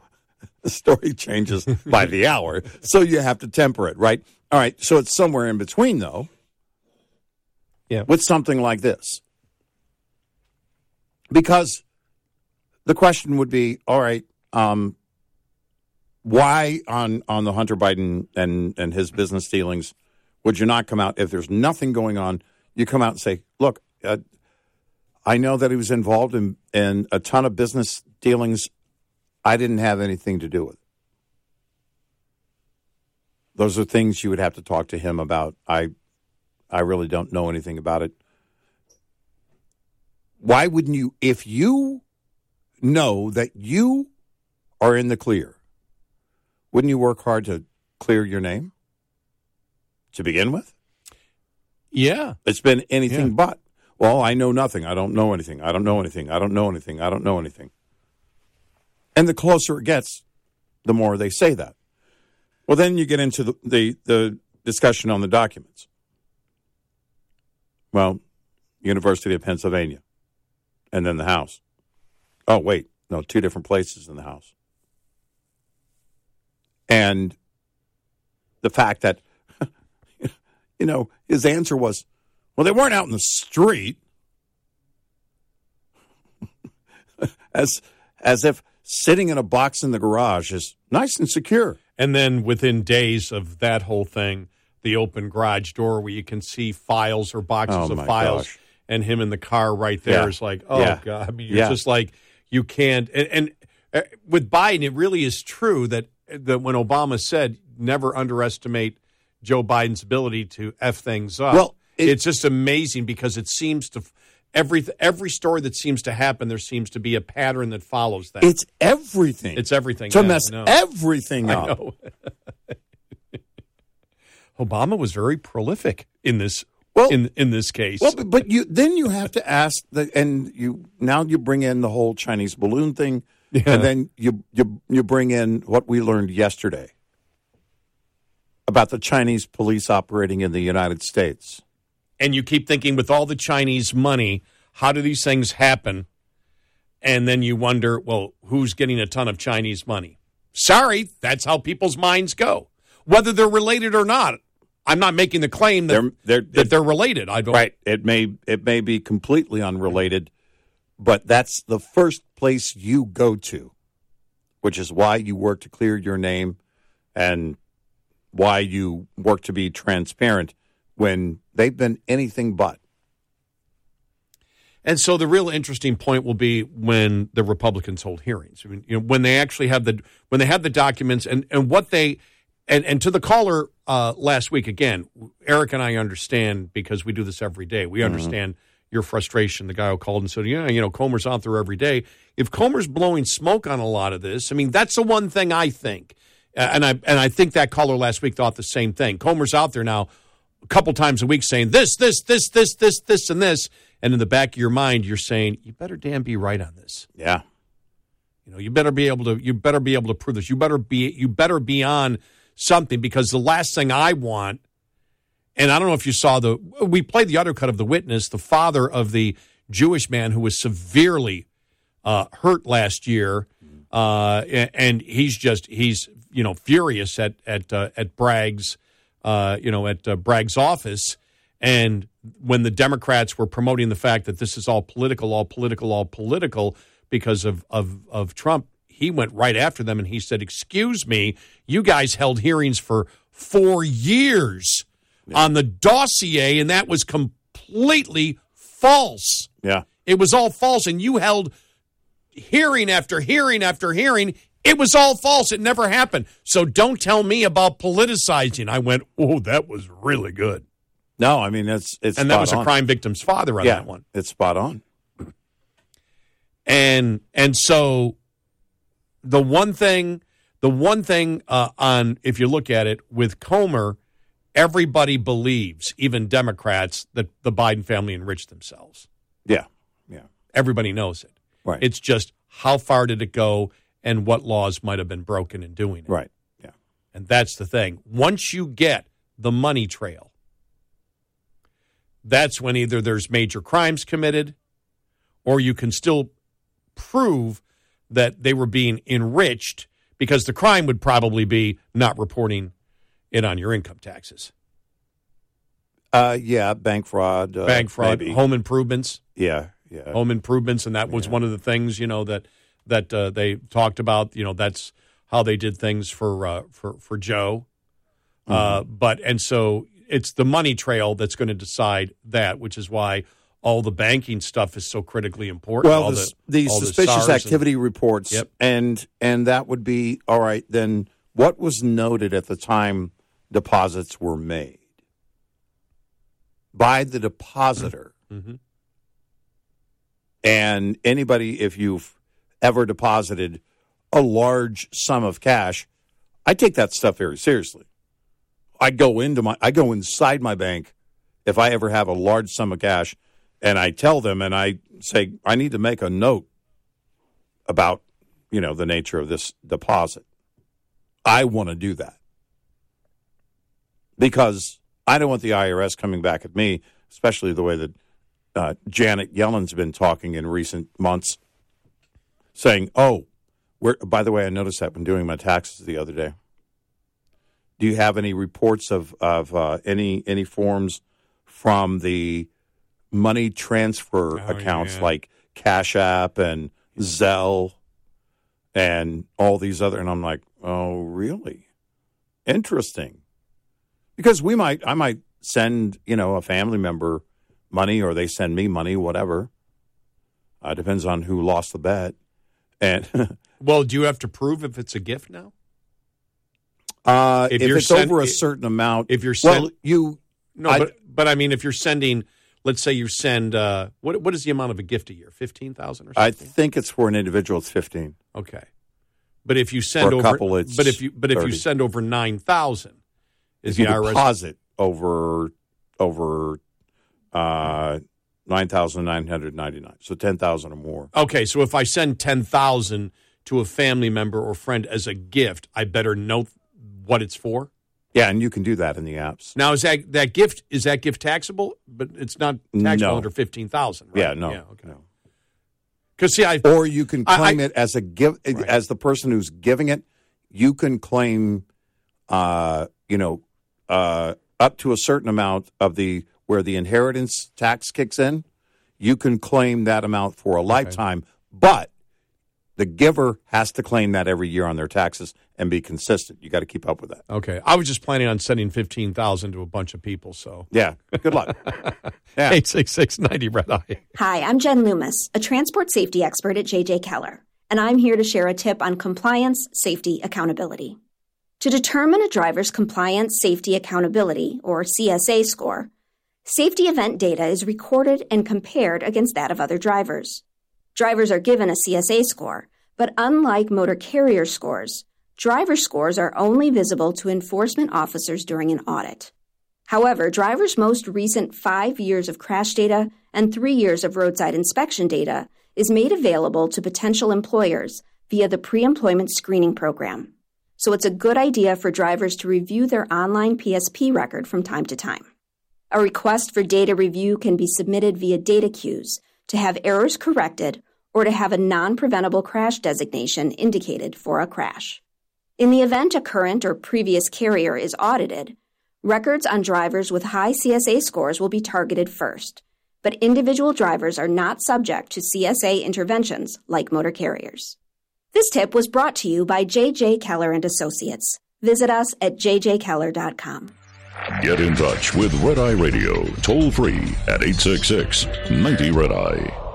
the story changes by the hour, so you have to temper it, right? All right, so it's somewhere in between, though. Yeah. With something like this. Because the question would be, all right, um, why on on the Hunter Biden and and his business dealings would you not come out if there's nothing going on? You come out and say, look, uh, I know that he was involved in in a ton of business dealings. I didn't have anything to do with. it. Those are things you would have to talk to him about. I I really don't know anything about it. Why wouldn't you if you know that you are in the clear? Wouldn't you work hard to clear your name to begin with? Yeah. It's been anything Yeah. but. Well, I know nothing. I don't know anything. I don't know anything. I don't know anything. I don't know anything. And the closer it gets, the more they say that. Well, then you get into the, the, the discussion on the documents. Well, University of Pennsylvania, and then the House. Oh, wait. No, two different places in the House. And the fact that, you know, his answer was, well, they weren't out in the street. as, as if sitting in a box in the garage is nice and secure. And then within days of that whole thing, the open garage door where you can see files or boxes Oh, of files gosh. and him in the car right there Yeah. is like, oh, Yeah. God. I mean, you're Yeah. just like, you can't. And, and uh, with Biden, it really is true that, that when Obama said, never underestimate Joe Biden's ability to f things up. Well, it- it's just amazing because it seems to every every story that seems to happen, there seems to be a pattern that follows that. It's everything. It's everything to yeah, mess know. everything I up. know. Obama was very prolific in this Well- in in this case. Well, but, but you then you have to ask the and you now you bring in the whole Chinese balloon thing, Yeah. and then you you you bring in what we learned yesterday about the Chinese police operating in the United States. and you keep thinking with all the Chinese money, how do these things happen? And then you wonder, well, who's getting a ton of Chinese money? Sorry, that's how people's minds go. Whether they're related or not. I'm not making the claim that They're- they're- that they're related. I don't Right. It may it may be completely unrelated, but that's the first place you go to, which is why you work to clear your name and why you work to be transparent when they've been anything but. And so the real interesting point will be when the Republicans hold hearings. I mean, you know, when they actually have the when they have the documents and and what they and and to the caller uh, last week again, Eric and I understand because we do this every day. We understand your frustration. The guy who called and said, "Yeah, you know, Comer's out there every day." If Comer's blowing smoke on a lot of this, I mean, that's the one thing I think, and I and I think that caller last week thought the same thing. Comer's out there now a couple times a week saying this, this, this, this, this, this, and this, and in the back of your mind, you're saying, "You better damn be right on this." Yeah. You know, you better be able to. You better be able to prove this. You better be. You better be on something because the last thing I want, and I don't know if you saw the. We played the other cut of the witness, the father of the Jewish man who was severely uh, hurt last year, uh, and he's just he's you know furious at at uh, at Bragg's, uh, you know at uh, Bragg's office, and when the Democrats were promoting the fact that this is all political, all political, all political because of of of Trump, he went right after them and he said, "Excuse me, you guys held hearings for four years on the dossier, and that was completely false." Yeah. It was all false, and you held hearing after hearing after hearing. It was all false. It never happened. So don't tell me about politicizing. I went, oh, that was really good. No, I mean that's it's and that was a crime victim's father on yeah, that one. It's spot on. And and so the one thing, the one thing uh, on if you look at it with Comer, everybody believes, even Democrats, that the Biden family enriched themselves. Yeah. Yeah. Everybody knows it. Right. It's just how far did it go and what laws might have been broken in doing it. Right. Yeah. And that's the thing. Once you get the money trail, that's when either there's major crimes committed or you can still prove that they were being enriched because the crime would probably be not reporting it on your income taxes. Uh, yeah, bank fraud. Uh, Bank fraud, maybe. home improvements. Yeah, yeah. home improvements, and that was one of the things you know that that uh, they talked about. You know, that's how they did things for uh, for for Joe. Uh, Mm-hmm. but and so it's the money trail that's going to decide that, which is why all the banking stuff is so critically important. Well, all the, the, the suspicious and- activity reports, Yep. and and that would be all right. Then what was noted at the time deposits were made by the depositor, Mhm. and anybody if you've ever deposited a large sum of cash, I take that stuff very seriously. I go into my I go inside my bank if I ever have a large sum of cash and I tell them and I say I need to make a note about you know the nature of this deposit. I want to do that because I don't want the IRS coming back at me, especially the way that uh, Janet Yellen's been talking in recent months, saying, "Oh, we're, by the way, I noticed that when doing my taxes the other day. Do you have any reports of of uh, any any forms from the money transfer accounts yeah. like Cash App and Zelle and all these other?" And I'm like, "Oh, really? Interesting." Because we might, I might send you know a family member money, or they send me money, whatever. Uh, depends on who lost the bet, and. Well, do you have to prove if it's a gift now? Uh, If if, you're it's over a certain amount, if you're well, you No, I- but but I mean, if you're sending, let's say you send, uh, what what is the amount of a gift a year? Fifteen thousand or something. I think it's for an individual. It's fifteen. okay. But if you send over, couple, it's but if you but if you send over nine thousand, is If the IRS deposit over over uh, nine thousand nine hundred ninety nine, so ten thousand or more. Okay, so if I send ten thousand to a family member or friend as a gift, I better note what it's for. Yeah, and you can do that in the apps. Now, is that that gift is that gift taxable? But it's not taxable No. under fifteen thousand. Right? Yeah, no, Yeah, okay. Because see, I or you can claim I- it as a give as the person who's giving it. You can claim, uh, you know, uh, up to a certain amount of the where the inheritance tax kicks in. You can claim that amount for a lifetime, but the giver has to claim that every year on their taxes and be consistent. You got to keep up with that. Okay, I was just planning on sending fifteen thousand to a bunch of people. So Yeah, good luck. Yeah. eight six six ninety red eye. Hi, I'm Jen Loomis, a transport safety expert at JJ Keller, and I'm here to share a tip on compliance, safety, accountability. To determine a driver's compliance, safety, accountability, or CSA score, safety event data is recorded and compared against that of other drivers. Drivers are given a CSA score, but unlike motor carrier scores, driver scores are only visible to enforcement officers during an audit. However, drivers' most recent five years of crash data and three years of roadside inspection data is made available to potential employers via the pre employment screening program. So it's a good idea for drivers to review their online PSP record from time to time. A request for data review can be submitted via DataQs to have errors corrected or to have a non preventable crash designation indicated for a crash. In the event a current or previous carrier is audited, records on drivers with high CSA scores will be targeted first, but individual drivers are not subject to CSA interventions like motor carriers. This tip was brought to you by JJ Keller and Associates. Visit us at jjkeller.com. Get in touch with Red Eye Radio toll free at 866 90 Red Eye.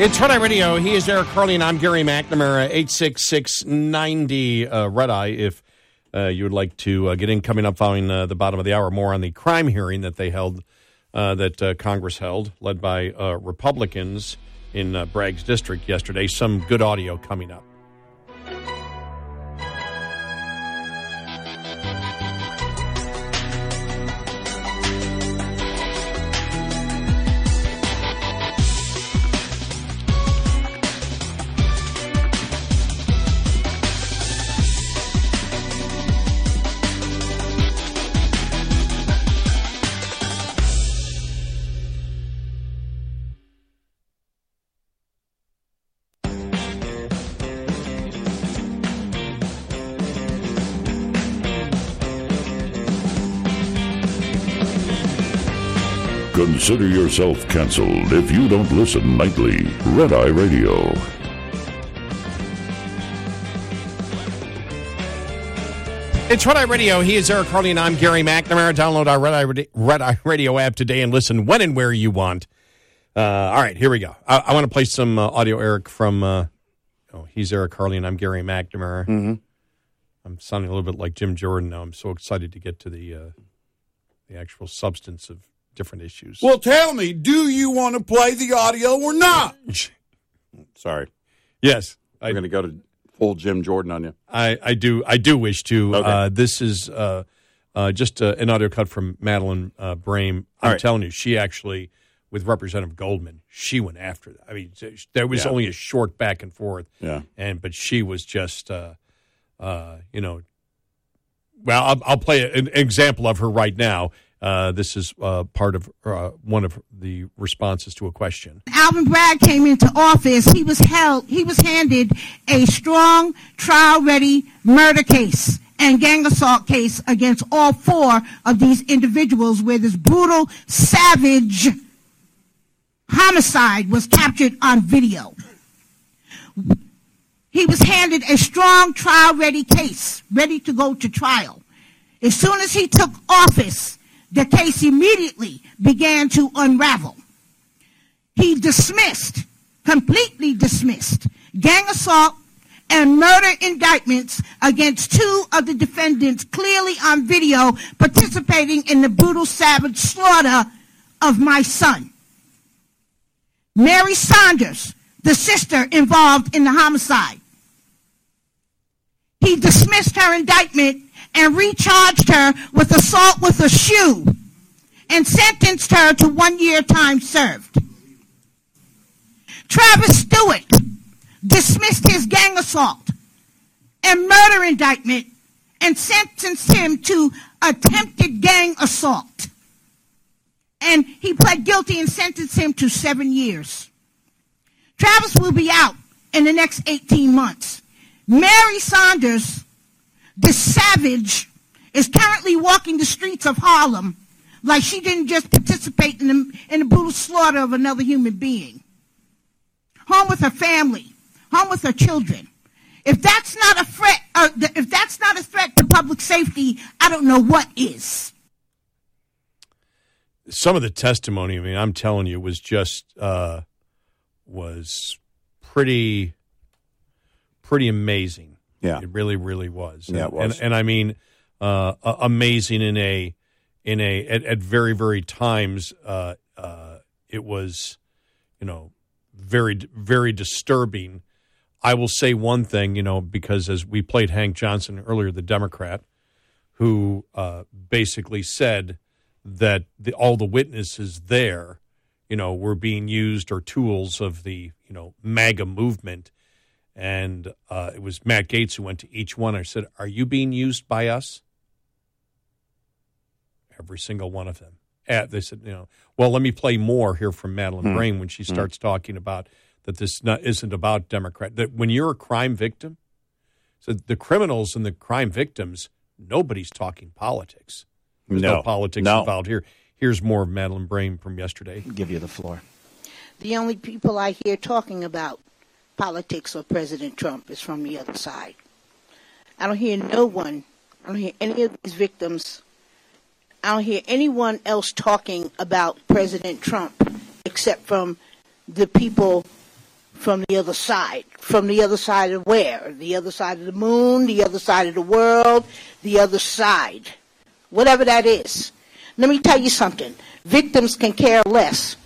It's Red Eye Radio. He is Eric Harley, and I'm Gary McNamara. Eight six six ninety uh, Red Eye. If uh, you would like to uh, get in, coming up following uh, the bottom of the hour, more on the crime hearing that they held, uh, that Congress held, led by Republicans in Bragg's district yesterday. Some good audio coming up. Consider yourself canceled if you don't listen nightly. Red Eye Radio. It's Red Eye Radio. He is Eric Harley, and I'm Gary McNamara. Download our Red Eye, Red Eye Radio app today and listen when and where you want. Uh, all right, here we go. I, I want to play some uh, audio, Eric, from. Uh, oh, he's Eric Harley, and I'm Gary McNamara. Mm-hmm. I'm sounding a little bit like Jim Jordan now. I'm so excited to get to the uh, the actual substance of different issues. Well, tell me, do you want to play the audio or not? Sorry. Yes. I'm going to go to full Jim Jordan on you. I, I do I do wish to. Okay. Uh, this is uh, uh, just uh, an audio cut from Madeline uh, Brame. I'm All right. telling you, she actually, with Representative Goldman, she went after that. I mean, there was Yeah. only a short back and forth. Yeah. and but she was just, uh, uh, you know, well, I'll, I'll play an example of her right now. Uh, this is uh, part of uh, one of the responses to a question. Alvin Bragg came into office, he was held, he was handed a strong, trial-ready murder case, and gang assault case against all four of these individuals where this brutal, savage homicide was captured on video. He was handed a strong trial ready case, ready to go to trial. As soon as he took office, the case immediately began to unravel. He dismissed, completely dismissed, gang assault and murder indictments against two of the defendants clearly on video participating in the brutal savage slaughter of my son. Mary Saunders, the sister involved in the homicide. He dismissed her indictment and recharged her with assault with a shoe and sentenced her to one year time served. Travis Stewart dismissed his gang assault and murder indictment and sentenced him to attempted gang assault. And he pled guilty and sentenced him to seven years. Travis will be out in the next 18 months. Mary Saunders, the savage, is currently walking the streets of Harlem like she didn't just participate in the, in the brutal slaughter of another human being. Home with her family, home with her children. If that's not a threat, uh, if that's not a threat to public safety, I don't know what is. Some of the testimony, I mean, I'm telling you, was just uh, was pretty pretty amazing. Yeah, it really, really was. Yeah, it was. And, and I mean, uh, amazing in a in a at, at very very times. Uh, uh, it was, you know, very very disturbing. I will say one thing, you know, because as we played Hank Johnson earlier, the Democrat, who uh, basically said that the, all the witnesses there, you know, were being used or tools of the you know MAGA movement, and uh, it was Matt Gaetz who went to each one. I said, "Are you being used by us?" Every single one of them. At, they said, you know, well, let me play more here from Madeline Hmm. Brame when she Hmm. starts talking about that this not, isn't about Democrat. That when you're a crime victim, so the criminals and the crime victims, nobody's talking politics. There's no, No. politics No. involved here. Here's more of Madeline Brame from yesterday. Give you the floor. The only people I hear talking about politics or President Trump is from the other side. I don't hear no one, I don't hear any of these victims, I don't hear anyone else talking about President Trump except from the people from the other side. From the other side of where? The other side of the moon, the other side of the world, the other side. Whatever that is. Let me tell you something. Victims can care less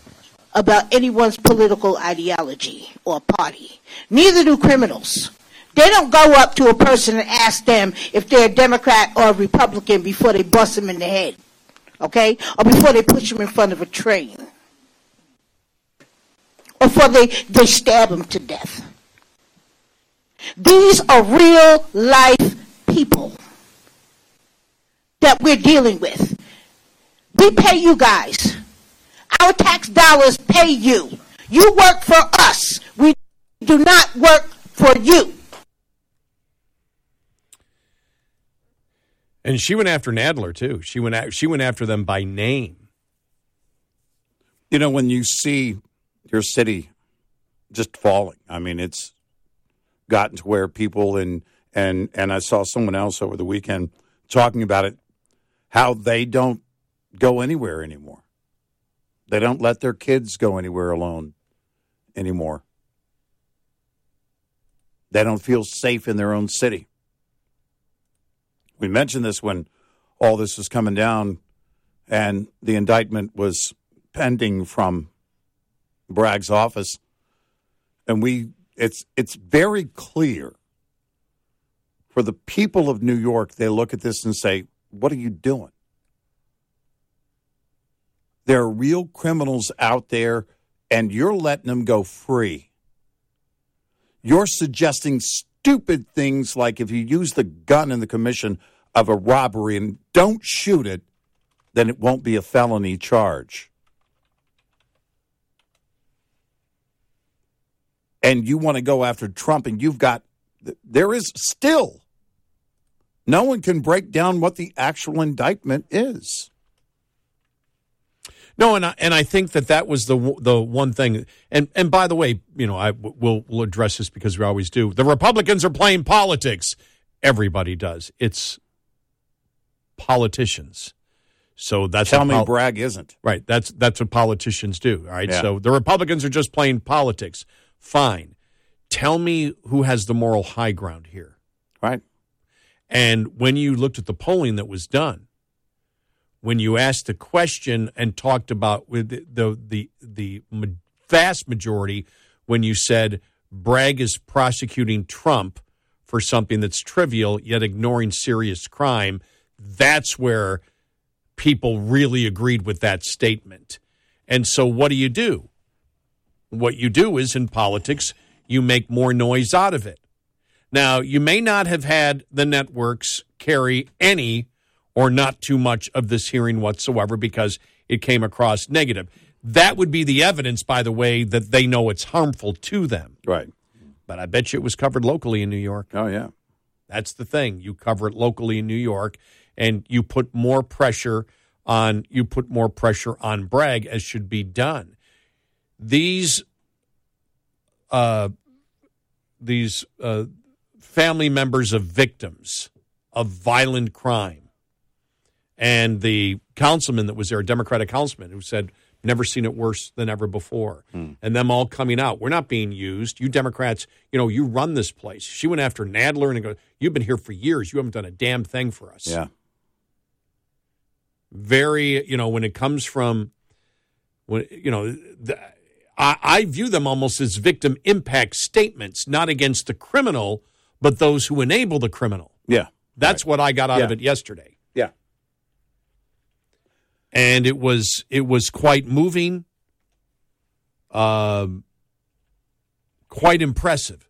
about anyone's political ideology or party. Neither do criminals. They don't go up to a person and ask them if they're a Democrat or a Republican before they bust them in the head. Okay? Or before they push them in front of a train. Or before they, they stab them to death. These are real life people that we're dealing with. We pay you guys. Our tax dollars pay you. You work for us. We do not work for you. And she went after Nadler too. She went a- she went after them by name. You know, when you see your city just falling, I mean, it's gotten to where people and and and I saw someone else over the weekend talking about it, how they don't go anywhere anymore. They don't let their kids go anywhere alone anymore. They don't feel safe in their own city. We mentioned this when all this was coming down and the indictment was pending from Bragg's office. And we it's it's very clear for the people of New York, they look at this and say, What are you doing? There are real criminals out there, and you're letting them go free. You're suggesting stupid things like if you use the gun in the commission of a robbery and don't shoot it, then it won't be a felony charge. And you want to go after Trump, and you've got, there is still No one can break down what the actual indictment is. No, and I, and I think that that was the the one thing. And and by the way, you know, I will will address this because we always do. The Republicans are playing politics. Everybody does. It's politicians. So that's Tell what me pol- Bragg isn't. Right. That's that's what politicians do. All right. Yeah. So the Republicans are just playing politics. Fine. Tell me who has the moral high ground here. Right. And when you looked at the polling that was done, when you asked the question and talked about with the the the, the vast majority, when you said Bragg is prosecuting Trump for something that's trivial yet ignoring serious crime, that's where people really agreed with that statement. And so, what do you do? What you do is in politics, you make more noise out of it. Now, you may not have had the networks carry any or not too much of this hearing whatsoever because it came across negative. That would be the evidence, by the way, that they know it's harmful to them. Right. But I bet you it was covered locally in New York. Oh, yeah. That's the thing. You cover it locally in New York and you put more pressure on you put more pressure on Bragg as should be done. These uh these uh family members of victims of violent crime and the councilman that was there, a Democratic councilman who said, never seen it worse than ever before. Hmm. And them all coming out. We're not being used. You Democrats, you know, you run this place. She went after Nadler and go, You've been here for years. You haven't done a damn thing for us. Yeah. Very, you know, when it comes from when you know, the, I, I view them almost as victim impact statements, not against the criminal, but those who enable the criminal. Yeah. That's what I got out of it yesterday. And it was it was quite moving, um, quite impressive.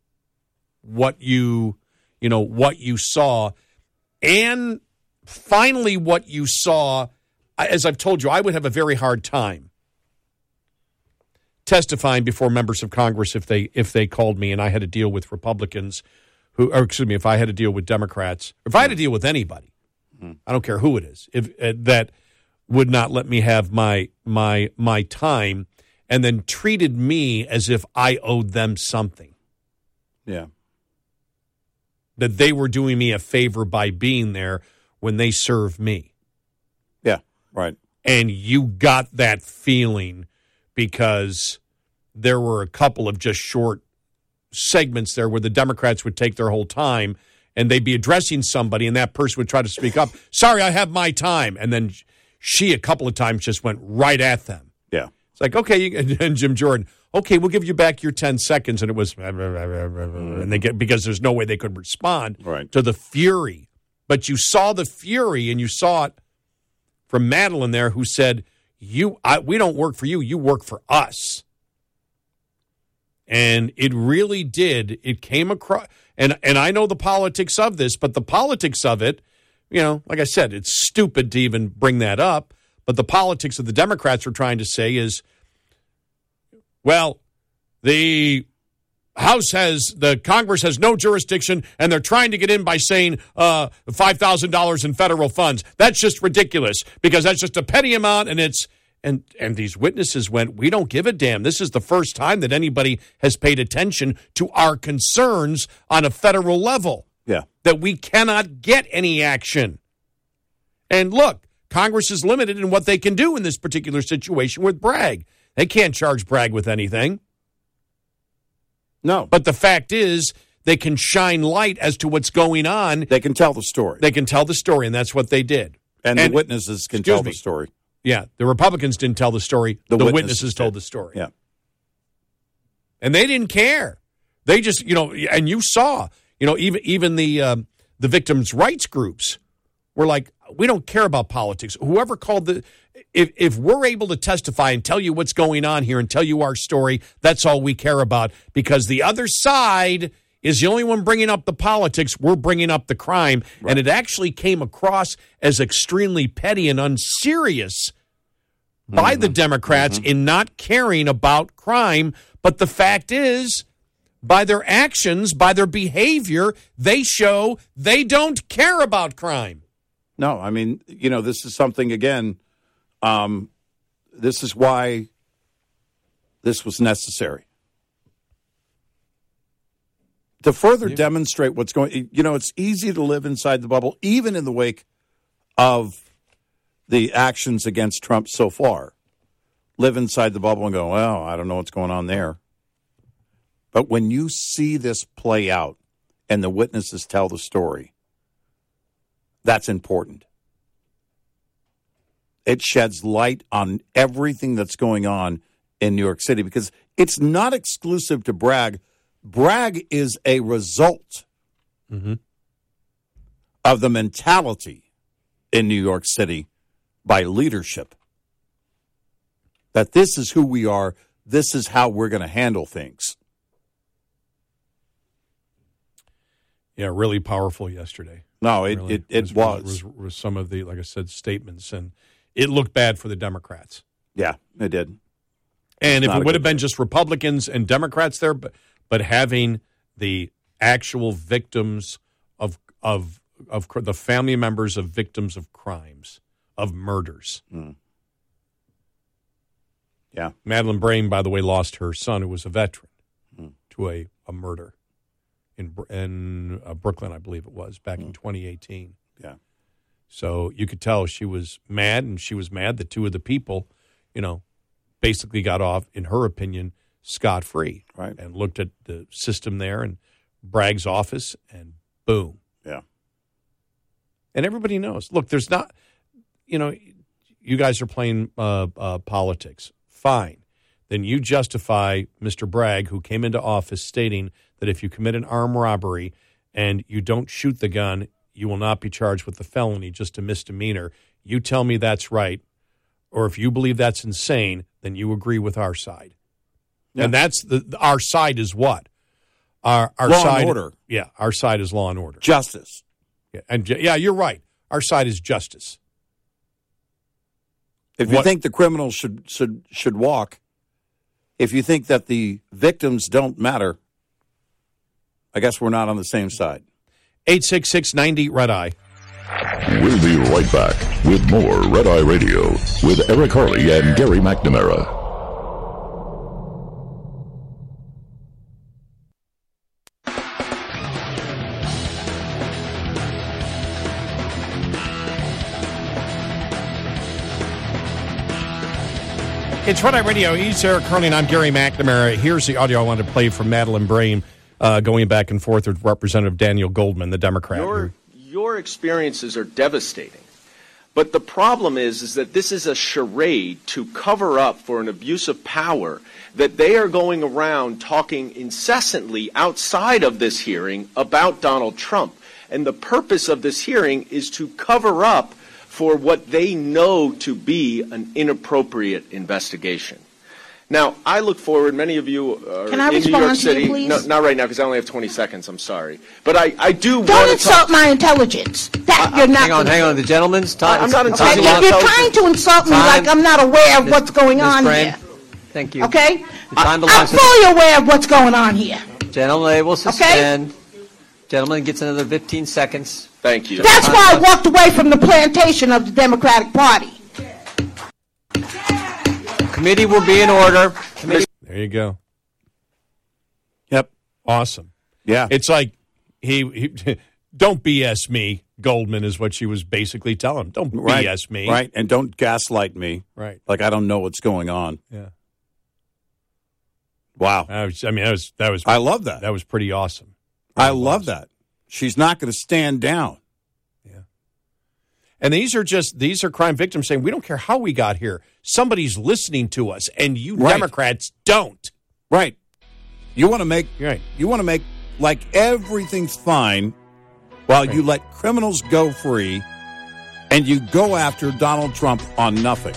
What you you know what you saw, and finally what you saw. As I've told you, I would have a very hard time testifying before members of Congress if they if they called me and I had to deal with Republicans who or excuse me if I had to deal with Democrats if I had to deal with anybody I don't care who it is if uh, that would not let me have my my my time and then treated me as if I owed them something Yeah. that they were doing me a favor by being there when they serve me Yeah. Right. and you got that feeling because there were a couple of just short segments there where the Democrats would take their whole time and they'd be addressing somebody and that person would try to speak up. Sorry, I have my time. And then she a couple of times just went right at them. Yeah. It's like, okay, you, and Jim Jordan, okay, we'll give you back your 10 seconds. And it was, and they get, because there's no way they could respond Right. to the fury. But you saw the fury and you saw it from Madeline there who said, "You, I, we don't work for you. You work for us." And it really did. It came across, and and I know the politics of this, but the politics of it, you know, like I said, it's stupid to even bring that up. But the politics of the Democrats are trying to say is, well, the House has the Congress has no jurisdiction, and they're trying to get in by saying uh, five thousand dollars in federal funds. That's just ridiculous because that's just a petty amount, and it's and and these witnesses went, we don't give a damn. This is the first time that anybody has paid attention to our concerns on a federal level. Yeah. That we cannot get any action. And look, Congress is limited in what they can do in this particular situation with Bragg. They can't charge Bragg with anything. No. But the fact is, they can shine light as to what's going on. They can tell the story. They can tell the story, and that's what they did. And, the witnesses can tell me. the story. Yeah, the Republicans didn't tell the story. The, The witnesses, witnesses told the story. Yeah. and they didn't care. They just, you know, and you saw, you know, even even the um, the victims' rights groups were like, we don't care about politics. Whoever called the, if if we're able to testify and tell you what's going on here and tell you our story, that's all we care about because the other side is the only one bringing up the politics. We're bringing up the crime, and it actually came across as extremely petty and unserious by the Democrats in not caring about crime. But the fact is, by their actions, by their behavior, they show they don't care about crime. No, I mean, you know, this is something again. Um, this is why this was necessary to further demonstrate what's going. You know, it's easy to live inside the bubble, even in the wake of the actions against Trump so far. Live inside the bubble and go, well, I don't know what's going on there. But when you see this play out and the witnesses tell the story, that's important. It sheds light on everything that's going on in New York City because it's not exclusive to Bragg. Bragg is a result mm-hmm. of the mentality in New York City by leadership. That this is who we are, this is how we're going to handle things. Yeah, really powerful yesterday. No, it, Really it, it was. was, was some of the like I said statements, and it looked bad for the Democrats. Yeah, it did. And It's if it would have been just Republicans and Democrats there, but but having the actual victims of of of cr- the family members of victims of crimes of murders. Hmm. Yeah. Madeline Brame, by the way, lost her son, who was a veteran, hmm. to a, a murder in in uh, Brooklyn, I believe it was, back in 2018. Yeah. So you could tell she was mad, and she was mad that two of the people, you know, basically got off, in her opinion, scot free. Right. And looked at the system there and Bragg's office, and boom. Yeah. And everybody knows. Look, there's not, you know, you guys are playing uh, uh, politics. Fine. Then you justify Mr. Bragg, who came into office stating that if you commit an armed robbery and you don't shoot the gun, you will not be charged with the felony, just a misdemeanor. You tell me that's right. Or if you believe that's insane, then you agree with our side. Yeah. And that's the our side is what? Our our Law and side order. Yeah, our side is law and order. Justice. Yeah, and yeah, you're right. Our side is justice. If you think the criminals should should should walk, if you think that the victims don't matter, I guess we're not on the same side. 866 90 Red Eye. We'll be right back with more Red Eye Radio with Eric Harley and Gary McNamara. It's Red Eye Radio. He's Eric Harley, and I'm Gary McNamara. Here's the audio I wanted to play from Madeline Brame uh, going back and forth with Representative Daniel Goldman, the Democrat. Your, your experiences are devastating. But the problem is, is that this is a charade to cover up for an abuse of power that they are going around talking incessantly outside of this hearing about Donald Trump. And the purpose of this hearing is to cover up for what they know to be an inappropriate investigation. Now, I look forward, many of you are Can I in New respond York to you, City. please? No, not right now, because I only have 20 seconds. I'm sorry. But I, I do want Don't to insult my intelligence. That uh, uh, you're not. hang on, gonna hang on. The gentleman's time. I'm not Okay, insulting if my you're trying to insult me Time. like I'm not aware of Ms. what's going Ms. on Brame, here. Thank you. Okay? The time I'm belongs to- fully aware of what's going on here. Gentlemen, I will suspend. Gentleman gets another 15 seconds. Thank you. That's why I walked away from the plantation of the Democratic Party. Committee will be in order. Committee. There you go. Yep. Awesome. Yeah. It's like he, he don't BS me. Goldman is what she was basically telling him. Don't Right. BS me. Right. And don't gaslight me. Right. Like I don't know what's going on. Yeah. Wow. I, was, I mean, that was that was. I love that. That was pretty awesome. I love that. She's not going to stand down. Yeah. And these are just these are crime victims saying we don't care how we got here. Somebody's listening to us, and you Right. Democrats don't. Right. You want to make right. You want to make like everything's fine while you let criminals go free and you go after Donald Trump on nothing.